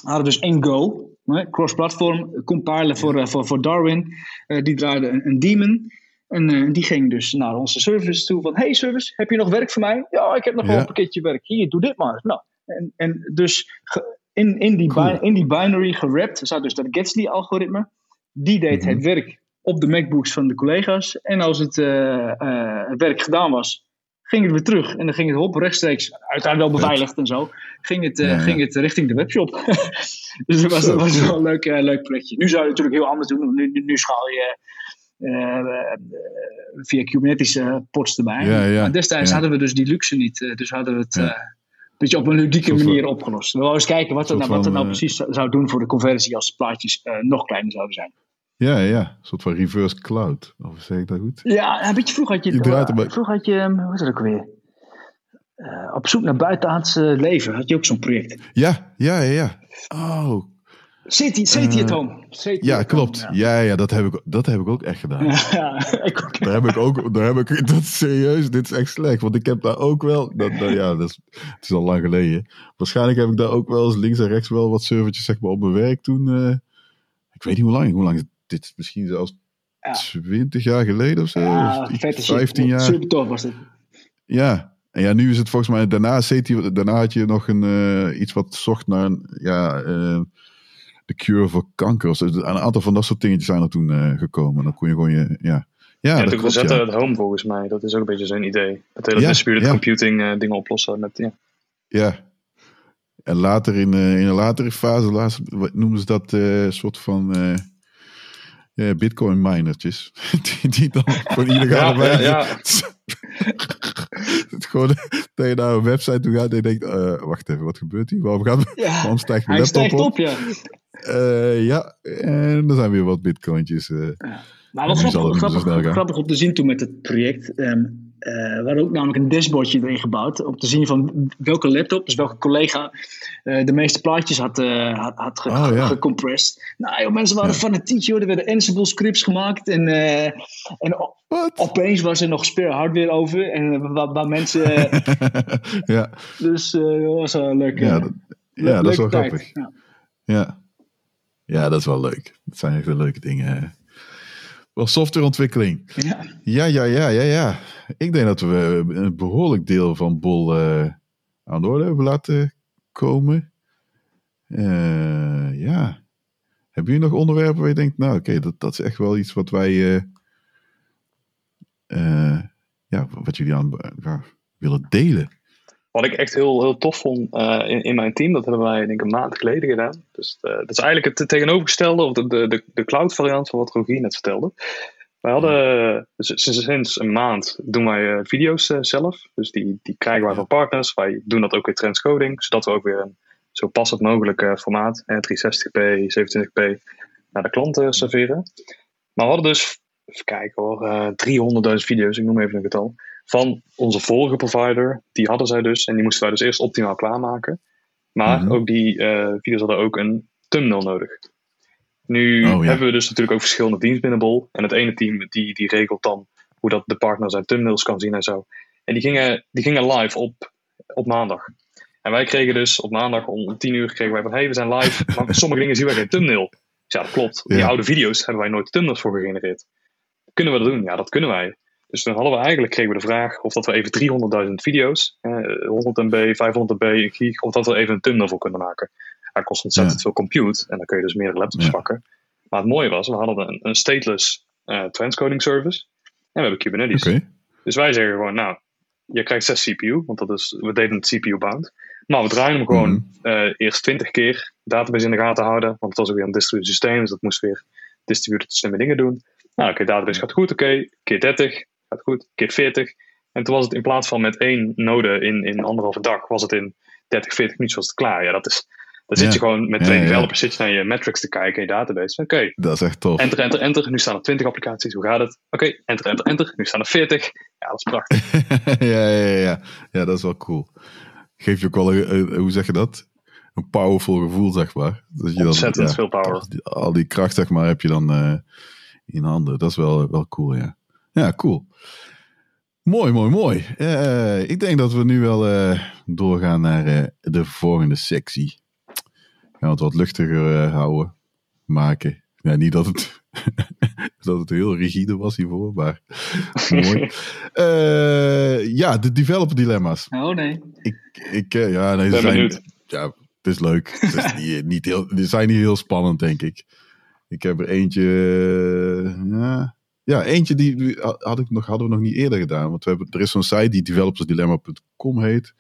hadden dus één goal. Cross-platform, compilen voor, voor, voor Darwin. die draaide een, een daemon. En uh, die ging dus naar onze service toe van... Hey service, heb je nog werk voor mij? Ja, ik heb nog wel Ja. een pakketje werk. Hier, doe dit maar. Nou, en, en dus in, in, die Cool. in die binary gerapt zat dus dat Gatsby-algoritme. Die deed Mhm. het werk op de MacBooks van de collega's. En als het eh, eh, het werk gedaan was, ging het weer terug. En dan ging het hop rechtstreeks, uiteraard wel beveiligd en zo, ging het, eh, Ja, ja. ging het richting de webshop. [LAUGHS] dus dat was, dat was wel een leuk, eh, leuk projectje. Nu zou je het natuurlijk heel anders doen. Nu, nu, nu schaal je eh, eh, via Kubernetes eh, pods erbij. Ja, ja. Maar destijds hadden we dus die luxe niet. eh, dus hadden we het eh, beetje op een ludieke manier opgelost. We wilden eens kijken wat, soort nou, wat nou eh, precies zou- doen voor de conversie als plaatjes eh, nog kleiner zouden zijn. Ja, ja. Een soort van reverse cloud. Of zeg ik dat goed? Ja, een beetje vroeg had je, vroeg had je, hoe is dat ook weer? Eh, op zoek naar buitenaardse leven had je ook zo'n project. Ja, ja, ja. ja. Oh, City, City at Home. City ja, at klopt. Home, Ja, ja, dat, heb ik, dat heb ik ook echt gedaan. Ja, ja [LAUGHS] ik ook. Daar heb ik ook, daar heb ik, dat is serieus, dit is echt slecht. Want ik heb daar ook wel, dat, ja, dat is, het is al lang geleden. Waarschijnlijk heb ik daar ook wel eens links en rechts wel wat servertjes zeg maar, op mijn werk toen. eh, ik weet niet hoe lang, hoe lang is dit? is Misschien zelfs Ja. 20 jaar geleden of zo. Ja, of iets, vette shit. 15 jaar. Super tof was dit. Ja. En ja, nu is het volgens mij, daarna, CT, daarna had je nog een, eh, iets wat zocht naar een, ja, eh, de cure voor kanker. of zo. Een aantal van dat soort dingetjes zijn er toen eh, gekomen. Dan kon je gewoon je, ja. Ja, Ja, dat de klopt, Rosetta ja. at Home volgens mij. Dat is ook een beetje zo'n idee. Dat hele Ja, distributed ja. computing eh, dingen oplossen. Met, ja. Ja. En later in, eh, in een latere fase, laatst, wat noemen ze dat, eh soort van, eh, bitcoin minertjes. [LAUGHS] Die, die dan voor [LAUGHS] illegale Ja, ja, wijze- ja. Het [LAUGHS] gewoon dat je naar een website toe gaat en je denkt, eh, wacht even, wat gebeurt hier? Waarom, gaat, Ja, waarom stijgt mijn Hij laptop stijgt op? op, ja. Eh, ja, en er zijn weer wat bitcointjes. eh. Maar wat grappig, grappig, gaan. grappig om te zien toen met het project. eh, we hadden ook namelijk een dashboardje erin gebouwd. Om te zien van welke laptop, dus welke collega eh, de meeste plaatjes had, had, had ge- Oh, ja. gecompressed. Nou joh, mensen waren Ja. fanatiek joh. Er werden Ansible scripts gemaakt. En, en opeens was er nog spare hardware over. En waar, waar mensen... [LAUGHS] ja, dus dat was wel leuk. ja, dat, ja, dat is wel tijd. grappig. Ja. Ja. dat is wel leuk. Dat zijn echt wel leuke dingen. Wel softwareontwikkeling. Ja. Ja, ja, ja, ja, ja. Ik denk dat we een behoorlijk deel van Bol eh, aan de orde hebben laten komen. Eh, ja. Hebben jullie nog onderwerpen waar je denkt, nou oké, dat, dat is echt wel iets wat wij, eh, ja, wat jullie aan willen delen? Wat ik echt heel, heel tof vond eh, in, in mijn team, dat hebben wij denk ik een maand geleden gedaan. Dus eh, dat is eigenlijk het tegenovergestelde, of de, de, de, cloud variant van wat Rogier net vertelde. Wij hadden, sinds, sinds een maand doen wij eh, video's eh, zelf. Dus die, die krijgen wij van partners. Wij doen dat ook in transcoding, zodat we ook weer een zo passend mogelijk eh, formaat, eh, 360p, 27p, naar de klanten serveren. Maar we hadden dus, even kijken hoor, eh 300.000 video's, ik noem even een getal van onze vorige provider. Die hadden zij dus en die moesten wij dus eerst optimaal klaarmaken. Maar Mhm. ook die eh, video's hadden ook een thumbnail nodig. Nu Oh, ja. hebben we dus natuurlijk ook verschillende teams binnen Bol. En het ene team die, die regelt dan hoe dat de partner zijn thumbnails kan zien en zo. En die gingen, die gingen live op, op maandag. En wij kregen dus op maandag om 10 uur kregen wij van hey, we zijn live. [LAUGHS] Maar sommige dingen zien wij geen thumbnail. Dus ja, dat klopt. Die Ja. oude video's hebben wij nooit thumbnails voor gegenereerd. Kunnen we dat doen? Ja, dat kunnen wij. Dus toen hadden we eigenlijk kregen we de vraag of dat we even 300.000 video's, eh, 100 MB, 500 MB, een gig, of dat we even een thumbnail voor kunnen maken. Dat kost ontzettend Ja. veel compute en dan kun je dus meerdere laptops Ja. pakken. Maar het mooie was, we hadden een, een stateless eh, transcoding service en we hebben Kubernetes. Oké. Dus wij zeggen gewoon, nou, je krijgt 6 CPU, want dat is, we deden het CPU-bound. Maar we draaien hem gewoon Mhm. eh, eerst 20 keer database in de gaten houden, want het was ook weer een distributed systeem, dus dat moest weer distributed slimme dingen doen. Nou, oké, database gaat goed, oké, keer 30 gaat goed, keer 40. En toen was het in plaats van met één node in, in anderhalve dag, was het in 30, 40 minuten was het klaar. Ja, dat is, dan zit Ja. je gewoon met twee ja, ja. developers zit je naar je metrics te kijken in je database. Oké, Dat is echt tof. enter, enter, enter. Nu staan er 20 applicaties. Hoe gaat het? Oké, enter, enter, enter. Nu staan er 40. Ja, dat is prachtig. [LAUGHS] ja, ja, ja, ja. Ja, dat is wel cool. Geef je ook wel, een, hoe zeg je dat? Een powerful gevoel, zeg maar. Dat je dan, Ontzettend ja, veel power. Al die, al die kracht, zeg maar, heb je dan eh, in handen. Dat is wel, wel cool, ja. Ja, cool. Mooi, mooi, mooi. Eh, ik denk dat we nu wel eh, doorgaan naar eh, de volgende sectie. Gaan we het wat luchtiger eh, houden, maken. Ja, niet dat het, [LAUGHS] dat het heel rigide was hiervoor, maar [LAUGHS] mooi. Eh, ja, de developer dilemma's. Oh nee. Ik, ik ja, nee, ze Ben zijn, benieuwd. ja, het is leuk. Het is niet, [LAUGHS] niet heel, die zijn niet heel spannend, denk ik. Ik heb er eentje, ja, ja, eentje die had ik nog, hadden we nog niet eerder gedaan. Want we hebben, er is zo'n site die developersdilemma.com heet.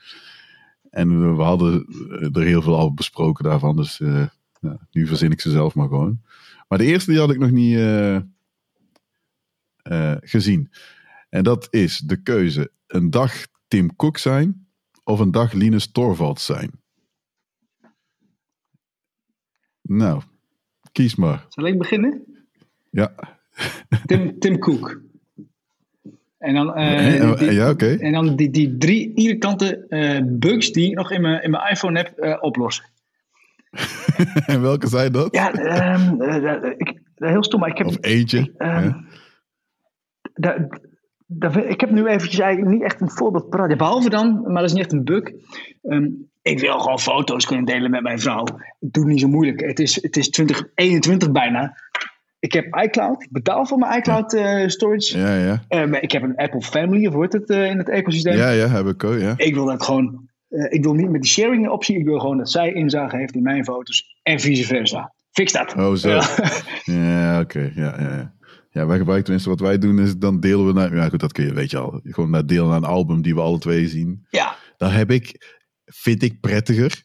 En we, we hadden er heel veel al besproken daarvan. Dus eh, ja, nu verzin ik ze zelf maar gewoon. Maar de eerste die had ik nog niet eh, eh, gezien. En dat is de keuze een dag Tim Cook zijn of een dag Linus Torvalds zijn. Nou, kies maar. Zal ik beginnen? Ja, Tim, Tim Cook. En dan, eh, Eh, die- ja en dan die, die drie irritante eh, bugs die ik nog in mijn, in mijn iPhone heb oplossen. [LAUGHS] En welke zijn dat? Ja, ehm, eh, eh, ik, heel stom, maar ik heb, Of eentje? Ehm, Ja. ik heb nu eventjes eigenlijk niet echt een voorbeeld paraat. Ja, behalve dan, maar dat is niet echt een bug. Ehm, ik wil gewoon foto's kunnen delen met mijn vrouw. Het doet niet zo moeilijk. Het is, het is 2021 bijna. Ik heb iCloud. Ik betaal voor mijn iCloud eh, storage. Ja, ja. Eh, ik heb een Apple Family, of hoe heet het eh, in het ecosysteem. Ja, ja, heb ik ook, ja. Ik wil dat gewoon. ik wil niet met die sharing optie. Ik wil gewoon dat zij inzage heeft in mijn foto's. En vice versa. Fix dat. Oh, zo. Ja. Oké. Ja, ja, ja. Ja, wij gebruiken tenminste wat wij doen is dan delen we naar... Ja, goed, dat kun je, weet je al. Gewoon naar delen naar een album die we alle twee zien. ja. Daar heb ik, vind ik prettiger.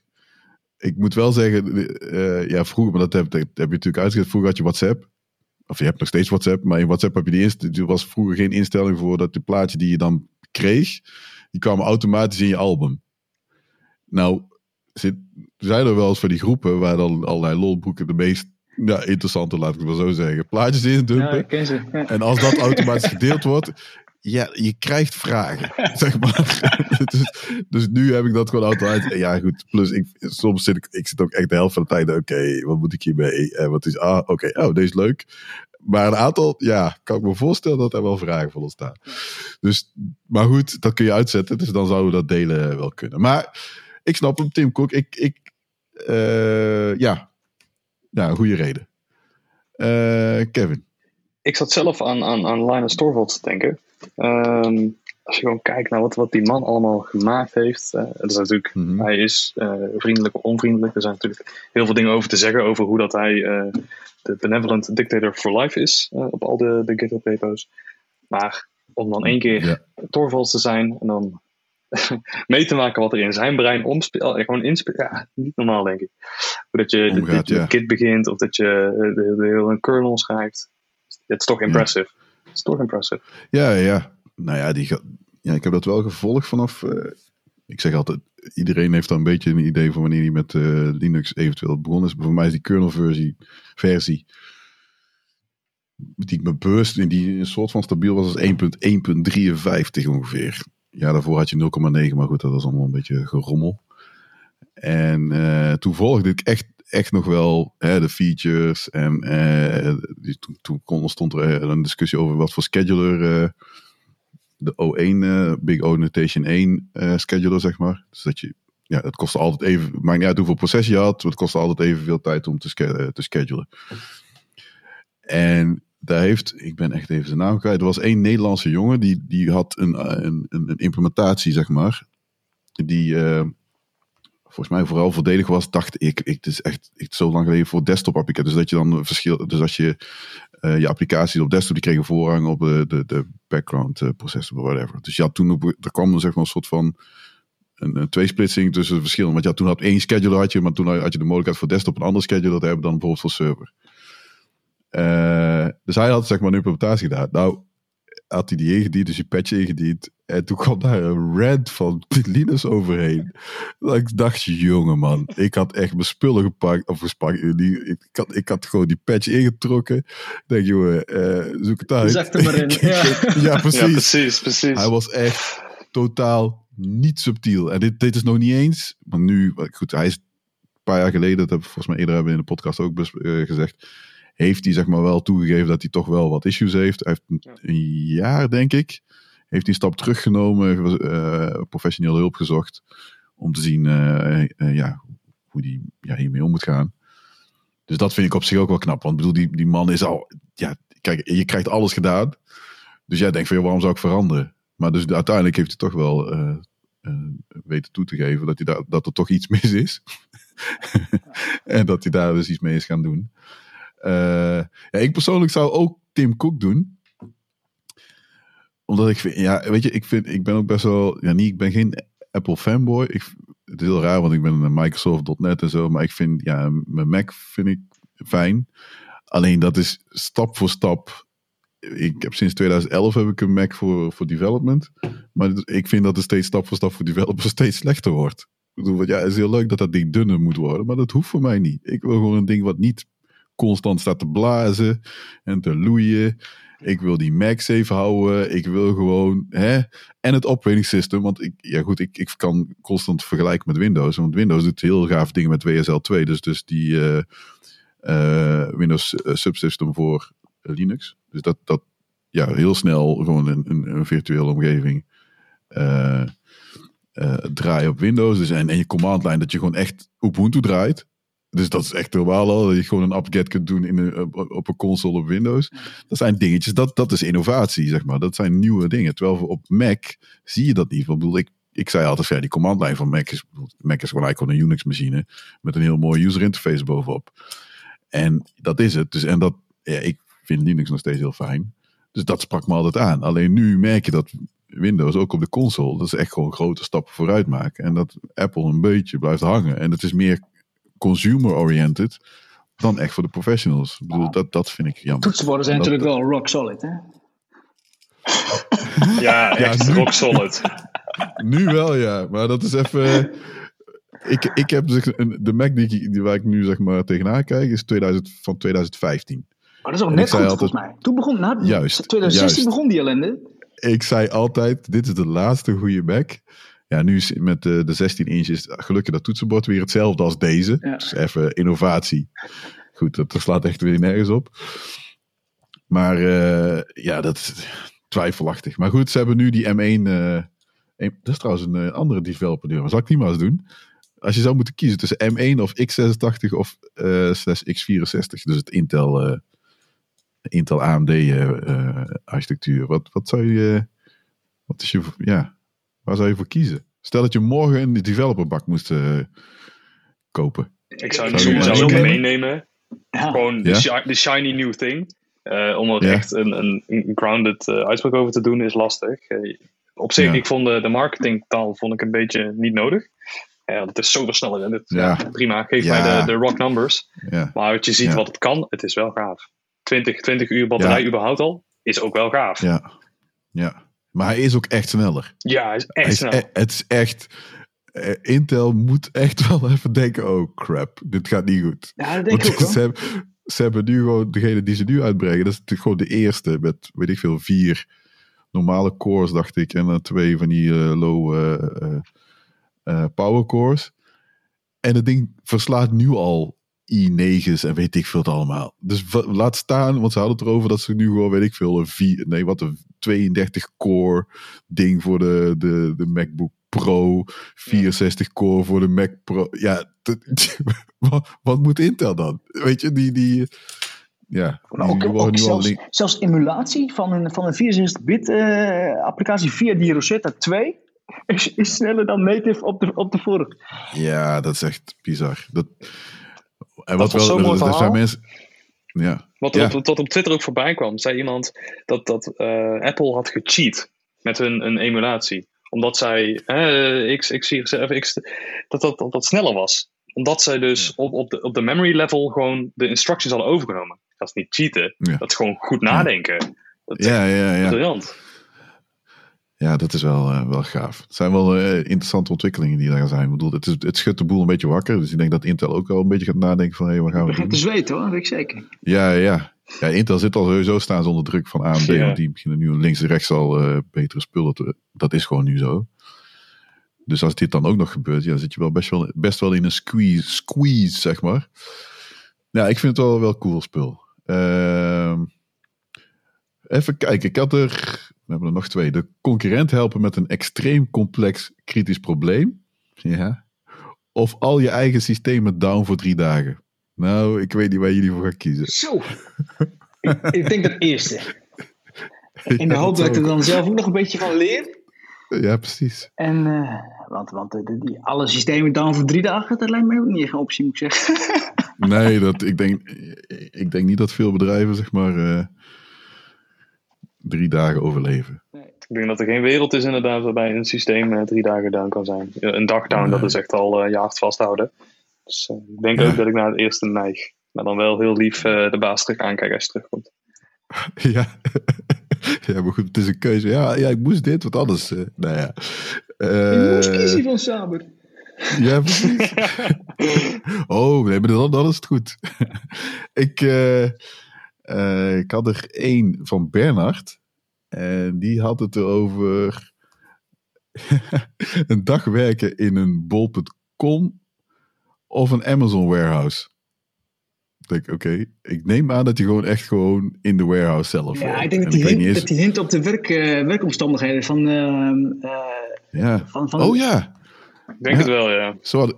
Ik moet wel zeggen, ja, vroeger, maar dat heb, dat heb je natuurlijk uitgezet. Vroeger had je WhatsApp. Of je hebt nog steeds WhatsApp, maar in WhatsApp heb je die inst er was vroeger geen instelling voor dat de plaatje die je dan kreeg, die kwamen automatisch in je album. Nou, zit, zijn er wel eens van die groepen waar dan allerlei lolboeken de meest ja, interessante, laat ik het maar zo zeggen, plaatjes in dumpen. Ja, ik ken ze. Ja. En als dat automatisch gedeeld wordt, ja, je krijgt vragen, [LAUGHS] zeg maar. dus, dus nu heb ik dat gewoon automatisch. Ja, goed. Plus, ik, soms zit ik, ik zit ook echt de helft van de tijd. Oké, wat moet ik hiermee? En wat is, ah, oké, oh, deze is leuk. Maar een aantal, ja, kan ik me voorstellen dat er wel vragen voor ontstaan. Dus, maar goed, dat kun je uitzetten. Dus dan zouden we dat delen wel kunnen. Maar ik snap hem, Tim Cook. Ik, ik uh, ja, een goede reden. Uh, Kevin. Ik zat zelf aan, aan, aan Linus Torvalds te denken. Um, als je gewoon kijkt naar wat, wat die man allemaal gemaakt heeft. Uh, dat is natuurlijk, mm -hmm. hij is uh, vriendelijk of onvriendelijk. Er zijn natuurlijk heel veel dingen over te zeggen over hoe dat hij uh, de benevolent dictator for life is. op al de, de GitHub repo's. Maar om dan één keer ja. Torvalds te zijn en dan [LAUGHS] mee te maken wat er in zijn brein omspeelt. Gewoon inspeelt. Ja, niet normaal denk ik. Dat je, Omgaat, ja. Git begint of dat je de, de, een kernel schrijft. Het is toch impressive. Is toch. Ja, ja. Nou ja, die, ja ik heb dat wel gevolgd vanaf. Uh, ik zeg altijd, iedereen heeft dan een beetje een idee van wanneer hij met uh, Linux eventueel begonnen is. Maar voor mij is die kernel-versie versie, die ik me bewust in die een soort van stabiel was als 1.1.53 ongeveer. Ja, daarvoor had je 0,9, maar goed, dat was allemaal een beetje gerommel. En uh, toen volgde ik echt echt nog wel hè, de features. En die, toen, stond er een discussie over wat voor scheduler de O1, Big O Notation 1 scheduler, zeg maar. Dus dat je, ja, het kostte altijd even, maakt niet uit hoeveel processie je had, het kostte altijd evenveel tijd om te, te schedulen. En daar heeft, ik ben echt even zijn naam kwijt, er was één Nederlandse jongen die, die had een, een, een implementatie, zeg maar. Die, volgens mij vooral voordelig was, dacht ik, ik het is echt ik, zo lang geleden voor desktop applicaties. Dus dat je dan verschil, dus als je uh, je applicaties op desktop, die kregen voorrang op de, de, de background uh, processor, whatever. Dus ja, toen er kwam er zeg maar een soort van een, een tweesplitsing tussen de verschillen. Want ja, toen had één scheduler had je, maar toen had je de mogelijkheid voor desktop een andere scheduler te hebben dan bijvoorbeeld voor server. Dus hij had zeg maar een implementatie gedaan. Nou, had hij die ingediend, dus die patch ingediend. En toen kwam daar een rant van [LAUGHS] Linus overheen. Dat ik dacht, jongen man, ik had echt mijn spullen gepakt. Of gespakt. Die, ik, had, ik had gewoon die patch ingetrokken. Ik denk, jongen, uh, zoek het uit. Zet er maar in. [LAUGHS] Ja. ja, precies. ja, precies, precies. Hij was echt totaal niet subtiel. En dit, dit is nog niet eens. Maar nu, goed, hij is een paar jaar geleden, dat heb ik volgens mij eerder hebben in de podcast ook uh, gezegd heeft hij zeg maar wel toegegeven dat hij toch wel wat issues heeft. Hij heeft een, jaar, denk ik, heeft hij een stap teruggenomen, uh, professioneel hulp gezocht om te zien uh, uh, ja, hoe hij ja, hiermee om moet gaan. Dus dat vind ik op zich ook wel knap. Want bedoel, die, die man is al. Ja, kijk, je krijgt alles gedaan. Dus jij denkt van waarom zou ik veranderen? Maar dus uiteindelijk heeft hij toch wel weten toe te geven dat, hij daar, dat er toch iets mis is. [LAUGHS] en dat hij daar dus iets mee is gaan doen. Uh, ja, ik persoonlijk zou ook Tim Cook doen. Omdat ik vind, ja, weet je, ik vind, ik ben ook best wel, ja, niet, ik ben geen Apple fanboy. Ik, het is heel raar, want ik ben een Microsoft.net en zo, maar ik vind, ja, mijn Mac vind ik fijn. Alleen dat is stap voor stap. Ik heb sinds 2011 heb ik een Mac voor, voor development. Maar ik vind dat het steeds stap voor stap voor developers steeds slechter wordt. Ik bedoel, ja, het is heel leuk dat dat ding dunner moet worden, maar dat hoeft voor mij niet. Ik wil gewoon een ding wat niet constant staat te blazen en te loeien. Ik wil die even houden. Ik wil gewoon. Hè? En het operating system. Want ik, ja goed, ik, ik kan constant vergelijken met Windows. Want Windows doet heel gaaf dingen met WSL 2. Dus, dus die uh, uh, Windows subsystem voor Linux. Dus dat, dat ja, heel snel gewoon een, een, virtuele omgeving uh, op Windows. Dus en, en je command line dat je gewoon echt Ubuntu draait. Dus dat is echt normaal al. Dat je gewoon een apt-get kunt doen in een, op, een console op Windows. Dat zijn dingetjes, dat, dat is innovatie, zeg maar. Dat zijn nieuwe dingen. Terwijl op Mac zie je dat niet. Ik bedoel, ik, ik zei altijd, ja, die command line van Mac is, Mac is gewoon eigenlijk een Unix-machine met een heel mooi user interface bovenop. En dat is het. Dus, en dat, ja, ik vind Linux nog steeds heel fijn. Dus dat sprak me altijd aan. Alleen nu merk je dat Windows ook op de console, dat is echt gewoon grote stappen vooruit maken. En dat Apple een beetje blijft hangen. En het is meer consumer-oriented dan echt voor de professionals. Ik bedoel, dat, dat vind ik jammer. Toetsenborden zijn Dat- natuurlijk wel rock solid, hè? [LAUGHS] Ja, echt nu- rock solid. [LAUGHS] Nu wel, ja. Maar dat is even... Ik, ik heb dus een, de Mac die, ik- die waar ik nu zeg maar tegenaan kijk, is 2000, van 2015. Maar dat is ook En net goed, altijd- volgens mij. Toen begon, na, Juist, 2016 juist. begon die ellende. Ik zei altijd, dit is de laatste goede Mac. Ja, nu is met de, de 16 inch is gelukkig dat toetsenbord weer hetzelfde als deze. Ja. Dus even innovatie. Goed, dat, dat slaat echt weer nergens op. Maar eh, ja, dat is twijfelachtig. Maar goed, ze hebben nu die M1. eh, een- dat is trouwens een eh, andere developer. die- Zal ik die maar eens doen? Als je zou moeten kiezen tussen M1 of X86 of eh, slash X64. Dus het Intel, Intel AMD architectuur. Wat, wat zou je... Wat is je... Ja, waar zou je voor kiezen? Stel dat je morgen een developerbak moest eh, kopen. Ik zou ik je- meenemen. Ja. Gewoon de, Ja? shi- de shiny new thing. Eh, om er Ja. echt een, een, een grounded eh, uitspraak over te doen is lastig. Op zich, Ja. ik vond de, de marketingtaal vond ik een beetje niet nodig. Ja, het is zoveel sneller. En het, prima, geef Ja. mij de, de rock numbers. Ja, Maar als je ziet Ja. wat het kan, het is wel gaaf. 20, 20 uur batterij Ja. überhaupt al, is ook wel gaaf. Ja, ja. Maar hij is ook echt sneller. hij is Hij echt is snel. e- het is echt... eh, Intel moet echt wel [LAUGHS] even denken, oh crap, dit gaat niet goed. Ja, dat denk ik ook ze, hebben, ze hebben nu gewoon, degene die ze nu uitbrengen, dat is gewoon de eerste met, weet ik veel, vier normale cores, dacht ik. En dan twee van die eh, low eh, power cores. En het ding verslaat nu al i9's en weet ik veel het allemaal. Dus laat staan, want ze hadden het erover dat ze nu gewoon, weet ik veel, een vier, nee, wat een 32 core ding voor de, de, de MacBook Pro, 64 core voor de Mac Pro. Ja, [LAUGHS] wat, wat moet Intel dan? Weet je, die, die ja, die ook, nu al zelfs, zelfs emulatie van een, van een 64-bit eh, applicatie via die Rosetta 2 is, is sneller dan native op de, op de vorige. Ja, dat is echt bizar. Dat, en was zo'n mooi er zijn verhaal. mensen. Ja, Wat, Ja. wat, wat op Twitter ook voorbij kwam, zei iemand dat, dat eh, Apple had gecheat met hun een emulatie. Omdat zij, eh, X, X, X, of X, dat, dat, dat dat sneller was. Omdat zij dus op, op, de, op de memory level gewoon de instructions hadden overgenomen. Dat is niet cheaten, Ja. dat is gewoon goed nadenken. Dat ja, ja, ja. briljant. Ja dat is wel, eh, wel gaaf. Het zijn wel eh, interessante ontwikkelingen die daar zijn. Ik bedoel, het, is, het schudt de boel een beetje wakker. Dus ik denk dat Intel ook wel een beetje gaat nadenken van, hé, wat gaan we Begint te doen? zweten hoor, dat weet ik zeker. Ja, ja. Ja, Intel zit al sowieso staan onder druk van AMD. Ja. Want die beginnen nu links en rechts al eh, betere spullen te... Dat is gewoon nu zo. Dus als dit dan ook nog gebeurt, ja, zit je wel best wel, best wel in een squeeze, squeeze, zeg maar. Ja, ik vind het wel wel cool spul. Ehm, even kijken, ik had er... We hebben er nog twee. De concurrent helpen met een extreem complex kritisch probleem. Ja. Of al je eigen systemen down voor drie dagen. Nou, ik weet niet waar jullie voor gaan kiezen. Zo. ik, ik denk dat eerste. [LAUGHS] In de Ja, hoop dat dat ik er dan zelf ook nog een beetje van leer. Ja, precies. En, eh, want want eh, die, alle systemen down voor drie dagen, dat lijkt mij ook niet echt een optie, moet ik zeggen. [LAUGHS] Nee, dat, ik, denk, ik denk niet dat veel bedrijven zeg maar eh, drie dagen overleven. Ik denk dat er geen wereld is inderdaad waarbij een systeem eh, drie dagen down kan zijn. Een dag down, dat is echt al eh, een jaar vasthouden. Dus eh, ik denk Ja. ook dat ik naar het eerste neig. Maar dan wel heel lief eh, de baas terug aankijken als je terugkomt. [LAUGHS] Ja. [LAUGHS] ja, maar goed, het is een keuze. Ja, ja ik moest dit, wat anders. eh nou ja. je moest kiezen van Saber. Ja, precies. [LAUGHS] oh, nee, maar dan, dan is het goed. ik, eh, eh, ik had er één van Bernard. En die had het erover [LAUGHS] een dag werken in een bol.com of een Amazon warehouse. Ik denk, oké, ik neem aan dat je gewoon echt gewoon in de warehouse zelf Ja, ik denk dat die hint, eens- dat die hint op de werk, eh, werkomstandigheden van, ehm, eh, ja. van, van Oh ja, Ik denk Ja. het wel, ja. zo had,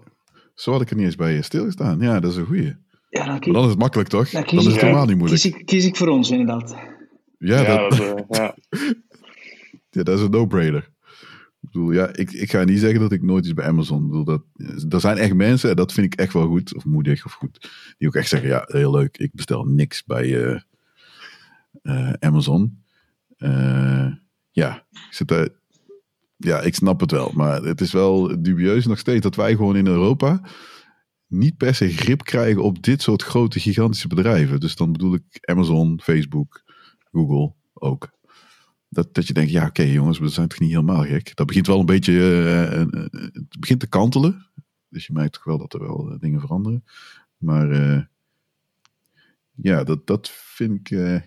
zo had ik er niet eens bij stilgestaan. Ja, dat is een goeie. Ja, dan Maar kies, dan is het makkelijk, toch? dan is het helemaal niet moeilijk. kies, ik, kies ik voor ons inderdaad. Ja, Ja, dat, dat, eh, ja. [LAUGHS] ja, dat is een no-brainer. Ik bedoel, ja, ik, ik ga niet zeggen dat ik nooit iets bij Amazon ik bedoel. Dat, er zijn echt mensen, en dat vind ik echt wel goed, of moedig of goed, die ook echt zeggen, ja, heel leuk, ik bestel niks bij eh, eh, Amazon. Eh, ja, ik zit daar, ja, ik snap het wel, maar het is wel dubieus nog steeds dat wij gewoon in Europa niet per se grip krijgen op dit soort grote, gigantische bedrijven. Dus dan bedoel ik Amazon, Facebook, Google ook. Dat, dat je denkt, ja oké jongens, we zijn toch niet helemaal gek. Dat begint wel een beetje, uh, uh, het begint te kantelen. Dus je merkt toch wel dat er wel dingen veranderen. Maar ja, dat, dat vind ik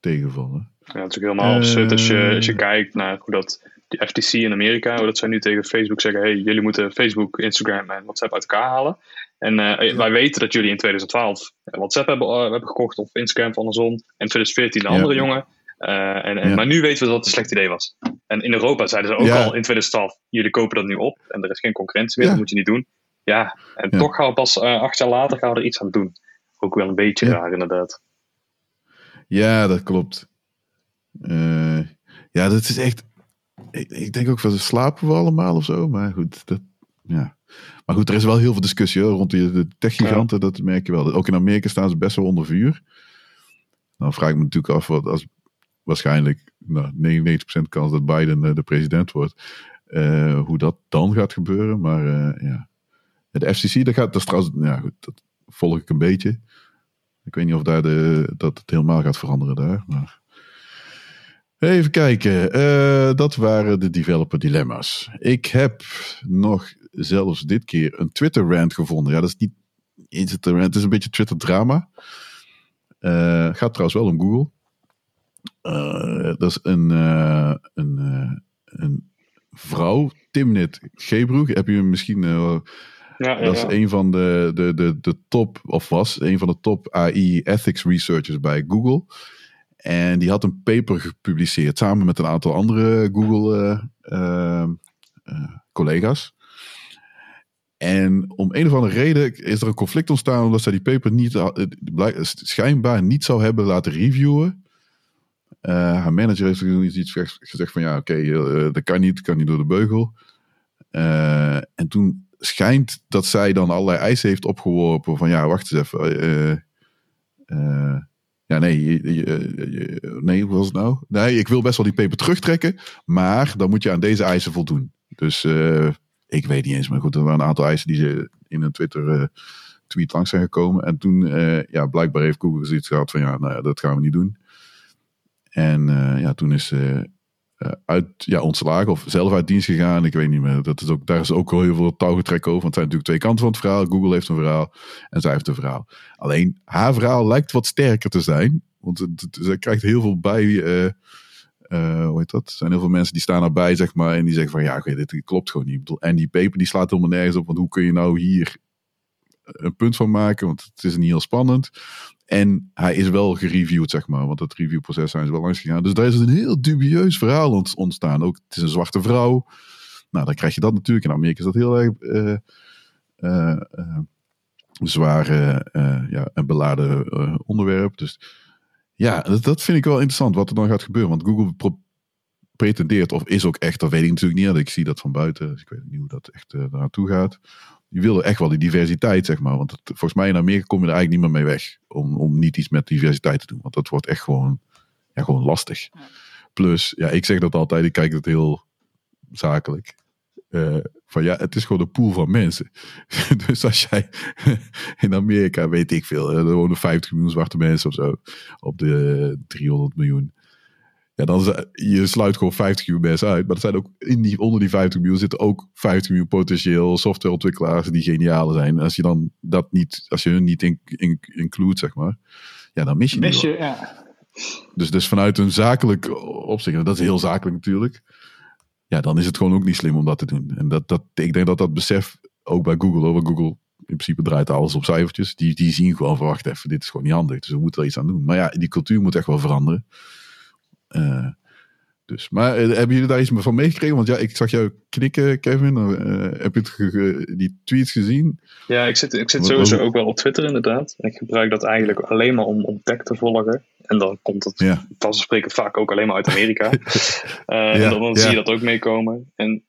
tegenvallen. Ja, het is ook helemaal absurd als je, als je kijkt naar hoe dat de FTC in Amerika, dat zij nu tegen Facebook zeggen: hey, jullie moeten Facebook, Instagram en WhatsApp uit elkaar halen. En uh, wij weten dat jullie in 2012 WhatsApp hebben, uh, hebben gekocht of Instagram van Amazon. En in 2014 de andere jongen. Uh, en, en, Maar nu weten we dat het een slecht idee was. En in Europa zeiden ze ook al in 2012: jullie kopen dat nu op en er is geen concurrentie meer, dat moet je niet doen. Ja, en toch gaan we pas acht jaar later gaan we er iets aan doen. Ook wel een beetje raar, inderdaad. Ja, dat klopt. ja, dat is echt ik, ik, denk ook van slapen we allemaal of zo. Maar goed, dat, ja. Maar goed, er is wel heel veel discussie rond die, de techgiganten. Dat merk je wel. Ook in Amerika staan ze best wel onder vuur. Dan vraag ik me natuurlijk af wat als waarschijnlijk nou, 99% kans dat Biden uh, de president wordt. Uh, hoe dat dan gaat gebeuren. Maar uh, ja. De FCC, dat gaat dat is trouwens, ja goed, dat volg ik een beetje. Ik weet niet of daar de, dat het helemaal gaat veranderen daar. Maar Even kijken. Uh, dat waren de developer dilemma's. Ik heb nog zelfs dit keer een Twitter rant gevonden. Ja, dat is niet eens het rant, het is een beetje Twitter drama. Uh, gaat trouwens wel om Google. Uh, dat is een, een, een vrouw, Timnit Gebroek. Heb je hem misschien... Ja, ja, dat is een van de, de, de, de top, of was een van de top AI ethics researchers bij Google. En die had een paper gepubliceerd samen met een aantal andere Google uh, uh, collega's. En om een of andere reden is er een conflict ontstaan omdat zij die paper niet, schijnbaar niet zou hebben laten reviewen. Haar manager heeft iets gezegd van ja, oké, dat kan niet, kan niet door de beugel. en toen schijnt dat zij dan allerlei eisen heeft opgeworpen van ja, wacht eens even. Ja, nee, nee, hoe was het nou? Nee, ik wil best wel die paper terugtrekken, maar dan moet je aan deze eisen voldoen. Dus uh, ik weet niet eens, maar goed, er waren een aantal eisen die ze in een Twitter uh, tweet langs zijn gekomen. En toen, uh, ja, blijkbaar heeft Google zoiets gehad van, ja, nou dat gaan we niet doen. En ja, toen is uit, ja, ontslagen of zelf uit dienst gegaan. Ik weet niet meer. Dat is ook, daar is ook heel veel touwgetrek over. Want het zijn natuurlijk twee kanten van het verhaal. Google heeft een verhaal en zij heeft een verhaal. Alleen haar verhaal lijkt wat sterker te zijn. Want ze krijgt heel veel bij. Uh, uh, hoe heet dat? Er zijn heel veel mensen die staan erbij, zeg maar. En die zeggen van ja, dit klopt gewoon niet. En die paper die slaat helemaal nergens op. Want hoe kun je nou hier een punt van maken? Want het is niet heel spannend. En hij is wel gereviewd, zeg maar. Want het reviewproces zijn ze wel langs gegaan. Dus daar is een heel dubieus verhaal ontstaan. Ook, het is een zwarte vrouw. Nou, dan krijg je dat natuurlijk. In Amerika is dat heel erg uh, zwaar ja, en beladen onderwerp. Dus ja, dat, dat, vind ik wel interessant wat er dan gaat gebeuren. Want Google pretendeert, of is ook echt, dat weet ik natuurlijk niet. Ik zie dat van buiten, dus ik weet niet hoe dat echt naartoe gaat je wil echt wel die diversiteit, zeg maar. Want het, volgens mij in Amerika kom je er eigenlijk niet meer mee weg. Om, om niet iets met diversiteit te doen. Want dat wordt echt gewoon, ja, gewoon lastig. Plus, ja, ik zeg dat altijd, ik kijk het heel zakelijk. Uh, van ja, het is gewoon een pool van mensen. [LAUGHS] dus als jij [LAUGHS] in Amerika, weet ik veel, er wonen 50 miljoen zwarte mensen of zo. Op de 300 miljoen. Ja, dan je sluit gewoon 50 miljoen mensen uit. Maar er zijn ook in die, onder die 50 miljoen zitten ook 50 miljoen potentieel softwareontwikkelaars die geniale zijn. Als je dan dat niet, als je hun niet in, in, include, zeg maar, ja, dan mis je mis je, ja. Dus, dus vanuit een zakelijk opzicht, en dat is heel zakelijk natuurlijk. Ja, dan is het gewoon ook niet slim om dat te doen. En dat, dat, ik denk dat dat besef ook bij Google, over Google in principe draait alles op cijfertjes. Die, die zien gewoon van, wacht even, dit is gewoon niet handig. Dus we moeten er iets aan doen. Maar ja, die cultuur moet echt wel veranderen. Uh, dus, maar uh, hebben jullie daar iets van meegekregen? Want ja, ik zag jou knikken, Kevin. Uh, heb je die tweets gezien? Ja, ik zit, ik zit sowieso ook wel op Twitter inderdaad. Ik gebruik dat eigenlijk alleen maar om, om tech te volgen. En dan komt het ja. spreken vaak ook alleen maar uit Amerika. [LAUGHS] ja, en dan, dan zie je dat ook meekomen. En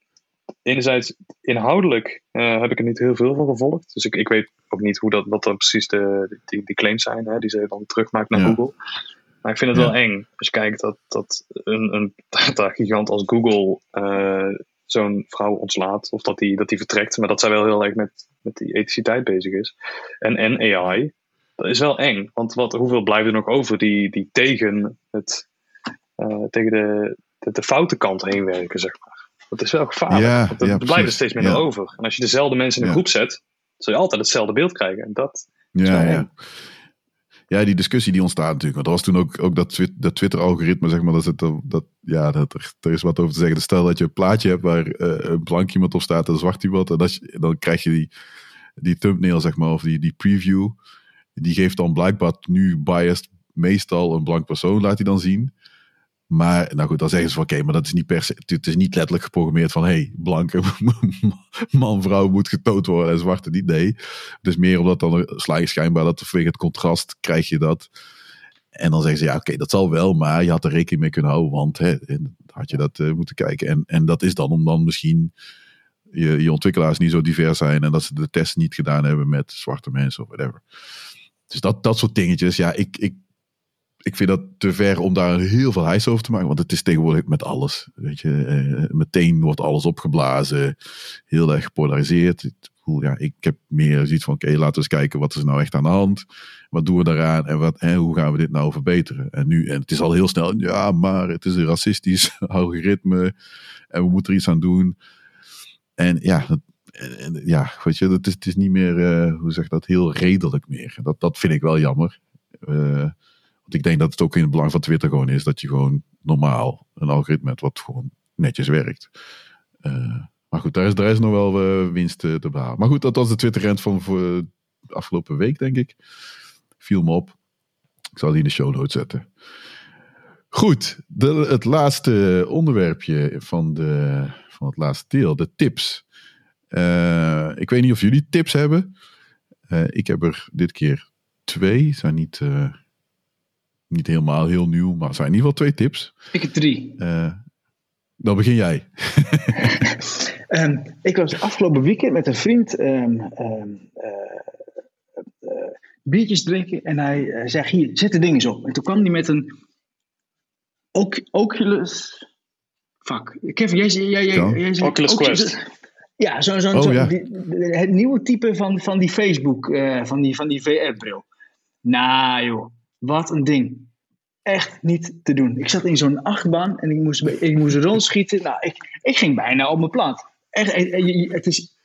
enerzijds, inhoudelijk heb ik er niet heel veel van gevolgd. Dus ik, ik weet ook niet hoe dat, wat dan precies de, die, die claims zijn, hè, die ze dan terugmaakt naar Google. Maar ik vind het wel eng als je kijkt dat, dat een, een [LAUGHS] gigant als Google uh, zo'n vrouw ontslaat of dat die, dat die vertrekt. Maar dat zij wel heel erg met, met die ethiciteit bezig is. En, en AI, dat is wel eng. Want wat, hoeveel blijven er nog over die, die tegen, het, uh, tegen de, de, de, foute kant heen werken, zeg maar. Dat is wel gevaarlijk. Ja, want er, ja, blijven er steeds minder Ja. over. En als je dezelfde mensen in een groep zet, zul je altijd hetzelfde beeld krijgen. En dat is Ja, ja. Ja, die discussie die ontstaat natuurlijk. Want er was toen ook, ook dat, dat Twitter-algoritme, zeg maar, dat, dat, ja, dat er, er is wat over te zeggen. Dus stel dat je een plaatje hebt waar eh, een blank iemand op staat en zwart iemand. En dat dan krijg je die, die thumbnail, zeg maar, of die, die preview. Die geeft dan blijkbaar nu biased meestal een blank persoon, laat hij dan zien. Maar, nou goed, dan zeggen ze van oké, maar dat is niet per se, het is niet letterlijk geprogrammeerd van hé, hey, blanke [LAUGHS] man, vrouw moet getoond worden en zwarte niet. Nee, het is meer omdat dan sla schijnbaar dat vanwege het contrast krijg je dat. En dan zeggen ze ja, oké, dat zal wel, maar je had er rekening mee kunnen houden, want hè, had je dat eh, moeten kijken. En, en dat is dan om dan misschien je, je ontwikkelaars niet zo divers zijn en dat ze de test niet gedaan hebben met zwarte mensen of whatever. Dus dat, dat soort dingetjes, ja, ik, ik, ik vind dat te ver om daar heel veel hijs over te maken. Want het is tegenwoordig met alles. Weet je, eh, meteen wordt alles opgeblazen. Heel erg gepolariseerd. Ik, ja, ik heb meer zoiets van: oké, laten we eens kijken wat is nou echt aan de hand. Wat doen we daaraan en wat, hoe gaan we dit nou verbeteren? En nu, en het is al heel snel, ja, maar het is een racistisch [LAUGHS] algoritme. En we moeten er iets aan doen. En ja, dat, en- ja weet je, het is, het is niet meer, eh, hoe zeg dat, heel redelijk meer. Dat, dat vind ik wel jammer. Eh, ik denk dat het ook in het belang van Twitter gewoon is dat je gewoon normaal een algoritme hebt wat gewoon netjes werkt. Eh, maar goed, daar is, daar is nog wel eh, winst te, behalen. Maar goed, dat was de Twitter-rent van voor afgelopen week, denk ik. Viel me op. Ik zal die in de show notes zetten. Goed, de, het laatste onderwerpje van, de, van het laatste deel, de tips. Eh, ik weet niet of jullie tips hebben. Ik heb er dit keer twee. Zijn niet, niet helemaal heel nieuw, maar zijn in ieder geval twee tips. Ik heb drie. Eh, dan begin jij. [LAUGHS] Ehm, ik was afgelopen weekend met een vriend ehm, ehm, eh, eh, biertjes drinken en hij zei: Hier, zet de dingen eens op. En toen kwam hij met een Oc- Oculus. Fuck. Kevin, jij, jij, jij, Ja. jij zei Oculus Quest. Ja, zo'n zo, Oh, zo, ja. die- het nieuwe type van, van die Facebook, eh, van die, van die VR-bril. Nou joh, wat een ding. Echt niet te doen. Ik zat in zo'n achtbaan en ik moest, ik moest rondschieten. Nou, ik, ik ging bijna op mijn plaat. Echt, eh, eh, het is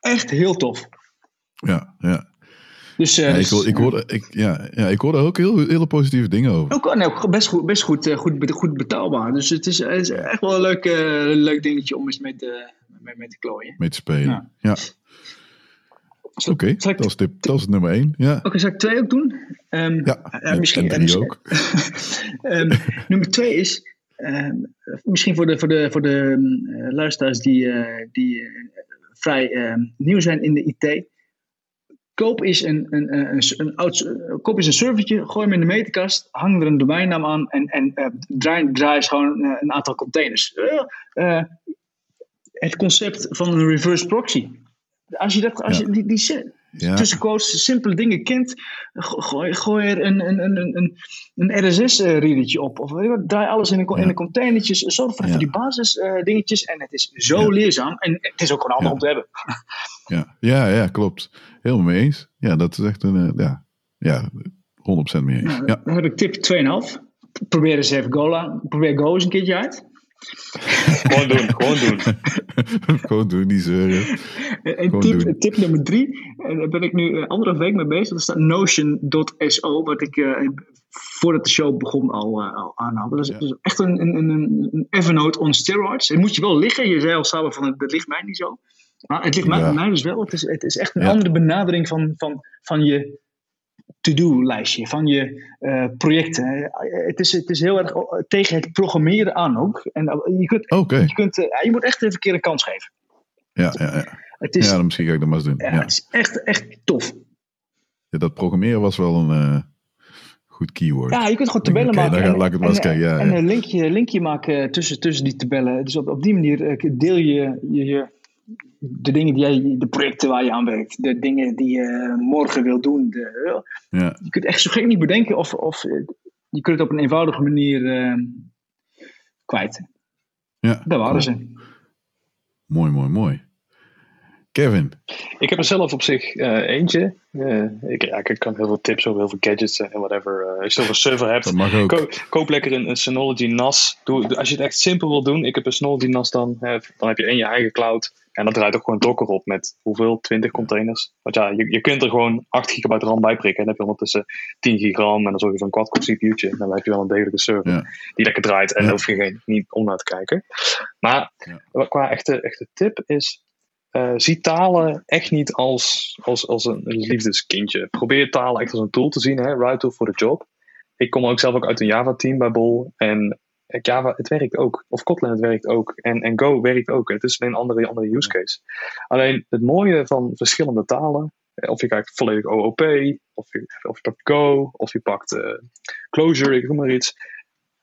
echt heel tof. Ja, ja. Dus, eh, Ja, ik, dus, hoor- ik, hoorde, ik, ja, ja, ik hoorde ook heel, hele positieve dingen over. ook, nee, best goed, best goed, goed, goed betaalbaar. Dus het is, het is echt wel een leuk, leuk dingetje om eens mee te, mee, mee te klooien. Mee te spelen. Ja. Ja. Oké, dat, is tip- dat is nummer één. Ja, Oké, zal ik twee ook doen? Ehm, ja. eh, en- misschien, en drie ook. [LAUGHS] Ehm, nummer twee is, ehm, misschien voor de, voor de, voor de eh, luisteraars die, eh, die eh, vrij nieuw zijn in de IT. Koop eens een, een, een, een, oud, eh, koop eens een servertje, gooi hem in de meterkast, hang er een domeinnaam aan en, en eh, draai, draai eens gewoon eh, een aantal containers. Eh, eh, het concept van een reverse proxy. Als je, dat, als je die, die, Ja. tussen quotes simpele dingen kent, go- gooi, gooi er een, een, een, een, een RSS-readertje op. Of weet je wat, draai alles in een, Ja. in een containertjes. Zorg voor, Ja. voor die basisdingetjes. en het is zo leerzaam. En het is ook gewoon handig om te hebben. Ja, ja, ja, klopt. Helemaal mee eens. Ja, dat is echt een, eh, ja, ja 100% mee eens. Nou, Ja, Dan heb ik tip 2,5. Probeer eens even Go, la- probeer Go eens een keertje uit. Gewoon doen, gewoon doen. [LAUGHS] gewoon doen, niet zeuren. En Gewoon tip, doen. tip nummer drie, en daar ben ik nu anderhalf week mee bezig. Dat staat Notion.so, wat ik eh, voordat de show begon al, eh, al aanhaalde. Dat is, Ja. dat is echt een, een, een, een Evernote on steroids. Het moet je wel liggen. Je zei al samen van het, het ligt mij niet zo. Maar het ligt mij, dus wel. Het is, het is echt een Ja. andere benadering van, van, van je to-do-lijstje, van je eh, projecten. Eh, Het is, het is heel erg tegen het programmeren aan ook. En eh, je, kunt, je, kunt, je moet echt even een keer een kans geven. ja, ja, ja. Het is, ja, dan misschien ga ik dat maar eens doen. ja, Ja. het is echt, echt tof. Ja, dat programmeren was wel een goed keyword. Ja, je kunt gewoon tabellen maken. en- laat ik het maar eens en, kijken, ja, en ja. een linkje, linkje maken tussen, tussen die tabellen. Dus op, op die manier deel je, je, je de dingen die jij, de projecten waar je aan werkt, de dingen die je morgen wil doen. De, Ja, je kunt echt zo gek niet bedenken of, of eh, je kunt het op een eenvoudige manier eh, kwijt. ja. Daar waren ze. Mooi, mooi, mooi. Kevin? Ik heb er zelf op zich uh, eentje. Uh, ik, ja, ik kan heel veel tips over heel veel gadgets en whatever. Uh, als je een server hebt, ko koop lekker een, een, Synology NAS. Doe, als je het echt simpel wil doen, ik heb een Synology NAS dan. dan heb je in je eigen cloud. En dat draait ook gewoon Docker op met hoeveel? 20 containers. Want ja, je, je kunt er gewoon 8 gigabyte RAM bij prikken. En dan heb je ondertussen 10 gigram. En dan zorg je voor een quad-core CPU'tje. Dan heb je wel een degelijke server die lekker draait. En ja. hoef je geen, niet om naar te kijken. Maar qua echte, echte tip is uh, zie talen echt niet als, als, als een liefdeskindje. Probeer talen echt als een tool te zien, hè? right tool for the job. Ik kom ook zelf ook uit een Java-team bij Bol. En Java, het werkt ook. Of Kotlin, het werkt ook. En, en Go werkt ook. Het is een andere, andere use case. Alleen het mooie van verschillende talen, of je kijkt volledig OOP, of je, of je pakt Go, of je pakt uh, Clojure, ik noem maar iets.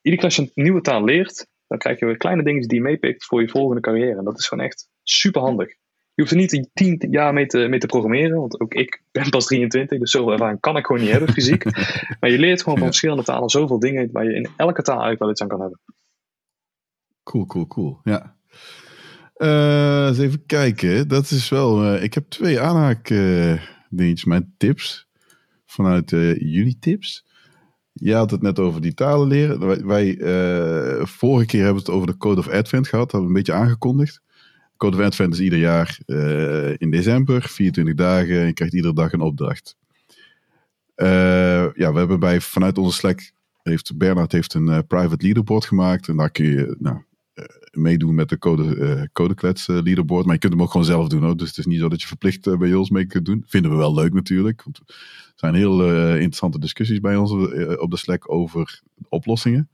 Iedere keer als je een nieuwe taal leert, dan krijg je weer kleine dingen die je meepikt voor je volgende carrière. En dat is gewoon echt super handig. Je hoeft er niet tien jaar mee te, mee te programmeren, want ook ik ben pas 23, dus zoveel ervaring kan ik gewoon niet hebben fysiek. [LAUGHS] maar je leert gewoon van verschillende talen zoveel dingen waar je in elke taal eigenlijk wel iets aan kan hebben. Cool, cool, cool. Ja. Uh, eens even kijken. Dat is wel. Uh, ik heb twee aanhaakdingetjes, uh, mijn tips. Vanuit jullie tips. Je had het net over die talen leren. Wij, wij vorige keer hebben we het over de Code of Advent gehad. Dat hebben we een beetje aangekondigd. Code Advent is ieder jaar uh, in december, 24 dagen. En je krijgt iedere dag een opdracht. Uh, ja, we hebben bij, vanuit onze Slack, heeft Bernard heeft een uh, private leaderboard gemaakt. En daar kun je nou, meedoen met de code, codeklets leaderboard. Maar je kunt hem ook gewoon zelf doen. Hoor. Dus het is niet zo dat je verplicht bij ons mee kunt doen. Vinden we wel leuk natuurlijk. Want er zijn heel interessante discussies bij ons op de Slack over oplossingen.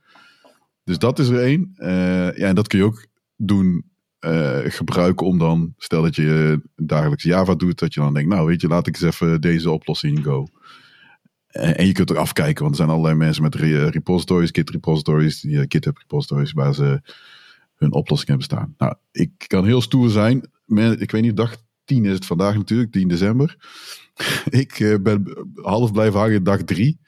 Dus dat is er één. ja, en dat kun je ook doen uh, gebruiken om dan, stel dat je dagelijks Java doet, dat je dan denkt, nou weet je, laat ik eens even deze oplossing go. En, je kunt er afkijken, want er zijn allerlei mensen met re repositories, Git repositories, die, uh, GitHub repositories, waar ze hun oplossing hebben staan. Nou, ik kan heel stoer zijn. Ik weet niet, dag 10 is het vandaag natuurlijk, 10 december. [LAUGHS] ik uh, ben half blijven hangen dag 3.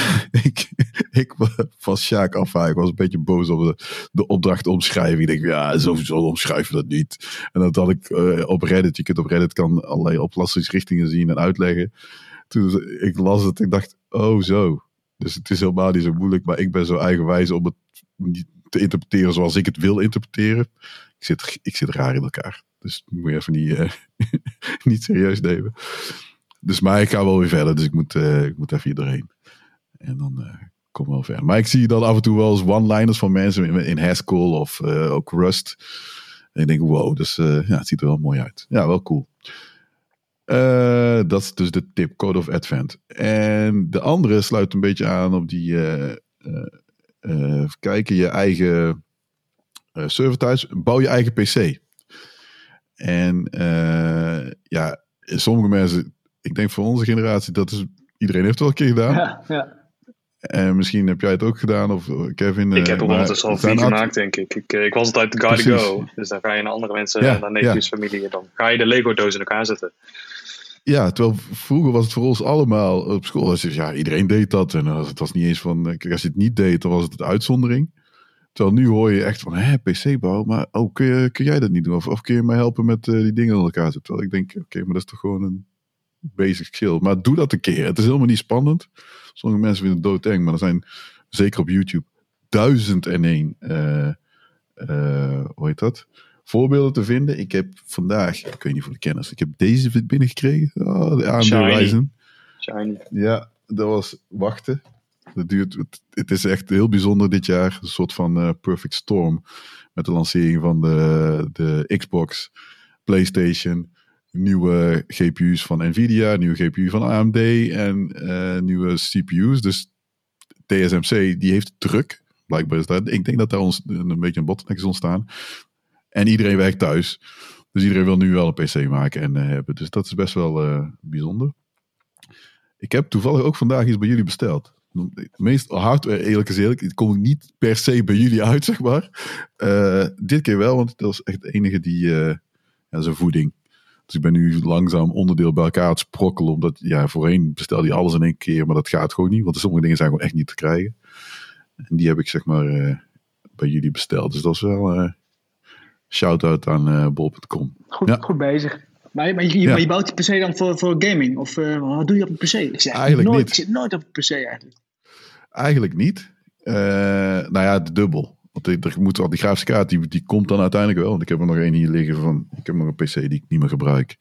[LAUGHS] ik, ik was Sjaak af. Ik was een beetje boos op de, opdracht omschrijving. Ik denk, ja, sowieso omschrijven dat niet. En dat had ik uh, op Reddit. Je kunt op Reddit kan allerlei oplossingsrichtingen zien en uitleggen. Toen ik las het, ik dacht, oh zo. Dus het is helemaal niet zo moeilijk. Maar ik ben zo eigenwijs om het niet te interpreteren zoals ik het wil interpreteren. Ik zit, ik zit raar in elkaar. Dus moet je even niet, uh, [LAUGHS] niet serieus nemen. Dus maar ik ga wel weer verder. Dus ik moet, uh, ik moet even hier doorheen. En dan uh, kom wel ver. Maar ik zie dan af en toe wel eens one-liners van mensen in, Haskell of uh, ook Rust. En ik denk, wow, dus uh, ja, het ziet er wel mooi uit. Ja, wel cool. dat is dus de tip, Code of Advent. En de andere sluit een beetje aan op die, kijken, je eigen server thuis. Bouw je eigen PC. En ja, sommige mensen, ik denk voor onze generatie, dat is, iedereen heeft het wel een keer gedaan. Ja, ja. En misschien heb jij het ook gedaan, of eh, Kevin. Ik heb er ondertussen al vier gemaakt, denk ik. ik. Eh, ik was altijd de guy to go. Dus dan ga je naar andere mensen, ja, naar neefjes, ja. familie. Dan ga je de Lego-doos in elkaar zetten. Ja, terwijl vroeger was het voor ons allemaal op school. Dus ja, iedereen deed dat. En het was niet eens van, als je het niet deed, dan was het de uitzondering. Terwijl nu hoor je echt van, hè, PC-bouw, maar oh, kun, je, kun jij dat niet doen? Of, of kun je mij helpen met uh, die dingen in elkaar zetten? Terwijl ik denk, oké, okay, maar dat is toch gewoon een basic skill. Maar doe dat een keer. Het is helemaal niet spannend. Sommige mensen vinden het doodeng, maar er zijn zeker op YouTube duizend en één, uh, uh, hoe heet dat? Voorbeelden te vinden. Ik heb vandaag, ik weet niet voor de kennis, ik heb deze binnengekregen. Oh, de AMD Ryzen. Shiny. Ja, dat was wachten. Dat duurt, het, het, is echt heel bijzonder dit jaar. Een soort van uh, perfect storm. Met de lancering van de, de Xbox, PlayStation, nieuwe GPU's van Nvidia, nieuwe GPU van AMD en uh, nieuwe CPU's. Dus TSMC die heeft druk. Blijkbaar is dat. Ik denk dat daar ons een beetje een bottleneck is ontstaan. En iedereen werkt thuis. Dus iedereen wil nu wel een PC maken en uh, hebben. Dus dat is best wel uh, bijzonder. Ik heb toevallig ook vandaag iets bij jullie besteld. Meest hardware, eerlijk is eerlijk, het komt niet per se bij jullie uit, zeg maar. dit keer wel, want dat was echt de enige die ja, zijn voeding dus ik ben nu langzaam onderdeel bij elkaar het sprokkelen. Omdat ja, voorheen bestelde je alles in één keer, maar dat gaat gewoon niet. Want sommige dingen zijn gewoon echt niet te krijgen. En die heb ik zeg maar uh, bij jullie besteld. Dus dat is wel uh, Shout-out aan uh, bol.com. Goed, ja. goed bezig. Maar, maar, je, ja. maar je bouwt die PC dan voor, voor gaming? Of wat doe je op een PC? Ik zeg, eigenlijk nooit, niet. Ik zit nooit op een PC eigenlijk. Eigenlijk niet. Nou ja, de dubbel. Want er moet die grafische kaart, die, die komt dan uiteindelijk wel. Want ik heb er nog één hier liggen van. Ik heb nog een PC die ik niet meer gebruik.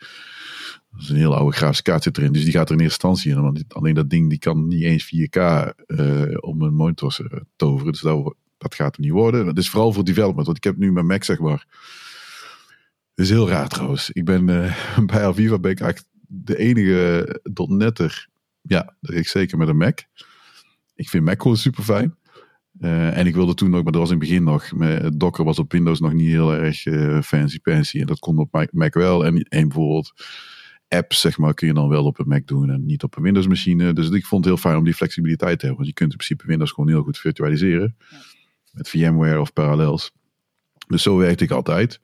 Dat is een heel oude grafische kaart zit erin. Dus die gaat er in eerste instantie in. Want alleen dat ding die kan niet eens 4K uh, op mijn monitor uh, toveren. Dus dat, dat gaat er niet worden. Dat is vooral voor development. Want ik heb nu mijn Mac zeg maar. Het is heel raar trouwens. Ik ben uh, [LAUGHS] bij Aviva ben ik eigenlijk de enige .netter. Ja, dat ik zeker met een Mac. Ik vind Mac gewoon super fijn. Uh, en ik wilde toen ook, maar dat was in het begin nog. Docker was op Windows nog niet heel erg uh, fancy fancy. En dat kon op Mac wel. En, en bijvoorbeeld apps, zeg maar, kun je dan wel op een Mac doen en niet op een Windows machine. Dus ik vond het heel fijn om die flexibiliteit te hebben. Want je kunt in principe Windows gewoon heel goed virtualiseren. Ja. Met VMware of Parallels. Dus zo werkte ik altijd.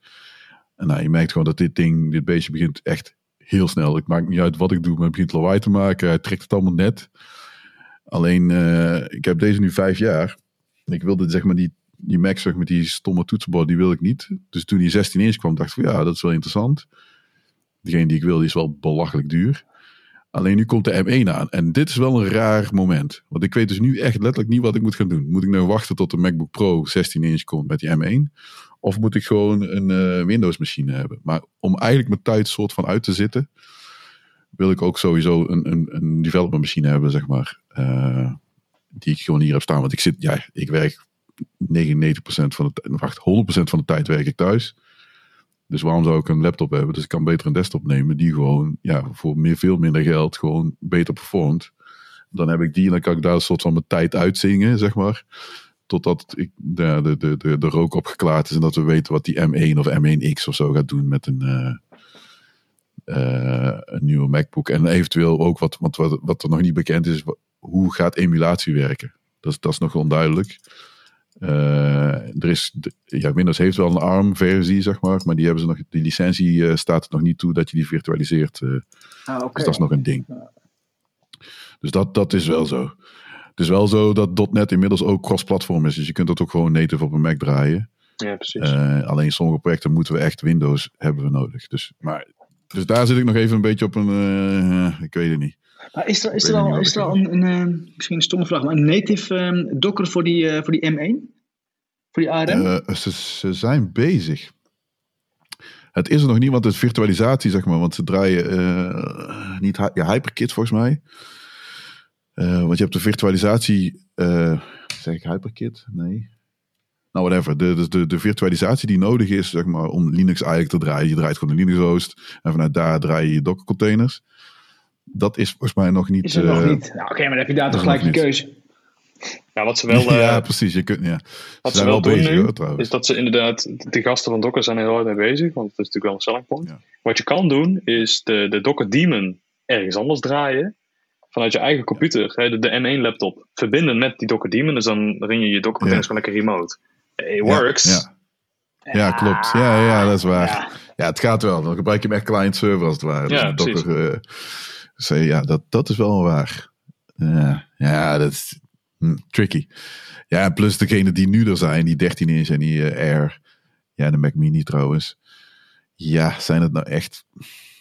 En nou, je merkt gewoon dat dit ding, dit beestje begint echt heel snel. Het maakt niet uit wat ik doe, maar het begint lawaai te maken. Hij trekt het allemaal net. Alleen, uh, ik heb deze nu vijf jaar. Ik wilde zeg maar die, die Mac met die stomme toetsenbord, die wil ik niet. Dus toen die 16 inch kwam, dacht ik van ja, dat is wel interessant. Degene die ik wil, die is wel belachelijk duur. Alleen nu komt de M1 aan. En dit is wel een raar moment. Want ik weet dus nu echt letterlijk niet wat ik moet gaan doen. Moet ik nou wachten tot de MacBook Pro 16 inch komt met die M1? Of moet ik gewoon een uh, Windows machine hebben? Maar om eigenlijk mijn tijd soort van uit te zitten, wil ik ook sowieso een, een, een development machine hebben, zeg maar. Uh, die ik gewoon hier heb staan. Want ik zit, ja, ik werk 99% van de wacht, 100% van de tijd werk ik thuis. Dus waarom zou ik een laptop hebben? Dus ik kan beter een desktop nemen die gewoon ja, voor meer, veel minder geld gewoon beter performt. Dan heb ik die en dan kan ik daar een soort van mijn tijd uitzingen, zeg maar. Totdat ik de, de, de, de, de rook opgeklaard is en dat we weten wat die M1 of M1X of zo gaat doen met een, uh, uh, een nieuwe MacBook. En eventueel ook wat, wat, wat, wat er nog niet bekend is, hoe gaat emulatie werken? Dat is, dat is nog onduidelijk. Uh, er is, ja, Windows heeft wel een ARM-versie, zeg maar, maar die, hebben ze nog, die licentie uh, staat er nog niet toe dat je die virtualiseert. Uh, ah, okay. Dus dat is nog een ding. Dus dat, dat is wel zo. Het is wel zo dat .NET inmiddels ook cross-platform is, dus je kunt dat ook gewoon native op een Mac draaien. Ja, precies. alleen sommige projecten moeten we echt Windows hebben we nodig. Dus, maar, dus daar zit ik nog even een beetje op een, ik weet het niet. Maar is er, is er al, is er al een, een uh, misschien een stomme vraag, maar een native um, Docker voor die, uh, voor die M1? Voor die ARM? Uh, ze, ze, zijn bezig. Het is er nog niet, want het is virtualisatie, zeg maar. Want ze draaien niet ja, HyperKit volgens mij. want je hebt de virtualisatie. zeg ik HyperKit? Nee. Nou, whatever. De, de, de virtualisatie die nodig is, zeg maar, om Linux eigenlijk te draaien. Je draait gewoon een Linux host. En vanuit daar draai je je Docker containers dat is volgens mij nog niet. Is uh, nog niet? Nou, oké, okay, maar dan heb je daar toch gelijk een keuze. Ja, wat ze wel. Uh, [LAUGHS] ja, precies. Je kunt, ja. Wat ze, ze wel, wel doen bezig, nu, hoor, is dat ze inderdaad. De gasten van Docker zijn er heel hard mee bezig, want dat is natuurlijk wel een selling point. Ja. Wat je kan doen, is de, de Docker Daemon ergens anders draaien. Vanuit je eigen computer, de, de M1 laptop, verbinden met die Docker Daemon. Dus dan ring je je Docker containers gewoon lekker remote. It works. Ja, ja. ja, klopt. Ja, ja, dat is waar. Ja. het gaat wel. Dan gebruik je hem echt client server als het ware. Ja, dus Docker, uh, dus, ja, dat, dat is wel waar. Ja, ja dat is hm, tricky. Ja, plus degene die nu er zijn, die 13 inch en die uh, Air. Ja, de Mac Mini trouwens. Ja, zijn het nou echt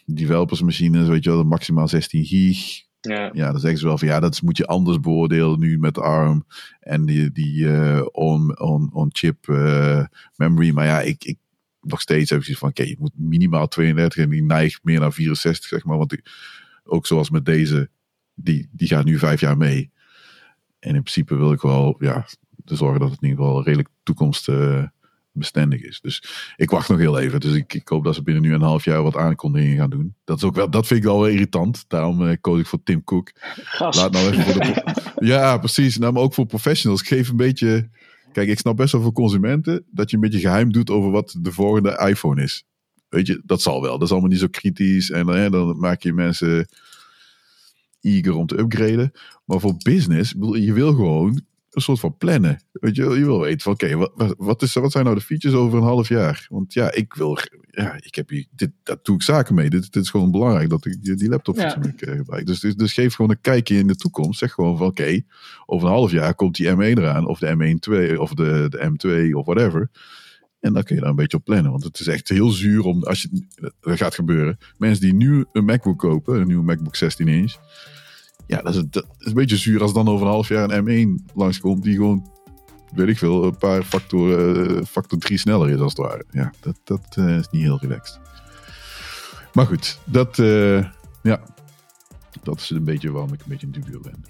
developersmachines, weet je wel, maximaal 16 gig. Ja. ja, dan zeggen ze wel van ja, dat moet je anders beoordelen nu met ARM en die, die uh, on, on, on chip uh, memory. Maar ja, ik, ik nog steeds heb ik zoiets van oké, okay, je moet minimaal 32 en die neigt meer naar 64, zeg maar. Want die, ook zoals met deze, die, die gaat nu vijf jaar mee. En in principe wil ik wel ja, zorgen dat het in ieder geval redelijk toekomstbestendig is. Dus ik wacht nog heel even. Dus ik, ik hoop dat ze binnen nu een half jaar wat aankondigingen gaan doen. Dat, is ook wel, dat vind ik wel weer irritant. Daarom eh, koos ik voor Tim Cook. Gast. Laat nou even voor de. [LAUGHS] ja, precies. Nou, maar ook voor professionals. Ik geef een beetje. Kijk, ik snap best wel voor consumenten dat je een beetje geheim doet over wat de volgende iPhone is. Weet je, dat zal wel. Dat is allemaal niet zo kritisch. En hè, dan maak je mensen eager om te upgraden. Maar voor business, je wil gewoon een soort van plannen. Weet je, je wil weten van oké, okay, wat, wat, is, wat zijn nou de features over een half jaar? Want ja, ik wil, ja, ik heb hier, dit, dat doe ik zaken mee. Dit, dit is gewoon belangrijk dat ik die laptop ja. gebruik. Dus, dus, dus, geef gewoon een kijkje in de toekomst. Zeg gewoon van oké, over een half jaar komt die M1 eraan, of de M1 2, of de, de M2, of whatever. En dan kun je daar een beetje op plannen. Want het is echt heel zuur om, als je, dat gaat gebeuren. Mensen die nu een MacBook kopen, een nieuwe MacBook 16 inch. Ja, dat is, een beetje zuur als dan over een half jaar een M1 langskomt. Die gewoon, weet ik veel, een paar factor, factor 3 sneller is als het ware. Ja, dat, dat is niet heel relaxed. Maar goed, dat, uh, ja, dat is een beetje waarom ik een beetje een dubio ben.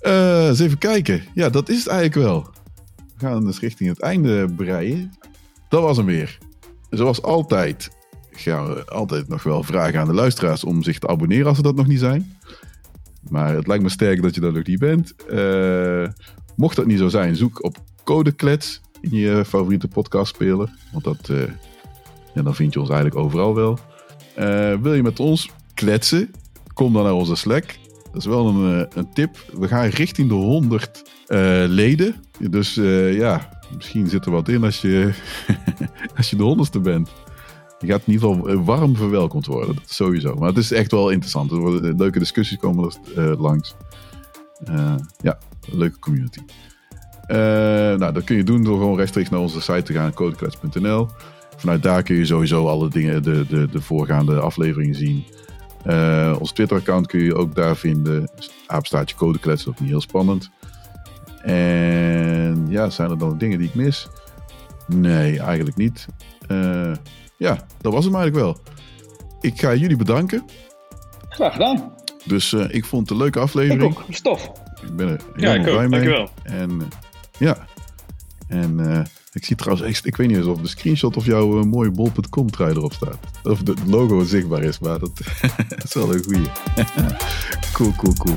Uh, eens even kijken. Ja, dat is het eigenlijk wel. We gaan dus richting het einde breien. Dat was hem weer. Zoals altijd gaan we altijd nog wel vragen aan de luisteraars om zich te abonneren als ze dat nog niet zijn. Maar het lijkt me sterk dat je dat nog niet bent. Uh, mocht dat niet zo zijn, zoek op Codeklets in je favoriete podcastspeler. Want dat, uh, dan vind je ons eigenlijk overal wel. Uh, wil je met ons kletsen? Kom dan naar onze Slack. Dat is wel een, een tip. We gaan richting de 100 leden. Dus ja, misschien zit er wat in als je, [LAUGHS] als je de honderdste bent. Je gaat in ieder geval warm verwelkomd worden. Sowieso. Maar het is echt wel interessant. Er worden leuke discussies komen er uh, langs. Uh, ja, leuke community. Nou, dat kun je doen door gewoon rechtstreeks naar onze site te gaan, codeklets.nl. Vanuit daar kun je sowieso alle dingen, de, de, de voorgaande afleveringen zien. ons Twitter-account kun je ook daar vinden. Aapstaatje codeklets, dat is niet heel spannend. En ja, zijn er dan dingen die ik mis? Nee, eigenlijk niet. Uh, ja, dat was hem eigenlijk wel. Ik ga jullie bedanken. Graag gedaan. Dus uh, ik vond het een leuke aflevering. Ik ook, stof. Ik ben er helemaal ja, ik blij ook. mee. Dankjewel. En uh, ja, en uh, ik zie trouwens, ik, ik weet niet eens of de screenshot of jouw mooie bol.com trui erop staat. Of het logo zichtbaar is, maar dat, [LAUGHS] dat is wel een goeie. [LAUGHS] cool, cool, cool.